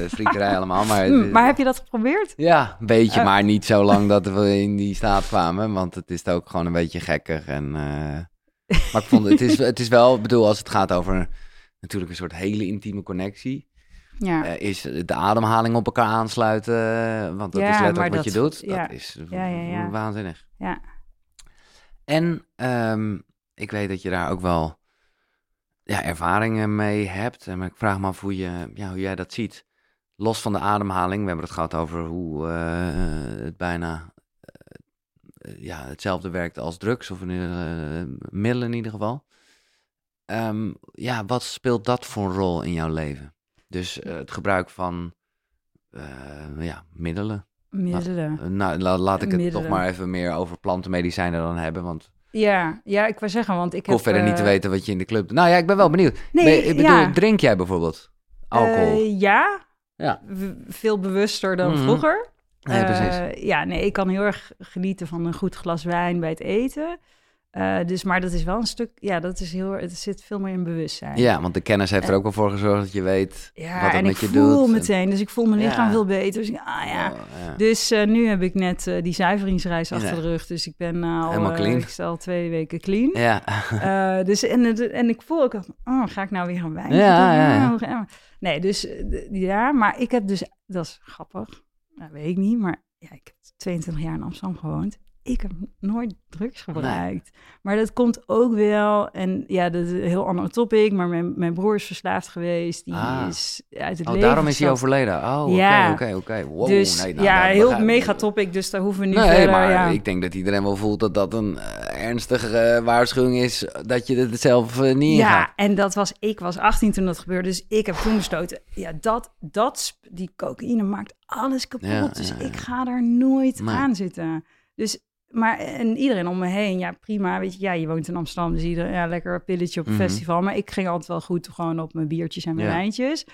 friekerij allemaal. Maar, Hm, maar heb je dat geprobeerd? Ja, een beetje, Eh. maar niet zo lang dat we in die staat kwamen. Want het is ook gewoon een beetje gekkig. En, eh, maar ik vond het, is, het is wel, ik bedoel, als het gaat over natuurlijk een soort hele intieme connectie. Ja. eh, is de ademhaling op elkaar aansluiten. Want dat Ja, is letterlijk wat je doet. ja. Dat is Ja, ja, ja. waanzinnig. Ja. En ehm, ik weet dat je daar ook wel ja, ervaringen mee hebt. En ik vraag me af hoe, je, ja, hoe jij dat ziet. Los van de ademhaling, we hebben het gehad over hoe eh, het bijna eh, ja, hetzelfde werkt als drugs, of in, eh, middelen in ieder geval. Ehm, ja, wat speelt dat voor een rol in jouw leven? Dus eh, het gebruik van eh, ja, middelen. Middelen. Eh, nou, la- laat ik het toch Middelen. maar even meer over plantenmedicijnen dan hebben, want Ja, ja, ik wil zeggen, want ik heb... verder niet te eh, weten wat je in de club... Nou ja, ik ben wel benieuwd. Nee, Ben ik bedoel, ja. drink jij bijvoorbeeld alcohol? Eh, ja, Ja. veel bewuster dan Mhm. vroeger. nee, precies. Eh, ja, nee, ik kan heel erg genieten van een goed glas wijn bij het eten. Eh, dus, maar dat is wel een stuk, ja, dat is heel, het zit veel meer in bewustzijn. Ja, want de kennis heeft er ook wel voor gezorgd dat je weet Ja, wat het en met ik je voel doet. meteen, dus ik voel mijn lichaam Ja. veel beter. Dus ik, ah ja. Oh, ja. Dus eh, nu heb ik net eh, die zuiveringsreis achter Ja. de rug. Dus ik ben al, eh, ik sta al twee weken clean. Ja, Eh, dus en, en ik voel ook, oh, ga ik nou weer een wijn Ja, ja, ja. Nee, dus eh, ja, maar ik heb dus, dat is grappig, dat weet ik niet, maar ja, ik heb 22 jaar in Amsterdam gewoond. Ik heb nooit drugs gebruikt. Maar dat komt ook wel, en ja, dat is een heel ander topic, maar mijn, mijn broer is verslaafd geweest. Die Ah. is uit het oh, leven daarom is hij overleden. Oh, oké, Ja. oké, oké. Wow, dus nee, nou, ja, heel mega topic, dus daar hoeven we niet Nee, verder... maar ja. ik denk dat iedereen wel voelt dat dat een eh, ernstige eh, waarschuwing is dat je het zelf eh, niet. Ja, en dat was, ik was 18 toen dat gebeurde, dus ik heb toen besloten, ja, dat, dat, die cocaïne maakt alles kapot, Ja, dus ik ga daar nooit aan zitten. Dus, maar, en iedereen om me heen, ja, prima, weet je, ja, je woont in Amsterdam, dus iedereen, ja, lekker een pilletje op een Mhm. festival, maar ik ging altijd wel goed gewoon op mijn biertjes en mijn Ja. wijntjes.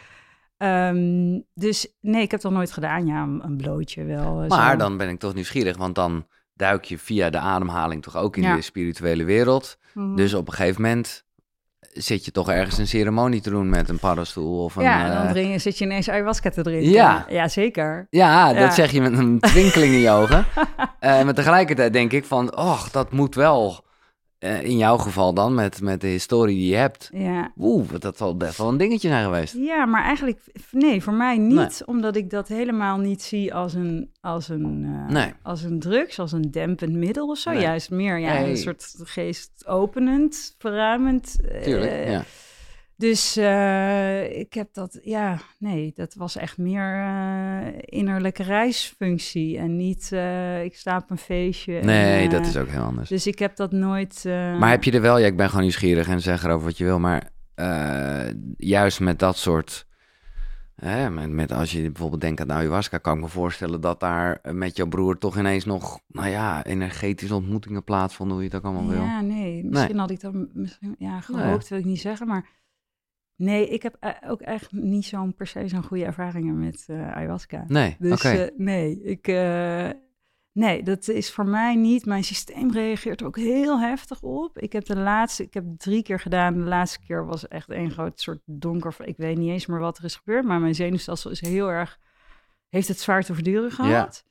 Ehm, dus nee, ik heb dat nooit gedaan, ja, een, blootje wel. eh, Maar zo. dan ben ik toch nieuwsgierig, want dan duik je via de ademhaling toch ook in Ja. de spirituele wereld. Mhm. Dus op een gegeven moment zit je toch ergens een ceremonie te doen met een paddenstoel of een... ja, en dan eh, drink, je- zit je ineens ayahuasca te drinken. Ja. ja zeker. Ja, dat zeg je met een twinkeling in je ogen. Eh, maar tegelijkertijd denk ik van, och, dat moet wel, eh, in jouw geval dan, met, met de historie die je hebt. Ja. Oeh, dat zal best wel een dingetje zijn geweest. Ja, maar eigenlijk, nee, voor mij niet, omdat ik dat helemaal niet zie als een, als een, eh, Nee. als een drugs, als een dempend middel of zo. Nee. Juist meer, ja, een soort geestopenend, verruimend. eh, Tuurlijk, ja. Dus eh, ik heb dat, ja, nee, dat was echt meer eh, innerlijke reisfunctie en niet, eh, ik sta op een feestje. en, Nee, dat is ook heel anders. Dus ik heb dat nooit. Maar heb je er wel, ja, ik ben gewoon nieuwsgierig en zeg erover wat je wil, maar juist met dat soort, hè, met, met als je bijvoorbeeld denkt aan ayahuasca, kan ik me voorstellen dat daar met jouw broer toch ineens nog, nou ja, energetische ontmoetingen plaatsvonden, hoe je het ook allemaal wil. Ja, nee. Misschien had ik dat misschien, ja, gehoopt, wil ik niet zeggen. Maar nee, ik heb eh, ook echt niet zo'n per se zo'n goede ervaringen met eh, ayahuasca. Nee, Dus eh, nee, ik, nee, dat is voor mij niet. Mijn systeem reageert er ook heel heftig op. Ik heb de laatste, ik heb drie keer gedaan. De laatste keer was echt een groot soort donker. Ik weet niet eens meer wat er is gebeurd, maar mijn zenuwstelsel is heel erg, heeft het zwaar te verduren gehad.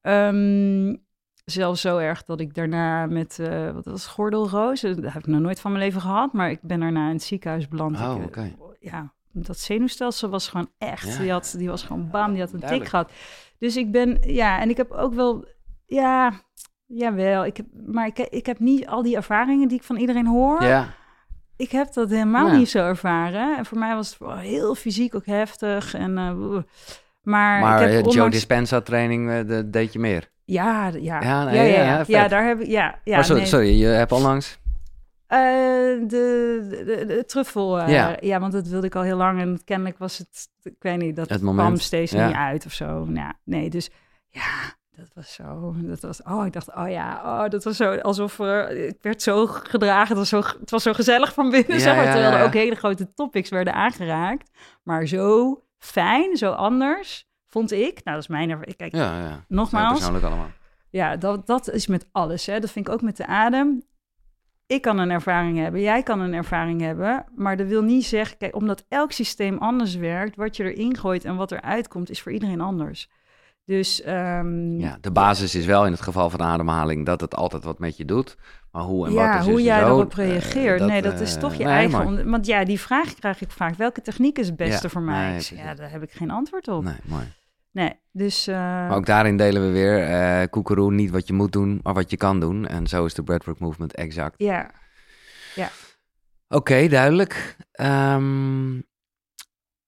Ehm, zelfs zo erg dat ik daarna met, eh, wat was het, gordelroos, dat heb ik nog nooit van mijn leven gehad, maar ik ben daarna in het ziekenhuis beland. Oh, eh, oké. Ja, dat zenuwstelsel was gewoon echt. Ja. Die, had, die was gewoon bam, die had een tik gehad. Dus ik ben, ja, en ik heb ook wel, ja, jawel. Ik heb, maar ik, ik heb niet al die ervaringen die ik van iedereen hoor. Ja, Ik heb dat helemaal Ja. niet zo ervaren. En voor mij was het wel heel fysiek ook heftig. En, eh, oeh. maar, maar ik eh, heb Joe Dispenza training, eh, dat deed je meer. Ja, ja, Ja, ja, nee, ja, ja, ja, ja, ja, vet. daar heb ik, ja, ja, maar sorry, nee. sorry, je hebt onlangs... Eh, de, de, de, truffel, eh, Ja. ja. want dat wilde ik al heel lang. En kennelijk was het, ik weet niet, dat Het kwam steeds ja. niet uit of zo. Nou, nee, dus ja, dat was zo. Dat was, oh, ik dacht, oh ja, oh, dat was zo alsof er, ik werd zo gedragen. Het was zo, het was zo gezellig van binnen, Ja, zeg maar, terwijl er ook hele grote topics werden aangeraakt. Maar zo fijn, zo anders, vond ik. Nou, dat is mijn ervaring. Kijk, Ja, ja. Nogmaals, persoonlijk allemaal. ja, dat, dat is met alles. Hè. Dat vind ik ook met de adem. Ik kan een ervaring hebben, jij kan een ervaring hebben. Maar dat wil niet zeggen, kijk, omdat elk systeem anders werkt, wat je erin gooit en wat eruit komt, is voor iedereen anders. Dus ehm, Ja, de basis is wel in het geval van ademhaling dat het altijd wat met je doet. Maar hoe en wat ja, is hoe dus jij erop eh, reageert. nee, dat is eh, toch je nee, eigen. mooi. Want ja, die vraag krijg ik vaak. Welke techniek is het beste Ja, voor mij? nee, ja, daar heb ik geen antwoord op. Nee, Nee, dus. eh, Maar ook daarin delen we weer, eh koekeroe, niet wat je moet doen, maar wat je kan doen. En zo is de breathwork movement exact. ja, Oké, duidelijk. Ehm,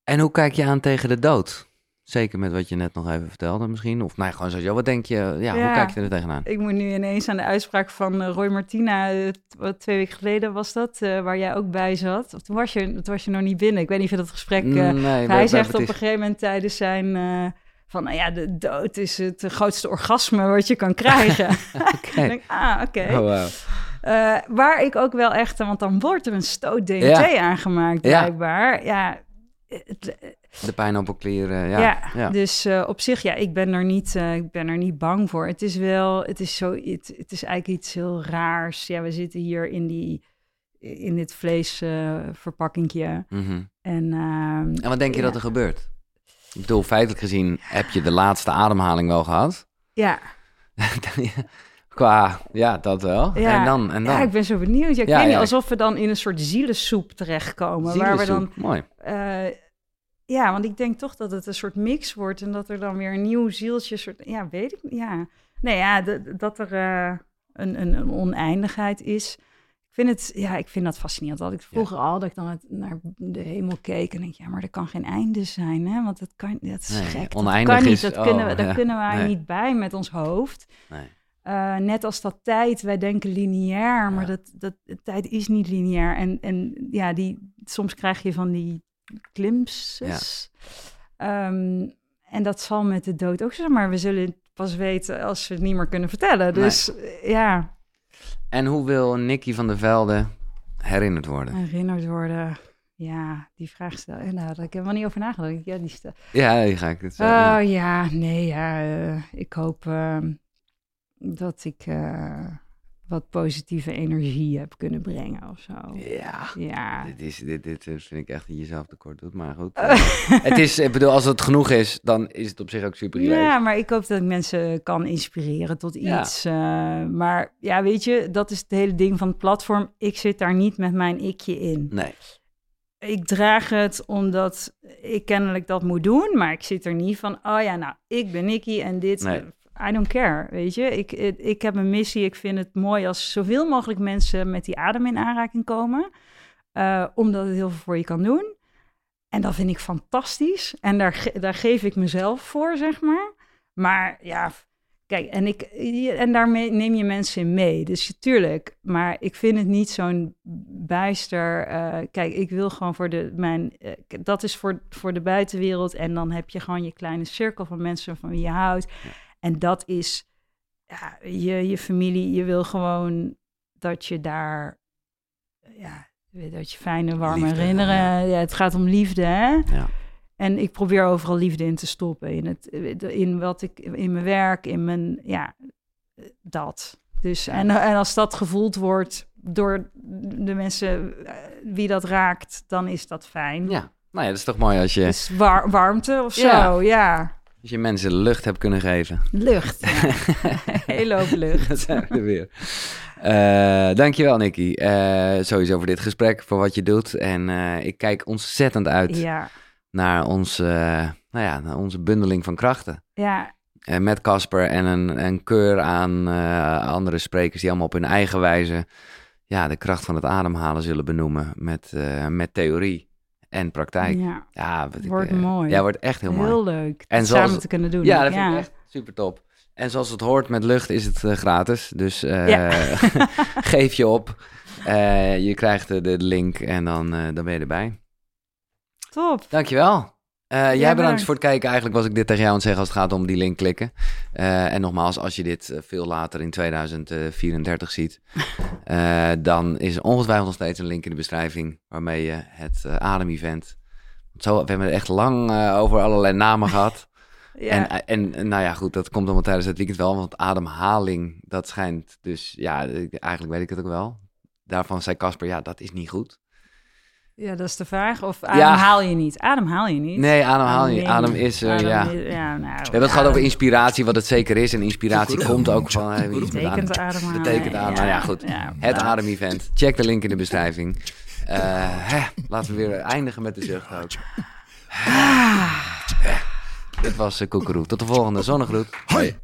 en hoe kijk je aan tegen de dood? Zeker met wat je net nog even vertelde misschien. Of nee, gewoon sowieso. Wat denk je? Ja, hoe Ja. kijk je er tegenaan? Ik moet nu ineens aan de uitspraak van eh, Roy Martina, wat twee weken geleden was dat, eh, waar jij ook bij zat. Of toen was je, toen was je nog niet binnen. Ik weet niet of je dat gesprek... nee, hij zegt op een gegeven moment tijdens zijn... eh, van, nou ja, de dood is het grootste orgasme wat je kan krijgen. Ik denk, ah, oké. Oh, wow. Eh, waar ik ook wel echt, want dan wordt er een stoot DMT Ja. aangemaakt, Ja. blijkbaar. Ja, het- De pijnappelklier, eh, ja. ja, ja. dus eh, op zich, ja, ik ben er niet, eh, ik ben er niet bang voor. Het is wel, het is zo, het, het is eigenlijk iets heel raars. Ja, we zitten hier in die, in dit vleesverpakkingje. Mhm. en ehm, En wat denk je Ja. dat er gebeurt? Ik bedoel, feitelijk gezien heb je de laatste ademhaling wel gehad. ja, Qua, ja, dat wel. Ja. En dan, en dan. ja, ik ben zo benieuwd. Ja, ik Ja, weet niet, alsof we dan in een soort zielensoep terechtkomen. Waar we dan. Mooi. Eh, ja, want ik denk toch dat het een soort mix wordt en dat er dan weer een nieuw zieltje, soort, ja, weet ik niet, ja. Nee, ja, dat er eh, een, een, een oneindigheid is. Vind het, ja, ik vind dat fascinerend. Dat ik vroeger al, dat ik dan het, naar de hemel keek en denk, ja, maar er kan geen einde zijn, hè? Want dat kan, dat is Nee, gek. oneindig dat kan niet, is- dat oh, kunnen we, daar ja, kunnen wij nee. niet bij met ons hoofd. Nee. Eh, net als dat tijd, wij denken lineair, maar Ja. dat, dat tijd is niet lineair. En, en ja, die, soms krijg je van die glimpses. Ehm, en dat zal met de dood ook zo, zijn, maar we zullen pas weten als we het niet meer kunnen vertellen. Dus ja, En hoe wil Nicky van der Velde herinnerd worden? herinnerd worden. Ja, die vraag stel. En daar had ik helemaal niet over nagedacht. Ja, die stel. Ja, die ga ik het zo. Oh ja, nee, ja. eh, ik hoop ehm, dat ik eh, wat positieve energie heb kunnen brengen of zo. ja. Ja. Dit, is, dit, dit vind ik echt dat je jezelf tekort doet, maar goed. het is, ik bedoel, als het genoeg is, dan is het op zich ook super. Ja, maar ik hoop dat ik mensen kan inspireren tot Ja. iets. eh, maar ja, weet je, dat is het hele ding van het platform. Ik zit daar niet met mijn ikje in. Nee, Ik draag het omdat ik kennelijk dat moet doen, maar ik zit er niet van, oh ja, nou, ik ben Nicky en dit. Nee. I don't care, weet je. Ik, ik, heb een missie. Ik vind het mooi als zoveel mogelijk mensen met die adem in aanraking komen. eh, omdat het heel veel voor je kan doen. En dat vind ik fantastisch. En daar, daar geef ik mezelf voor, zeg maar. Maar ja, kijk, en, ik, en daarmee neem je mensen in mee. Dus tuurlijk, maar ik vind het niet zo'n bijster. eh, kijk, ik wil gewoon voor de, mijn, eh, dat is voor, voor de buitenwereld. En dan heb je gewoon je kleine cirkel van mensen van wie je houdt. En dat is ja, je, je familie. Je wil gewoon dat je daar, ja, dat je fijne, warme Liefde, herinneren. ja. Ja. het gaat om liefde, hè? Ja. En ik probeer overal liefde in te stoppen. In, het, in wat ik, in mijn werk, in mijn, ja, dat. Dus, en, en als dat gevoeld wordt door de mensen eh, wie dat raakt, dan is dat fijn. ja. Nou ja, dat is toch mooi als je, Dus war- warmte of zo, Ja. ja. Als je mensen lucht hebt kunnen geven. Lucht. Ja. Hele hoop lucht. Dat zijn we er weer. Uh, dankjewel, Nicky. Uh, sowieso voor dit gesprek, voor wat je doet. En uh, ik kijk ontzettend uit Ja, naar, ons, nou ja, naar onze bundeling van krachten. ja, met Casper en een, een keur aan andere sprekers die allemaal op hun eigen wijze ja, de kracht van het ademhalen zullen benoemen met, met theorie en praktijk. ja. Ja, wat ik, Wordt eh, mooi. Ja, wordt echt heel, mooi. Heel leuk. En zoals- samen te kunnen doen. Ja, dat vind ik echt super top. En zoals het hoort met lucht is het eh, gratis. Dus eh, Ja. geef je op. Eh, je krijgt de, de link en dan, dan ben je erbij. Top. Dankjewel. Eh jij bedankt bedankt. voor het kijken. Eigenlijk was ik dit tegen jou aan het zeggen als het gaat om die link klikken. Eh, en nogmaals, als je dit eh, veel later in 2034 ziet, dan is er ongetwijfeld nog steeds een link in de beschrijving waarmee je het adem-event. Zo, we hebben het echt lang over allerlei namen gehad. Ja. En, en, nou ja, goed, dat komt allemaal tijdens het weekend wel. Want ademhaling, dat schijnt dus, ja, eigenlijk weet ik het ook wel. Daarvan zei Casper, ja, dat is niet goed. Ja, dat is de vraag. Of adem haal je niet? Adem haal je niet. Nee, ademhaal je. Adem Adem is er, Adem ja. is- ja, nou, We hebben het gehad over inspiratie, wat het zeker is. En inspiratie komt ook van eh, iets met Betekent adem. ademhalen. Betekent adem. Nou ja, goed. Ja, Het ja. adem-event. Check de link in de beschrijving. Eh, hè, laten we weer eindigen met de zucht ook. Dit was Koekeroe. Tot de volgende. Zonnegroet. Hoi.